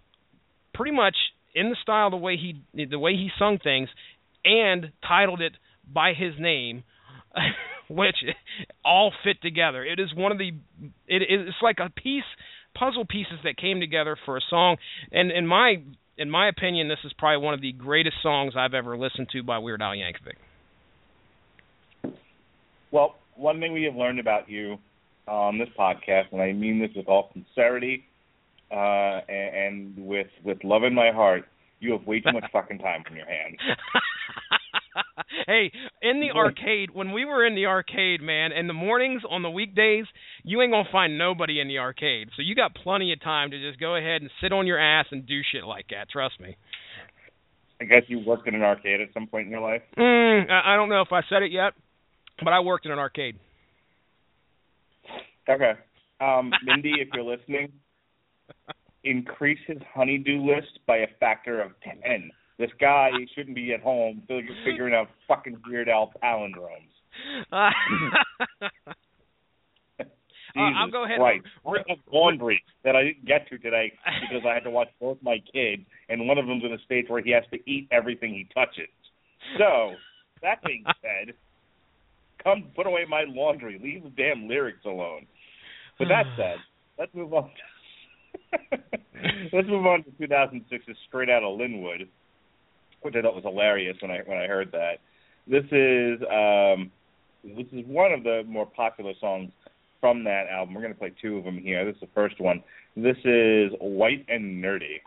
pretty much in the style the way he the way he sung things, and titled it by his name. which all fit together. It is one of the it it's like a piece puzzle pieces that came together for a song and in my in my opinion this is probably one of the greatest songs I've ever listened to by Weird Al Yankovic. Well, one thing we have learned about you on this podcast, and I mean this with all sincerity uh, and, and with with love in my heart, you have way too much fucking time on your hands. hey, in the arcade, when we were in the arcade, man, in the mornings on the weekdays, you ain't gonna find nobody in the arcade. So you got plenty of time to just go ahead and sit on your ass and do shit like that. Trust me. I guess you worked in an arcade at some point in your life. Mm, I don't know if I said it yet, but I worked in an arcade. Okay. Um, Mindy, if you're listening, increase his honeydew list by a factor of ten. This guy shouldn't be at home figuring out fucking Weird Al palindromes. Uh, I'll go ahead and- I have laundry that I didn't get to today because I had to watch both my kids, and one of them's in a stage where he has to eat everything he touches. So, that being said, come put away my laundry. Leave the damn lyrics alone. With that said, let's move on. Let's move on to 2006's Straight Outta Lynwood, which I thought was hilarious when I when I heard that. This is um, this is one of the more popular songs from that album. We're going to play two of them here. This is the first one. This is White and Nerdy.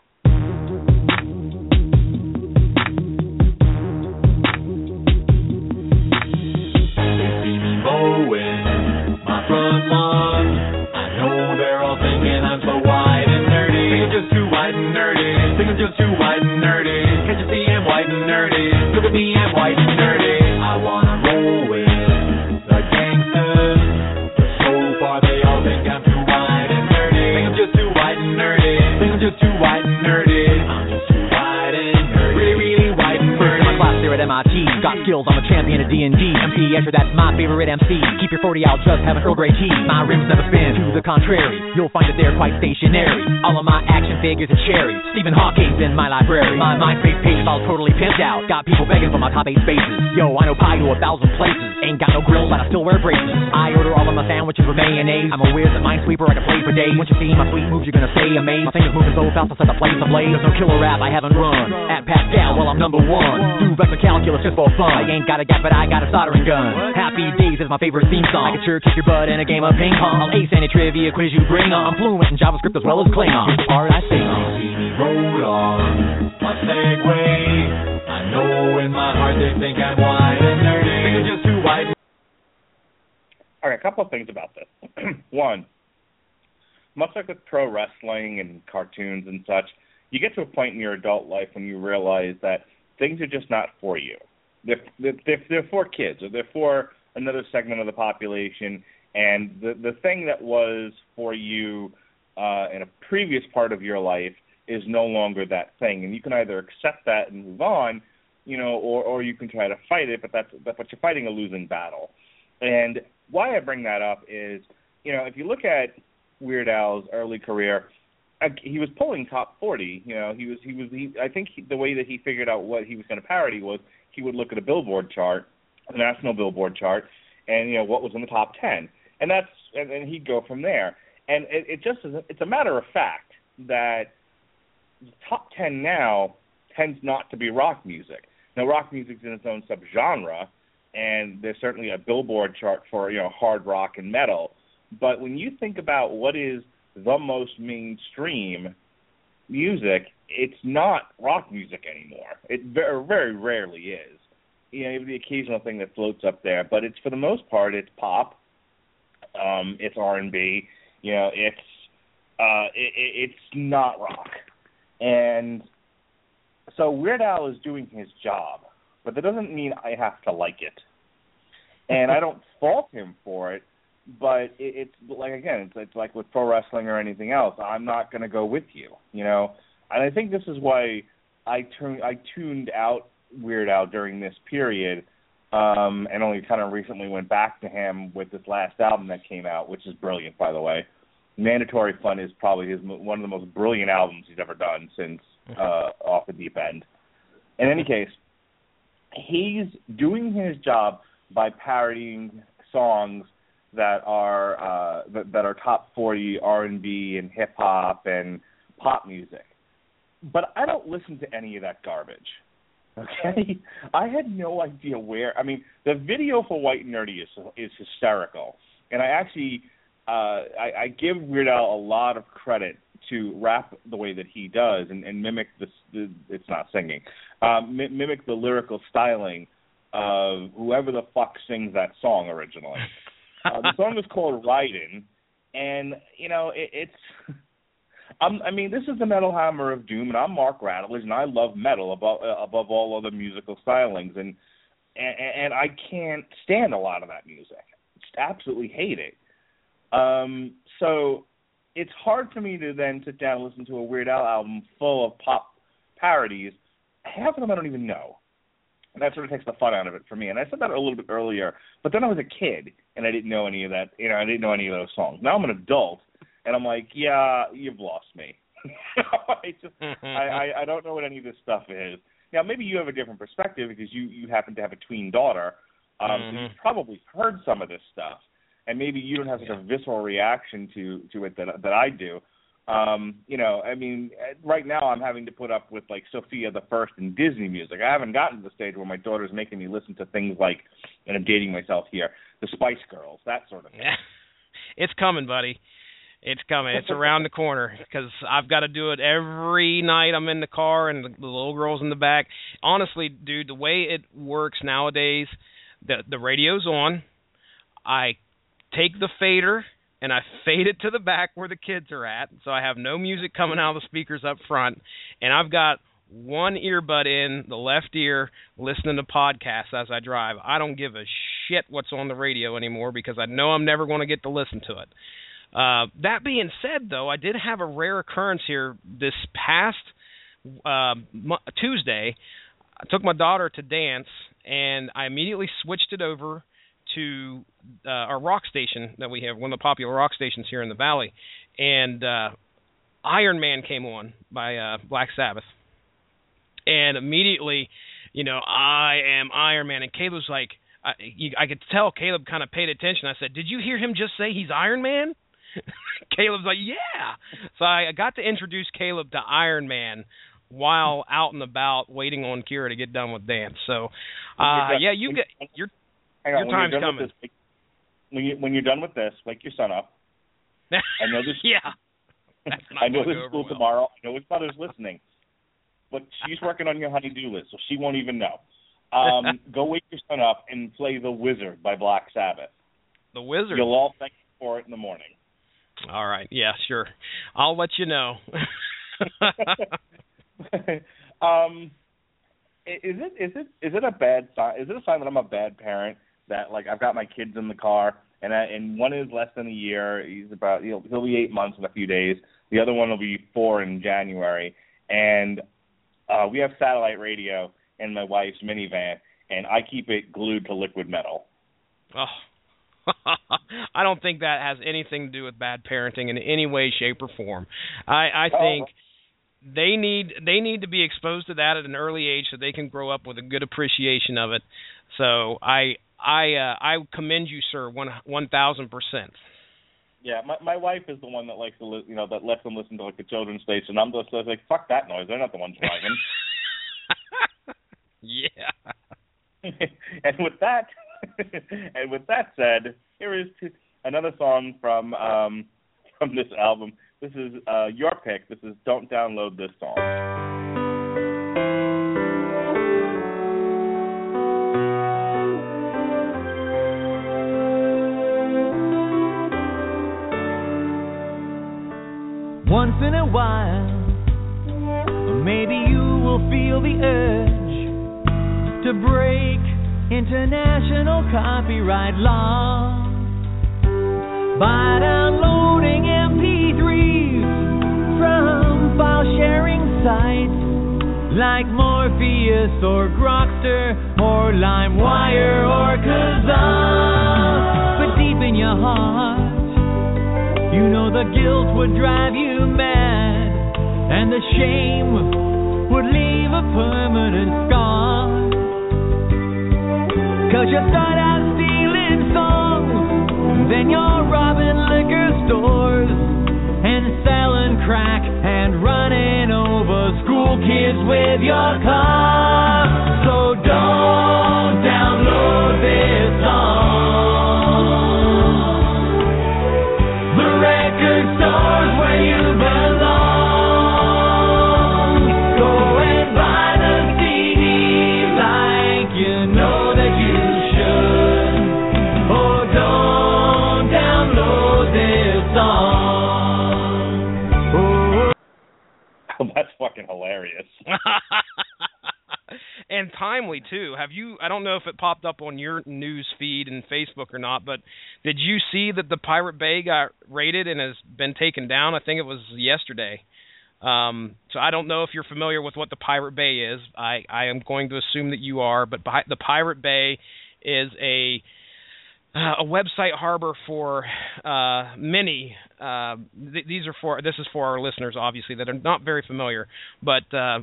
not Got skills, I'm a champion at D&D. MC Escher, that's my favorite MC. Keep your 40 out, just have an Earl Grey tea. My rims never spin, to the contrary. You'll find that they're quite stationary. All of my action figures are cherry. Stephen Hawking's in my library. My MySpace page is all totally pimped out. Got people begging for my top eight spaces. Yo, I know pi to a thousand places. Ain't got no grill, but I still wear braces. I order all of my sandwiches with mayonnaise. I'm a whiz, a minesweeper, I can play for days. Once you see my sweet moves, you're gonna stay amazed. My fingers moving so fast, I set the place ablaze. There's no killer rap I haven't run. At Pascal, well, I'm number one. Do vector calculus just for fun. I ain't got a gap, but I got a soldering gun. Happy Days is my favorite theme song. I can sure kick your butt in a game of ping pong. I'll ace any trivia quiz you bring on. I'm fluent in JavaScript as well as Klingon. Here's the part I sing. See me roll on my Segway. I know in my heart they think I'm white and nerdy. Think I'm just too white. All right, a couple of things about this. One, much like with pro wrestling and cartoons and such, you get to a point in your adult life when you realize that things are just not for you. They're they're, they're, for kids or they're for another segment of the population, and the the thing that was for you uh, in a previous part of your life is no longer that thing, and you can either accept that and move on, you know, or or you can try to fight it, but that's but you're fighting a losing battle. And why I bring that up is, you know, if you look at Weird Al's early career, he was pulling top 40. You know, he was he was he, I think he, the way that he figured out what he was going to parody was he would look at a Billboard chart, the national Billboard chart, and you know what was in the top 10, and that's and, and he'd go from there. And it, it just is it's a matter of fact that the top 10 now tends not to be rock music. Now, rock music's in its own subgenre, and there's certainly a Billboard chart for you know hard rock and metal. But when you think about what is the most mainstream music, it's not rock music anymore. It very very rarely is. You know, you have the occasional thing that floats up there, but it's for the most part it's pop, um, it's R and B. You know, it's uh, it, it, it's not rock, and so Weird Al is doing his job, but that doesn't mean I have to like it. And I don't fault him for it, but it, it's like again, it's, it's like with pro wrestling or anything else. I'm not going to go with you, you know. And I think this is why I turned I tuned out Weird Al during this period, um, and only kind of recently went back to him with this last album that came out, which is brilliant, by the way. Mandatory Fun is probably his one of the most brilliant albums he's ever done since uh, Off the Deep End. In any case, he's doing his job by parodying songs that are uh, that, that are top 40 R&B and hip hop and pop music. But I don't listen to any of that garbage. Okay, I had no idea where. I mean, the video for White and Nerdy is is hysterical, and I actually uh, I, I give Weird Al a lot of credit to rap the way that he does and, and mimic the, the it's not singing, um, mi- mimic the lyrical styling of whoever the fuck sings that song originally. uh, the song is called Riding, and you know it, it's. I'm, I mean, this is the Metal Hammer of Doom, and I'm Mark Radulich, and I love metal above uh, above all other musical stylings, and, and and I can't stand a lot of that music. Just absolutely hate it. Um, so it's hard for me to then sit down and listen to a Weird Al album full of pop parodies. Half of them I don't even know. And that sort of takes the fun out of it for me. And I said that a little bit earlier, but then I was a kid and I didn't know any of that. You know, I didn't know any of those songs. Now I'm an adult, and I'm like, yeah, you've lost me. I just, I, I, I don't know what any of this stuff is. Now maybe you have a different perspective because you you happen to have a tween daughter, um, so Mhm. you've probably heard some of this stuff, and maybe you don't have such a visceral reaction to to it that that I do. Um, you know, I mean, right now I'm having to put up with like Sofia the First and Disney music. I haven't gotten to the stage where my daughter's making me listen to things like, and I'm dating myself here, the Spice Girls, that sort of thing. Yeah. It's coming, buddy. It's coming. It's around the corner because I've got to do it every night. I'm in the car and the, the little girl's in the back. Honestly, dude, the way it works nowadays, the the radio's on. I take the fader and I fade it to the back where the kids are at, so I have no music coming out of the speakers up front, and I've got one earbud in the left ear listening to podcasts as I drive. I don't give a shit what's on the radio anymore because I know I'm never going to get to listen to it. Uh, that being said, though, I did have a rare occurrence here this past uh, Tuesday. I took my daughter to dance, and I immediately switched it over to uh, our rock station that we have, one of the popular rock stations here in the valley, and uh, Iron Man came on by uh, Black Sabbath, and immediately, you know, I am Iron Man, and Caleb's like, I, you, I could tell Caleb kind of paid attention. I said, "Did you hear him just say he's Iron Man?" Caleb's like, "Yeah." So I got to introduce Caleb to Iron Man while out and about waiting on Kira to get done with dance. So, uh, yeah, you get your on, Your time's coming. This, when you when you're done with this, wake your son up. I know this. yeah. I know this school well. tomorrow. I know his mother's listening, but she's working on your honey-do list, so she won't even know. Um, go wake your son up and play "The Wizard" by Black Sabbath. The Wizard. You'll all thank me for it in the morning. All right. Yeah, sure. I'll let you know. um, is it is it is it a bad sign? Is it a sign that I'm a bad parent? That like I've got my kids in the car, and I, and one is less than a year. He's about he'll he'll be eight months in a few days. The other one will be four in January, and uh, we have satellite radio in my wife's minivan, and I keep it glued to liquid metal. oh. I don't think that has anything to do with bad parenting in any way, shape, or form. I, I Oh. think they need they need to be exposed to that at an early age so they can grow up with a good appreciation of it. So I I uh, I commend you, sir, one one thousand percent. Yeah, my my wife is the one that likes to li- you know that lets them listen to like the children's station. I'm just like fuck that noise. They're not the ones driving. Yeah. and with that, and with that said, here is another song from um, from this album. This is uh, your pick. This is "Don't Download This Song." Once in a while, maybe you will feel the urge to break international copyright law by downloading MP3s from file sharing sites like Morpheus or Grokster or LimeWire or Kazaa. But deep in your heart, you know the guilt would drive you mad, and the shame would leave a permanent scar. Cause you start out stealing songs, then you're robbing liquor stores, and selling crack, and running over school kids with your car. So don't download this fucking hilarious. and timely too. Have you? I don't know if it popped up on your news feed and Facebook or not, but did you see that the Pirate Bay got raided and has been taken down? I think it was yesterday. Um, so I don't know if you're familiar with what the Pirate Bay is. I I am going to assume that you are, but the Pirate Bay is a uh, a website harbor for uh, many. Uh, th- these are for this is for our listeners, obviously, that are not very familiar. But uh,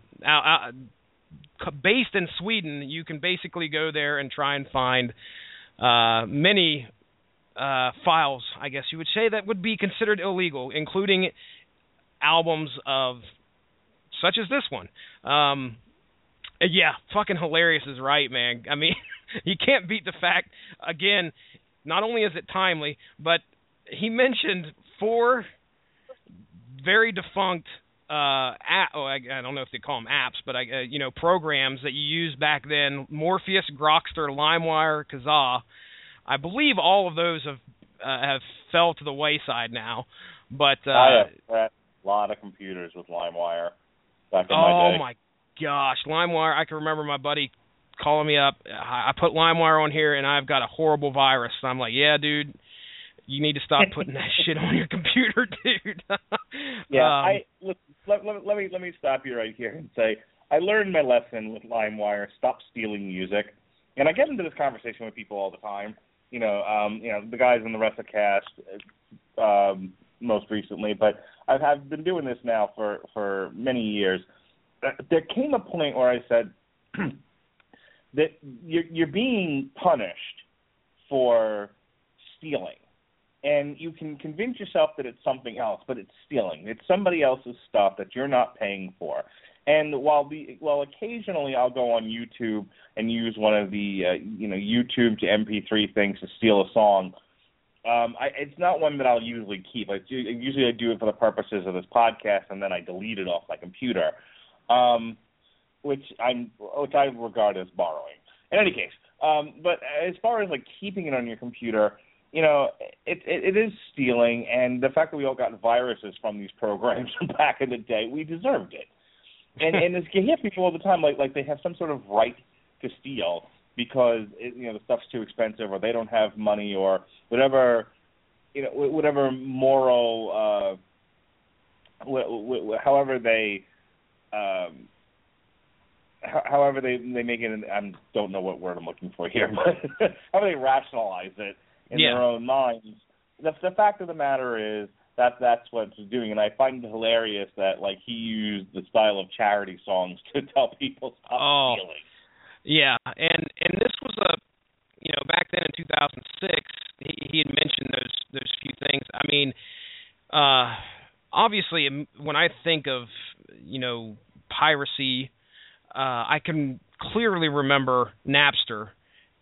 based in Sweden, you can basically go there and try and find uh, many uh, files. I guess you would say that would be considered illegal, including albums of such as this one. Um, yeah, fucking hilarious is right, man. I mean, you can't beat the fact. Again, not only is it timely, but he mentioned four very defunct uh app, oh, I, I don't know if they call them apps, but I uh, you know programs that you used back then: Morpheus, Grokster, LimeWire, Kazaa. I believe all of those have uh, have fell to the wayside now. But uh, I have a lot of computers with LimeWire back in oh my day. Oh my gosh, LimeWire! I can remember my buddy calling me up. I I put LimeWire on here, and I've got a horrible virus. I'm like, yeah, dude, you need to stop putting that shit on your computer, dude. Yeah, Um, I look, let, let, let me let me stop you right here and say I learned my lesson with LimeWire. Stop stealing music, and I get into this conversation with people all the time. You know, um, you know the guys in the rest of cast, um, most recently, but I've have been doing this now for for many years. Uh, There came a point where I said that you're you're being punished for stealing and you can convince yourself that it's something else, but it's stealing. It's somebody else's stuff that you're not paying for. And while the while occasionally I'll go on YouTube and use one of the uh, you know YouTube to MP3 things to steal a song, um, I, it's not one that I'll usually keep. I do, usually I do it for the purposes of this podcast, and then I delete it off my computer, um, which I'm which I regard as borrowing. In any case, um, but as far as like keeping it on your computer, you know, it, it it is stealing, and the fact that we all got viruses from these programs back in the day, we deserved it. And and it's, you hear people all the time like like they have some sort of right to steal because it, you know the stuff's too expensive, or they don't have money, or whatever, you know, whatever moral, uh, wh- wh- however they. Um, however they they make it I don't know what word I'm looking for here, but how they rationalize it in Yeah. their own minds. The the fact of the matter is that that's what it's doing, and I find it hilarious that like he used the style of charity songs to tell people stop Oh. stealing. Yeah, and and this was a, you know, back then in 2006, he, he had mentioned those those few things. I mean, uh, obviously, um, when I think of you know piracy, uh, I can clearly remember Napster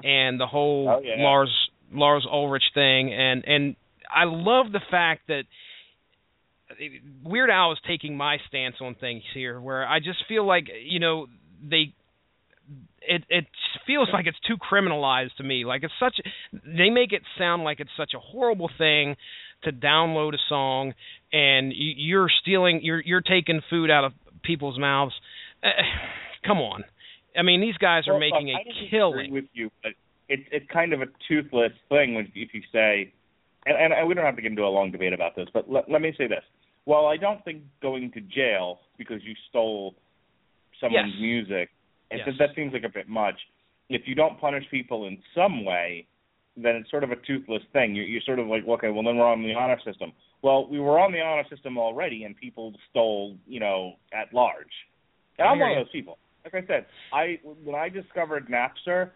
and the whole Oh, yeah. Lars Lars Ulrich thing, and and I love the fact that Weird Al is taking my stance on things here, where I just feel like you know they it it feels like it's too criminalized to me. Like it's such they make it sound like it's such a horrible thing to download a song and you, you're stealing you're you're taking food out of people's mouths. Come on. I mean, these guys are Well, making a killing. with you, but it's it's kind of a toothless thing when if you say, and, and we don't have to get into a long debate about this, but let, let me say this: while I don't think going to jail because you stole someone's Yes. music, Yes. that seems like a bit much. If you don't punish people in some way, then it's sort of a toothless thing. You're, you're sort of like, okay, well then we're on the honor system. Well, we were on the honor system already, and people stole, you know, at large. And I'm one of those people. Like I said, I when I discovered Napster,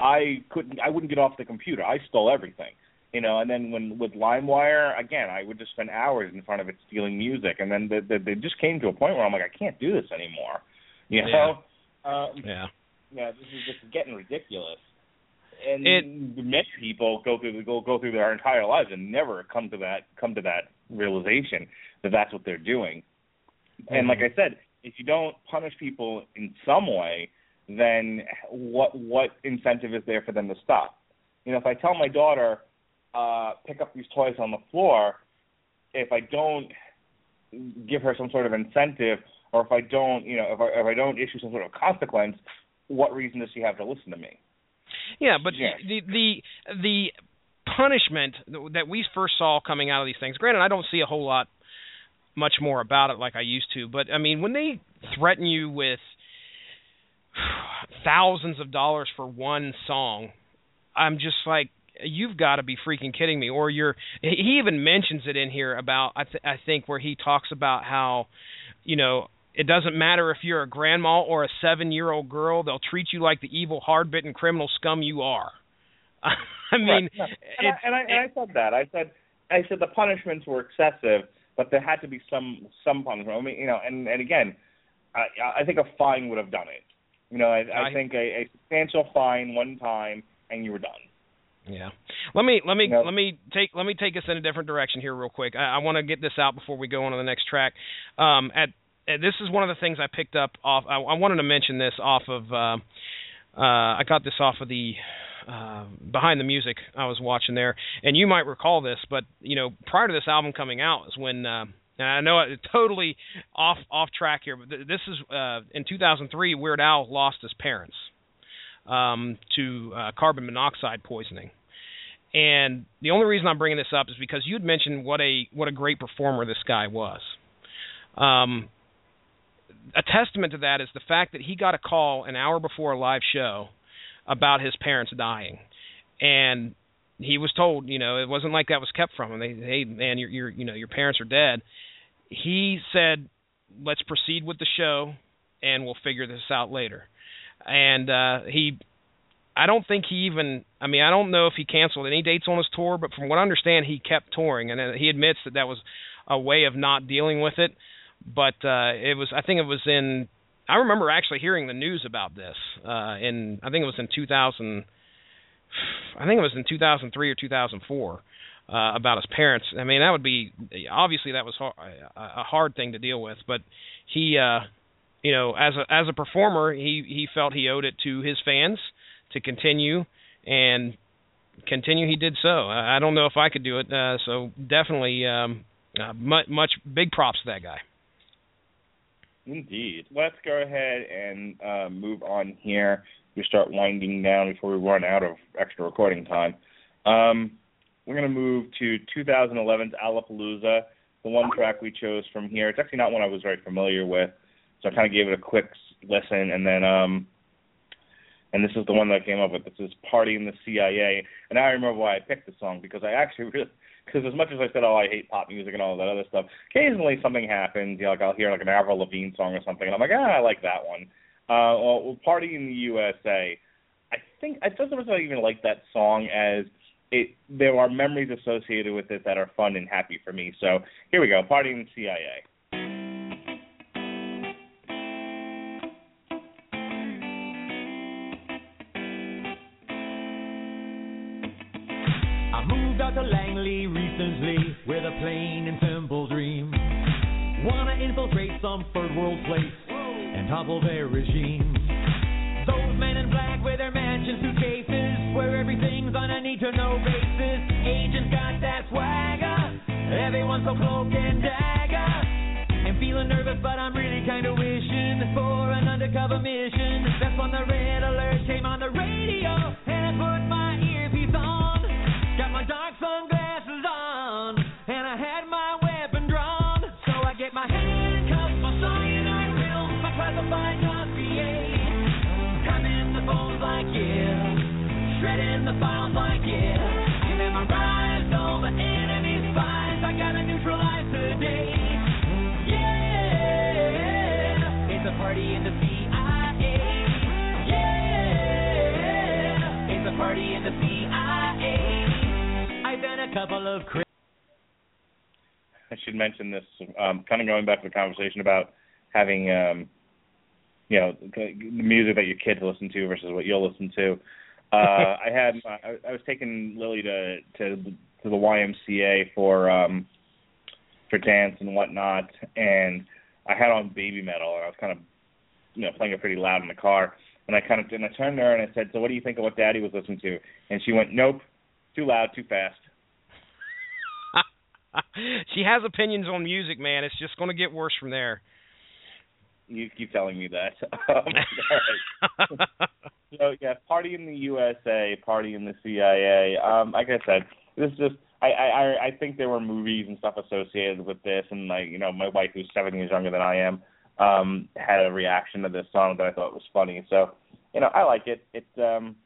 I couldn't, I wouldn't get off the computer. I stole everything, you know. And then when with LimeWire, again, I would just spend hours in front of it stealing music. And then the, the, they just came to a point where I'm like, I can't do this anymore, you Yeah. know. Um, Yeah. yeah, this is just getting ridiculous. And It- many people go through go go through their entire lives and never come to that come to that realization that that's what they're doing. And like I said, if you don't punish people in some way, then what what incentive is there for them to stop? You know, if I tell my daughter, uh, pick up these toys on the floor, if I don't give her some sort of incentive, or if I don't, you know, if I, if I don't issue some sort of consequence, what reason does she have to listen to me? Yeah, but Yeah. the the the punishment that we first saw coming out of these things. Granted, I don't see a whole lot much more about it like I used to, but I mean, when they threaten you with thousands of dollars for one song, I'm just like you've got to be freaking kidding me or you're he even mentions it in here about I th- I think where he talks about how you know it doesn't matter if you're a grandma or a 7-year-old girl, they'll treat you like the evil hard-bitten criminal scum you are. I mean, Right. And, I, and, I, and I said that. I said I said the punishments were excessive but there had to be some some punishment. I mean, you know, and and again, I I think a fine would have done it. You know, I, I, I- think a, a substantial fine one time and you were done. Yeah. Let me let me No. let me take let me take us in a different direction here real quick. I, I want to get this out before we go on to the next track. Um, at, at this is one of the things I picked up off. I, I wanted to mention this off of. Uh, uh, I got this off of the uh, behind the music I was watching there, and you might recall this, but you know prior to this album coming out is when. Uh, and I know it's totally off off track here, but th- this is uh, in 2003. Weird Al lost his parents um, to uh, carbon monoxide poisoning. And the only reason I'm bringing this up is because you'd mentioned what a what a great performer this guy was. Um, a testament to that is the fact that he got a call an hour before a live show about his parents dying, and he was told, you know, it wasn't like that was kept from him. They, hey, man, your your you know your parents are dead. He said, let's proceed with the show, and we'll figure this out later. And uh, he I don't think he even. I mean, I don't know if he canceled any dates on his tour, but from what I understand, he kept touring, and uh, he admits that that was a way of not dealing with it. But uh, it was. I think it was in. I remember actually hearing the news about this. Uh, in I think it was in 2000. I think it was in 2003 or 2004. Uh, about his parents. I mean, that would be obviously that was a hard thing to deal with, but he, uh, you know, as a as a performer, he he felt he owed it to his fans to continue and continue he did so i I don't know if i could do it uh so definitely um uh, much much big props to that guy Indeed. Let's go ahead and uh, move on here. We start winding down before we run out of extra recording time. Um, we're going to move to 2011's Alapalooza, the one track we chose from here. It's actually not one I was very familiar with, so I kind of gave it a quick listen, and then um, and this is the one that I came up with. This is "Party in the CIA," and I remember why I picked the song because I actually really because as much as I said, oh, I hate pop music and all that other stuff, occasionally something happens. You know, like I'll hear like an Avril Lavigne song or something, and I'm like, ah, I like that one. Uh, well, "Party in the USA," I think I don't know if I even like that song as it. There are memories associated with it that are fun and happy for me. So here we go, "Party in the CIA." Recently with a plain and simple dream. Wanna infiltrate some third world place and topple their regime. Those men in black with their mansion suitcases, where everything's on a need to know basis. Agents got that swagger, everyone's so cloak and dagger. I'm feeling nervous, but I'm really kinda wishing for an undercover mission. That's when the red alert came on the radio, couple of cra- I should mention this, um, kind of going back to the conversation about having, um, you know, the music that your kids listen to versus what you'll listen to. Uh, I had, I, I was taking Lily to to to the YMCA for um, for dance and whatnot, and I had on Babymetal, and I was kind of, you know, playing it pretty loud in the car. And I kind of, and I turned to her and I said, "So what do you think of what Daddy was listening to?" And she went, "Nope, too loud, too fast." she has opinions on music man it's just going to get worse from there You keep telling me that. Um. So yeah, party in the USA, party in the CIA. Um, like I said, this is just I, I I think there were movies and stuff associated with this, and like you know, my wife who's seven years younger than I am, um, had a reaction to this song that I thought was funny. So you know, I like it. It um,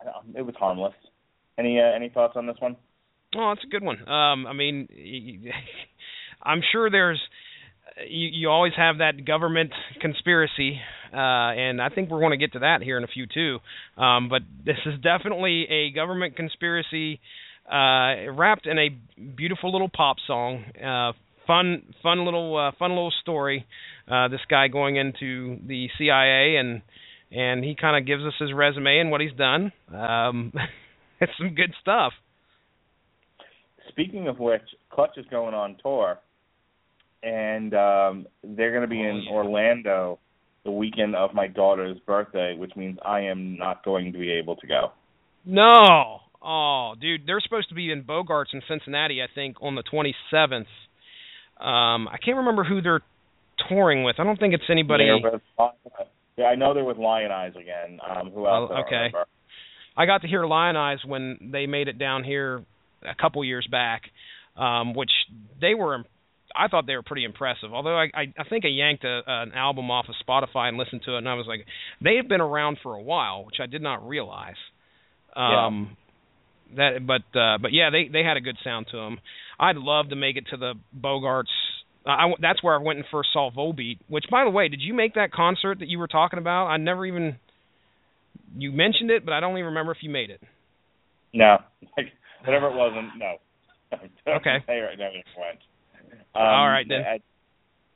I don't know, it was harmless. Any uh, any thoughts on this one? Oh, it's a good one. Um, I mean, I'm sure there's you, you always have that government conspiracy, uh, and I think we're going to get to that here in a few too. Um, but this is definitely a government conspiracy uh, wrapped in a beautiful little pop song, uh, fun, fun little, uh, fun little story. Uh, this guy going into the CIA and and he kind of gives us his resume and what he's done. Um, it's some good stuff. Speaking of which, Clutch is going on tour, and um, they're going to be Oh, in yeah. Orlando the weekend of my daughter's birthday, which means I am not going to be able to go. No. Oh, dude, they're supposed to be in Bogarts in Cincinnati, I think, on the 27th. Um, I can't remember who they're touring with. I don't think it's anybody. Yeah, I know they're with Lionize again. Um, who else? Oh, okay. I got to hear Lion Eyes when they made it down here a couple years back, um, which they were. I thought they were pretty impressive. Although I, I, I think I yanked a, an album off of Spotify and listened to it, and I was like, they have been around for a while, which I did not realize. Um, That, but uh, but yeah, they they had a good sound to them. I'd love to make it to the Bogarts. I, I that's where I went and first saw Volbeat. Which, by the way, did you make that concert that you were talking about? I never even you mentioned it, but I don't even remember if you made it. No, like, whatever it wasn't. No. Okay. Say right now it went. Um, All right, then. I-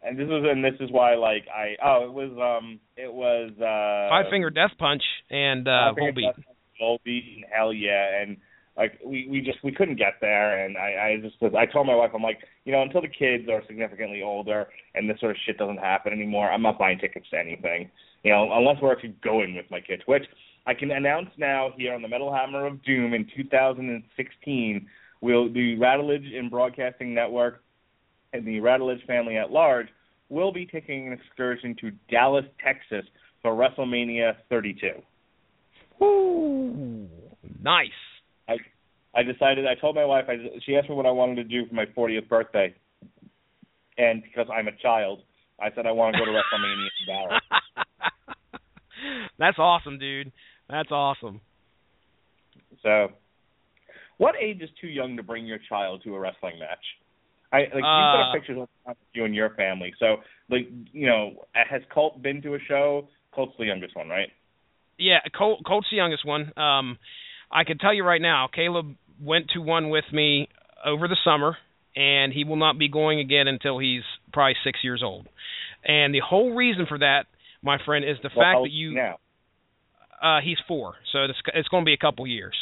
and this was and this is why like I oh it was um it was uh Five Finger Death Punch and uh, Volbeat. Volbeat and hell yeah and like we we just we couldn't get there and I I just was, I told my wife I'm like you know until the kids are significantly older and this sort of shit doesn't happen anymore I'm not buying tickets to anything you know unless we're actually going with my kids which I can announce now here on the Metal Hammer of Doom in 2016 will the Radulich and Broadcasting Network and the Radulich family at large will be taking an excursion to Dallas, Texas for WrestleMania 32. Woo! Nice. I I decided I told my wife I she asked me what I wanted to do for my 40th birthday, and because I'm a child, I said I want to go to WrestleMania in Dallas. That's awesome, dude. That's awesome. So, what age is too young to bring your child to a wrestling match? I like you put Uh, up pictures of you and your family. So, like you know, has Colt been to a show? Colt's the youngest one, right? Yeah, Colt, Colt's the youngest one. Um, I can tell you right now, Caleb went to one with me over the summer, and he will not be going again until he's probably six years old. And the whole reason for that, my friend, is the Well, fact that you now. Uh, he's four, so it's, it's going to be a couple years.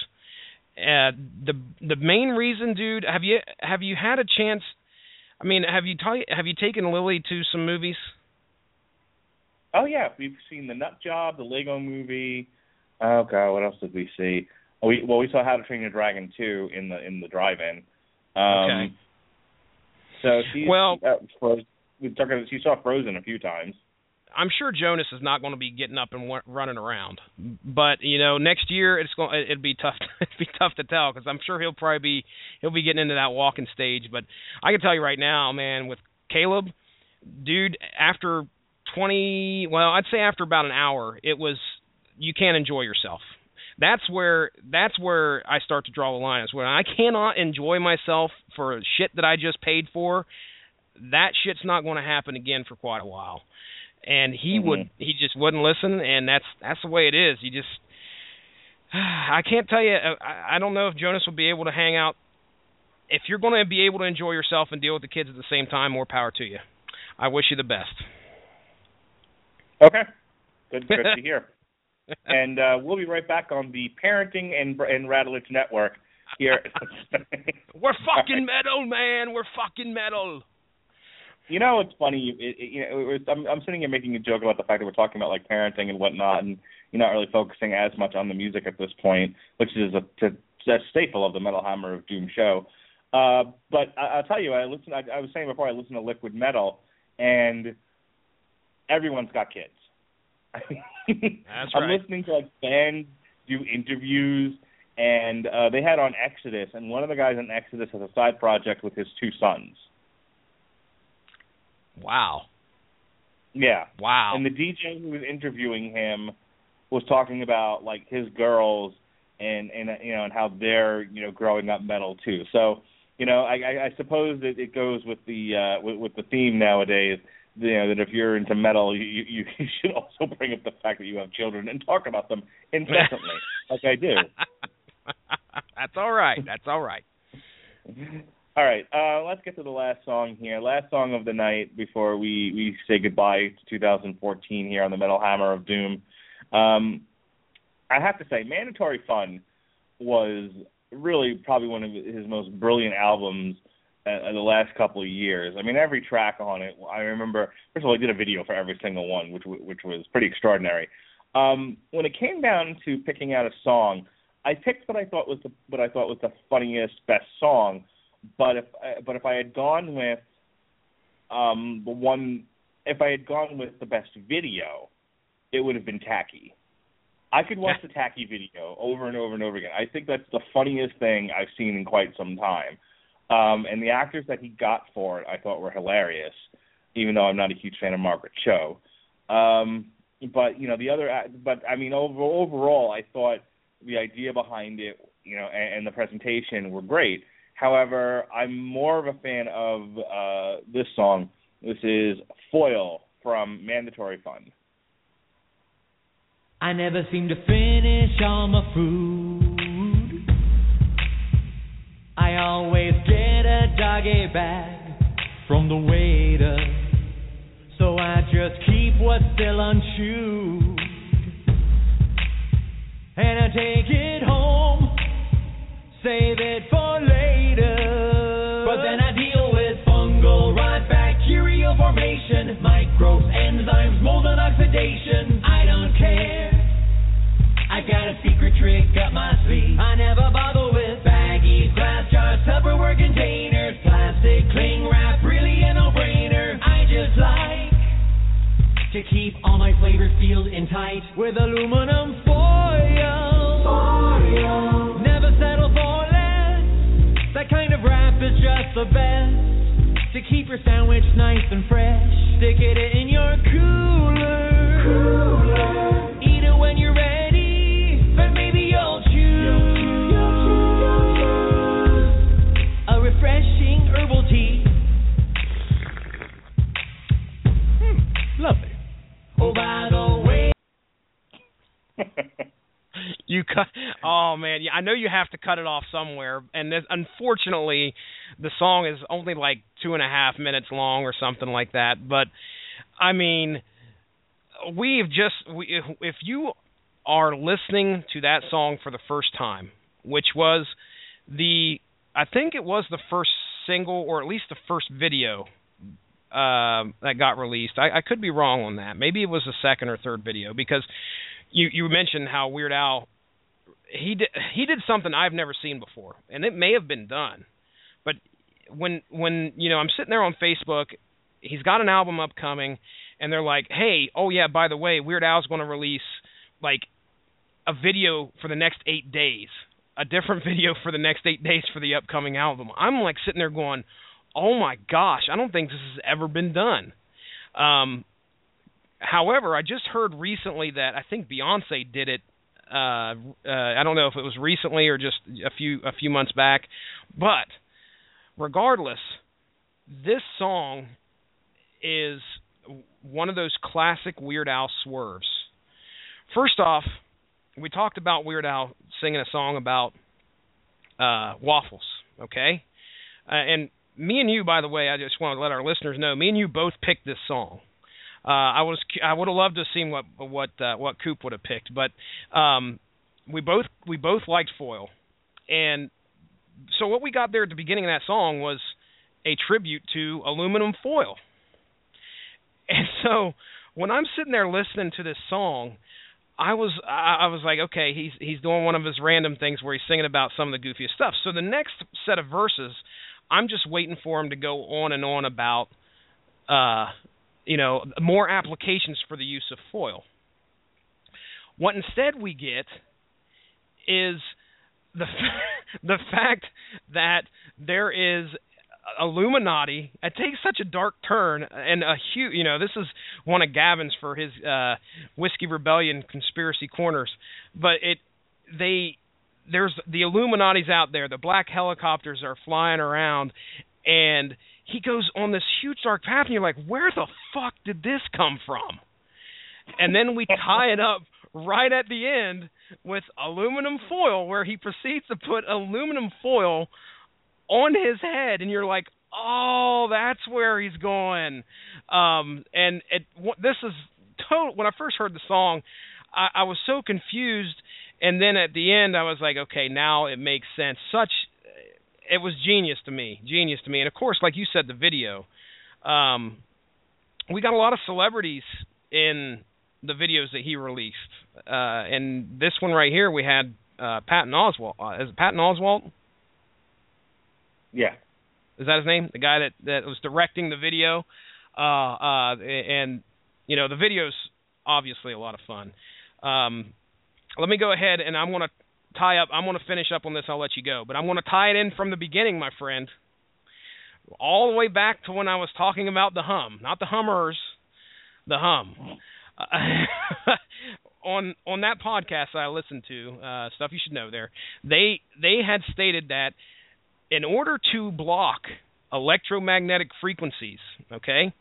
Uh, the the main reason, dude, have you have you had a chance? I mean, have you ta- have you taken Lily to some movies? Oh yeah, we've seen the Nut Job, the Lego Movie. Oh god, what else did we see? Oh, we well we saw How to Train Your Dragon 2 in the in the drive-in. Um, Okay. So she Well- uh, Frozen, we talked about, she saw Frozen a few times. I'm sure Jonas is not going to be getting up and wa- running around, but you know, next year it's going it'd be tough it'd be tough to tell because I'm sure he'll probably be he'll be getting into that walking stage. But I can tell you right now, man, with Caleb, dude, after 20, well, I'd say after about an hour, it was you can't enjoy yourself. That's where that's where I start to draw the line. Is when I cannot enjoy myself for shit that I just paid for. That shit's not going to happen again for quite a while and he Mhm. would he just wouldn't listen and that's that's the way it is you just i can't tell you i, I don't know if jonas will be able to hang out if you're going to be able to enjoy yourself and deal with the kids at the same time more power to you i wish you the best Okay. Good, good to hear. And uh, we'll be right back on the Parenting and and Radulich Network here. we're fucking metal man we're fucking metal You know, it's funny. It, it, you know, it was, I'm, I'm sitting here making a joke about the fact that we're talking about like parenting and whatnot, and you're not really focusing as much on the music at this point, which is a, to, a staple of the Metal Hammer of Doom show. Uh, but I, I'll tell you, I listen. I, I was saying before, I listen to Liquid Metal, and everyone's got kids. That's I'm right. listening to like bands do interviews, and uh, they had on Exodus, and one of the guys in Exodus has a side project with his two sons. Wow Yeah. wow And the DJ who was interviewing him was talking about like his girls and and you know and how they're you know growing up metal too. So you know I I, I suppose that it goes with the uh with, with the theme nowadays. You know that if you're into metal, you, you you should also bring up the fact that you have children and talk about them incessantly, like I do. that's all right that's all right All right, uh, let's get to the last song here. Last song of the night before we, we say goodbye to 2014 here on the Metal Hammer of Doom. Um, I have to say, Mandatory Fun was really probably one of his most brilliant albums uh, in the last couple of years. I mean, every track on it. I remember. First of all, he did a video for every single one, which which was pretty extraordinary. Um, when it came down to picking out a song, I picked what I thought was the what I thought was the funniest, best song. But if uh, but if I had gone with um, the one, if I had gone with the best video, it would have been Tacky. I could watch the Tacky video over and over and over again. I think that's the funniest thing I've seen in quite some time. Um, and the actors that he got for it, I thought were hilarious, even though I'm not a huge fan of Margaret Cho. Um, but you know the other, but I mean over, overall, I thought the idea behind it, you know, and, and the presentation were great. However, I'm more of a fan of uh, this song. This is Foil from Mandatory Fun. I never seem to finish all my food. I always get a doggy bag from the waiter. So I just keep what's still unchewed. And I take it home, save it for I don't care. I got a secret trick up my sleeve. I never bother with baggies, glass jars, Tupperware containers, plastic cling wrap, really a no-brainer. I just like to keep all my flavors sealed in tight with aluminum foil. Foil. Never settle for less. That kind of wrap is just the best. To keep your sandwich nice and fresh, stick it in Oh man, yeah, I know you have to cut it off somewhere, and this, unfortunately, the song is only like two and a half minutes long or something like that. But I mean, we've just we, if, if you are listening to that song for the first time, which was the I think it was the first single or at least the first video uh, that got released. I, I could be wrong on that. Maybe it was the second or third video because you you mentioned how Weird Al he did he did something I've never seen before, and it may have been done, but when when you know I'm sitting there on Facebook, he's got an album upcoming, and they're like, hey, oh yeah, by the way, Weird Al's going to release like a video for the next eight days, a different video for the next eight days for the upcoming album. I'm like sitting there going, oh my gosh, I don't think this has ever been done. Um, however, I just heard recently that I think Beyonce did it. Uh, uh, I don't know if it was recently or just a few a few months back, but regardless, this song is one of those classic Weird Al swerves. First off, we talked about Weird Al singing a song about uh, waffles, okay? Uh, and me and you, by the way, I just want to let our listeners know, me and you both picked this song. Uh, I was I would have loved to have seen what what uh, what Kup would have picked, but um, we both we both liked Foil, and so what we got there at the beginning of that song was a tribute to aluminum foil. And so when I'm sitting there listening to this song, I was I was like, okay, he's he's doing one of his random things where he's singing about some of the goofiest stuff. So the next set of verses, I'm just waiting for him to go on and on about uh you know, more applications for the use of foil. What instead we get is the the fact that there is Illuminati. It takes such a dark turn and a huge. You know, this is one of Gavin's for his uh, whiskey rebellion conspiracy corners, but it they there's the Illuminati's out there. The black helicopters are flying around, and he goes on this huge dark path, and you're like, where the fuck did this come from? And then we tie it up right at the end with aluminum foil, where he proceeds to put aluminum foil on his head, and you're like, oh, that's where he's going. Um, and it, this is total. When I first heard the song, I, I was so confused, and then at the end, I was like, okay, now it makes sense. Such, it was genius to me, genius to me. And of course, like you said, the video. Um, we got a lot of celebrities in the videos that he released, uh, and this one right here, we had uh, Patton Oswalt. Uh, is it Patton Oswalt? Yeah. Is that his name? The guy that that was directing the video. Uh, uh, and you know the video's obviously a lot of fun. Um, let me go ahead and I'm going to tie up. I'm going to finish up on this. I'll let you go, but I'm going to tie it in from the beginning, my friend, all the way back to when I was talking about the hum, not the hummers, the hum. Uh, on on that podcast I listened to, uh, stuff you should know there. They they had stated that in order to block electromagnetic frequencies, okay,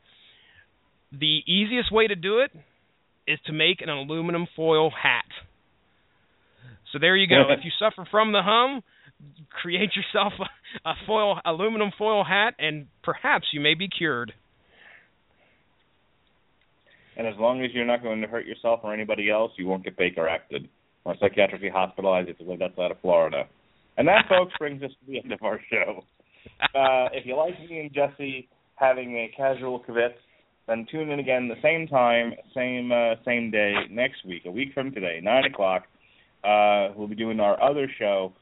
the easiest way to do it is to make an aluminum foil hat. So there you go. if you suffer from the hum, create yourself a, a foil aluminum foil hat and perhaps you may be cured. And as long as you're not going to hurt yourself or anybody else, you won't get Baker acted or psychiatrically hospitalized if you live outside of Florida. And that, folks, brings us to the end of our show. Uh, if you like me and Jesse having a casual kvetz, then tune in again the same time, same uh, same day next week, a week from today, nine o'clock. Uh, we'll be doing our other show,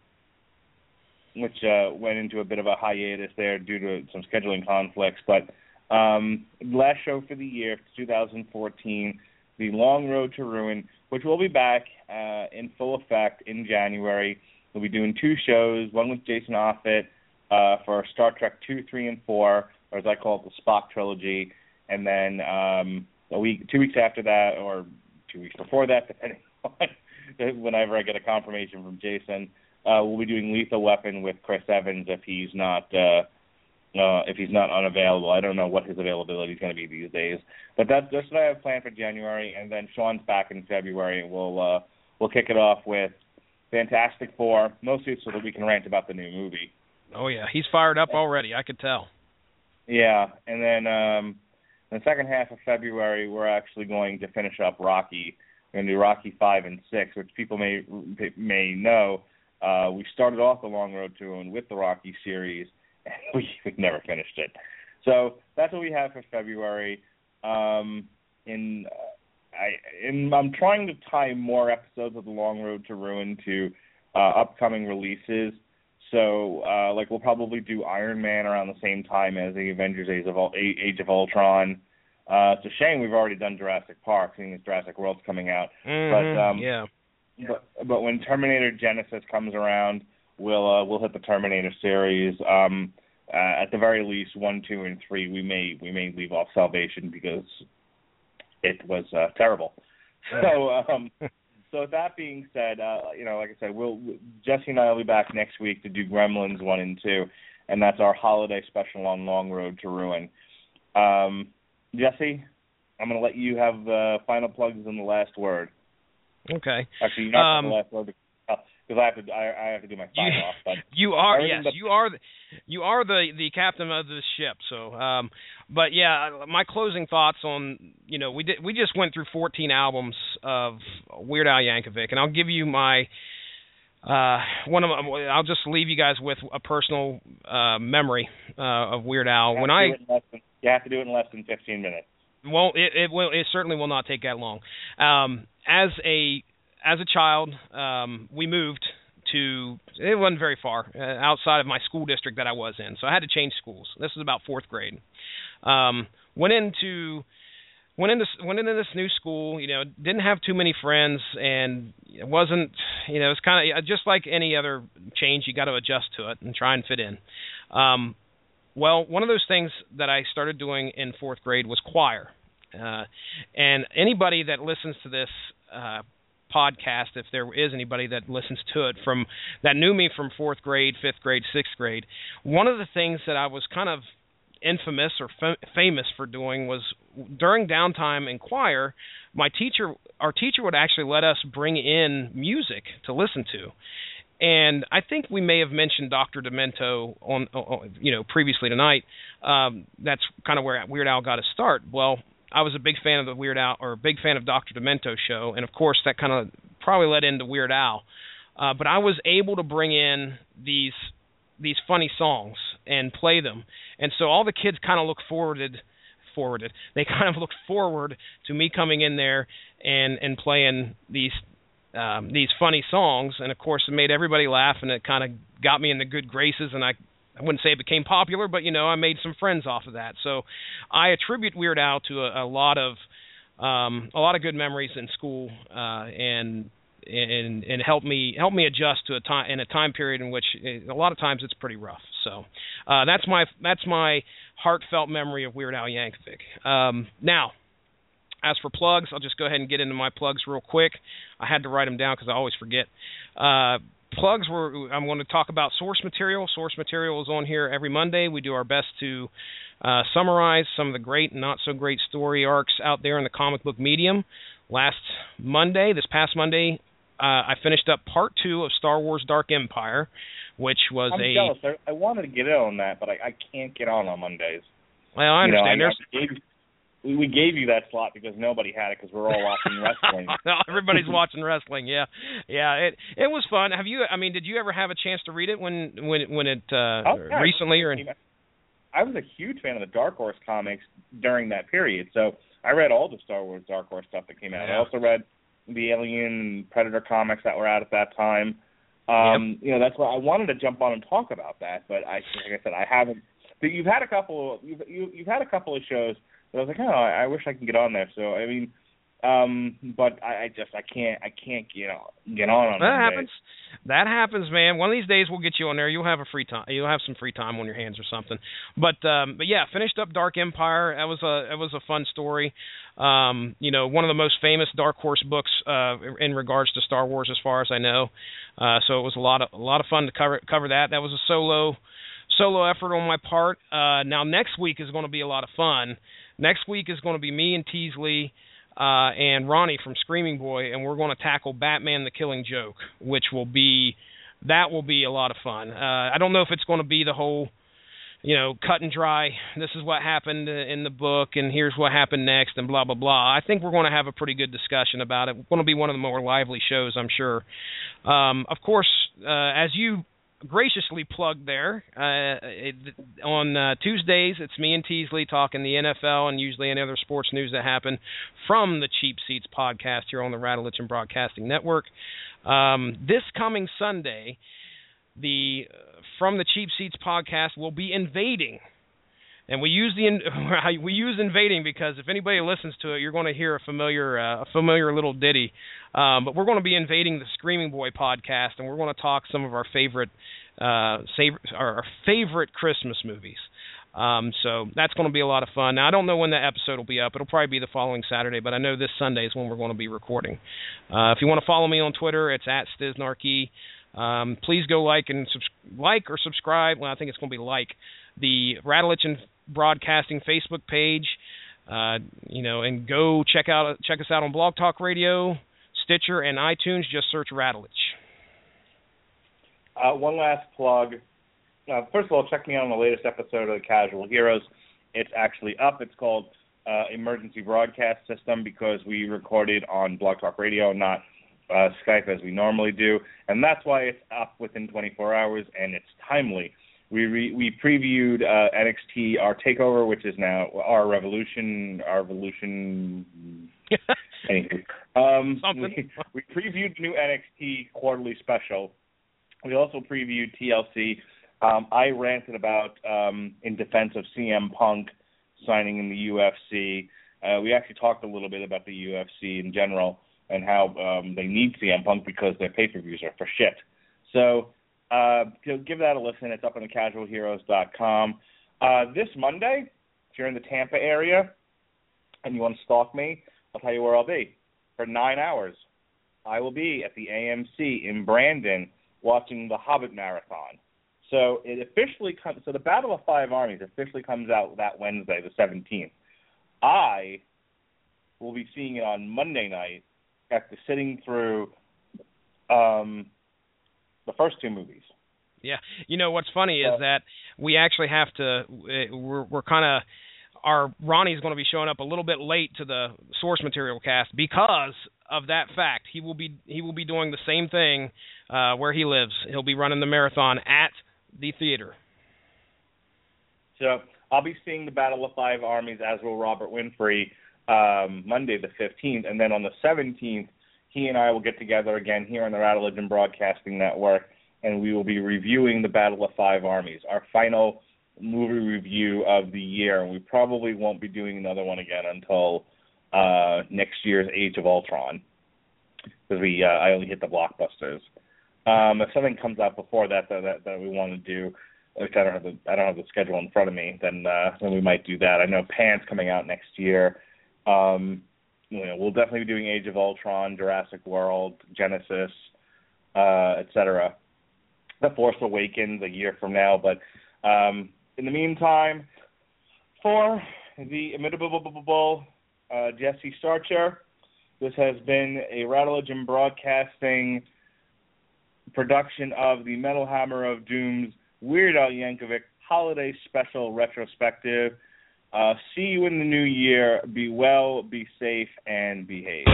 which uh, went into a bit of a hiatus there due to some scheduling conflicts. But um, last show for the year, 2014, the Long Road to Ruin, which will be back uh, in full effect in January. We'll be doing two shows, one with Jason Offit uh, for Star Trek 2, 3, and 4, or as I call it, the Spock trilogy. And then um, a week, two weeks after that, or two weeks before that, depending on whenever I get a confirmation from Jason, uh, we'll be doing Lethal Weapon with Chris Evans if he's not uh, uh, if he's not unavailable. I don't know what his availability is going to be these days, but that's that's what I have planned for January. And then Sean's back in February, and we'll uh, we'll kick it off with Fantastic Four, mostly so that we can rant about the new movie. Oh yeah, he's fired up already. I could tell. Yeah, and then um, in the second half of February, we're actually going to finish up Rocky. We're going to do Rocky five and six, which people may may know. Uh, we started off the Long Road to Ruin with the Rocky series, and we, we never finished it. So that's what we have for February. Um, in uh, I in, I'm trying to tie more episodes of the Long Road to Ruin to uh, upcoming releases. So, uh, like, we'll probably do Iron Man around the same time as the Avengers: Age of, Age of Ultron. Uh, it's a shame we've already done Jurassic Park, seeing as Jurassic World's coming out. Mm-hmm, but um, yeah, but but when Terminator Genisys comes around, we'll uh, we'll hit the Terminator series. Um, uh, at the very least, one, two, and three, we may we may leave off Salvation because it was uh, terrible. So um, so that being said, uh, you know, like I said, we'll Jesse and I will be back next week to do Gremlins one and two, and that's our holiday special on Long Road to Ruin. Um, Jesse, I'm going to let you have the final plugs and the last word. Okay. Actually, you're not Um, the last word because I have to I, I have to do my sign You- off. But You are yes, but- you are the, you are the the captain of the ship. So, um, but yeah, my closing thoughts on you know we did we just went through 14 albums of Weird Al Yankovic, and I'll give you my uh one of my, I'll just leave you guys with a personal uh memory uh of Weird Al. When I do it in less than, you have to do it in less than 15 minutes. well, it, it will. It certainly will not take that long. Um, as a as a child, um, we moved to. It wasn't very far uh, outside of my school district that I was in, so I had to change schools. This was about fourth grade. Um, went into went into went into this new school. You know, didn't have too many friends, and it wasn't. You know, it's kind of just like any other change. You got to adjust to it and try and fit in. Um, well, one of those things that I started doing in fourth grade was choir. Uh, and anybody that listens to this uh, podcast, if there is anybody that listens to it from that knew me from fourth grade, fifth grade, sixth grade, one of the things that I was kind of infamous or fa- famous for doing was during downtime in choir, my teacher, our teacher would actually let us bring in music to listen to. And I think we may have mentioned Dr. Demento on, on you know previously tonight. Um, that's kind of where Weird Al got his start. Well, I was a big fan of the Weird Al or a big fan of Dr. Demento show, and of course that kind of probably led into Weird Al. Uh, but I was able to bring in these these funny songs and play them, and so all the kids kind of look forwarded forwarded. They kind of looked forward to me coming in there and and playing these um, these funny songs, and of course it made everybody laugh, and it kind of got me in the good graces, and I I wouldn't say it became popular, but you know I made some friends off of that. So I attribute Weird Al to a, a lot of um, a lot of good memories in school, uh, and and and help me help me adjust to a time in a time period in which eh, a lot of times it's pretty rough. So uh, that's my that's my heartfelt memory of Weird Al Yankovic. Um, now, as for plugs, I'll just go ahead and get into my plugs real quick. I had to write them down because I always forget. Uh, plugs were I'm going to talk about source material. Source material is on here every Monday. We do our best to uh, summarize some of the great and not so great story arcs out there in the comic book medium. Last Monday, this past Monday, uh, I finished up part two of Star Wars Dark Empire, which was I'm a. jealous. I, I wanted to get in on that, but I, I can't get on on Mondays. Well, I You know, understand. I There's we, we gave you that slot because nobody had it because we're all watching wrestling. Everybody's watching wrestling. Yeah, yeah. It it was fun. Have you? I mean, did you ever have a chance to read it when when when it uh, Oh, yeah. recently or? In, I was a huge fan of the Dark Horse comics during that period, so I read all the Star Wars Dark Horse stuff that came out. I also read the Alien Predator comics that were out at that time. Um, You know, that's why I wanted to jump on and talk about that, but I, like I said, I haven't. But you've had a couple. You've you, you've had a couple of shows that I was like, oh, I, I wish I can get on there. So I mean, um, but I, I just I can't I can't get on get on on that happens. That happens, man. One of these days we'll get you on there. You'll have a free time. You'll have some free time on your hands or something. But um but yeah, finished up Dark Empire. That was a that was a fun story. Um, you know, one of the most famous Dark Horse books uh in regards to Star Wars as far as I know. Uh so it was a lot of a lot of fun to cover cover that. That was a solo solo effort on my part. Uh now next week is going to be a lot of fun. Next week is going to be me and Teasley uh, and Ronnie from Screaming Boy, and we're going to tackle Batman: The Killing Joke, which will be that will be a lot of fun. Uh, I don't know if it's going to be the whole, you know, cut and dry. This is what happened in the book, and here's what happened next, and blah blah blah. I think we're going to have a pretty good discussion about it. It's going to be one of the more lively shows, I'm sure. Um, of course, uh, as you graciously plugged there. Uh, it, on uh, Tuesdays, it's me and Teasley talking the NFL and usually any other sports news that happen from the Cheap Seats podcast here on the Radulich and Broadcasting Network. Um, this coming Sunday, the uh, from the Cheap Seats podcast will be invading. And we use the we use invading because if anybody listens to it, you're going to hear a familiar uh, a familiar little ditty. Um, but we're going to be invading the Screaming Boy podcast, and we're going to talk some of our favorite uh, sav- our favorite Christmas movies. Um, so that's going to be a lot of fun. Now I don't know when that episode will be up. It'll probably be the following Saturday, but I know this Sunday is when we're going to be recording. Uh, if you want to follow me on Twitter, it's at Stiznarkey. Um, please go like and subs- like or subscribe. Well, I think it's going to be like the Radulich and Broadcasting Facebook page. Uh, you know, and go check out check us out on Blog Talk Radio, Stitcher, and iTunes. Just search Radulich. Uh, one last plug. Uh, first of all, check me out on the latest episode of the Casual Heroes. It's actually up. It's called uh, Emergency Broadcast System because we recorded on Blog Talk Radio, not uh, Skype as we normally do, and that's why it's up within 24 hours and it's timely. We re- we previewed uh, NXT Our Takeover, which is now our Revolution, our Revolution. Anywho, um, Something. we, we previewed the new NXT quarterly special. We also previewed TLC. Um, I ranted about um, in defense of CM Punk signing in the UFC. Uh, we actually talked a little bit about the UFC in general and how um, they need CM Punk because their pay-per-views are for shit. So uh, give that a listen. It's up on the casualheroes.com. Uh, this Monday, if you're in the Tampa area and you want to stalk me, I'll tell you where I'll be. For nine hours, I will be at the AMC in Brandon watching the Hobbit Marathon. So it officially comes. So the Battle of Five Armies officially comes out that Wednesday, the 17th. I will be seeing it on Monday night after sitting through um, the first two movies. Yeah, you know what's funny Yeah. is that we actually have to. uh, We're we're kind of our Ronnie's going to be showing up a little bit late to the source material cast because of that fact. He will be he will be doing the same thing uh, where he lives. He'll be running the marathon at the theater. So I'll be seeing the Battle of Five Armies as will Robert Winfrey um, Monday the 15th, and then on the 17th, he and I will get together again here on the Radulich Broadcasting Network, and we will be reviewing the Battle of Five Armies, our final movie review of the year. And we probably won't be doing another one again until uh, next year's Age of Ultron, because we uh, I only hit the blockbusters. Um, if something comes out before that that, that, that we want to do, which I don't have the I don't have the schedule in front of me, then uh, then we might do that. I know Pan's coming out next year. Um, you know, we'll definitely be doing Age of Ultron, Jurassic World, Genisys, uh, etc. The Force Awakens a year from now, but um, in the meantime, for the imitable uh, Jesse Starcher, this has been a Radulich Broadcasting production of the Metal Hammer of Doom's Weird Al Yankovic Holiday Special Retrospective. Uh, see you in the new year. Be well, be safe, and behave.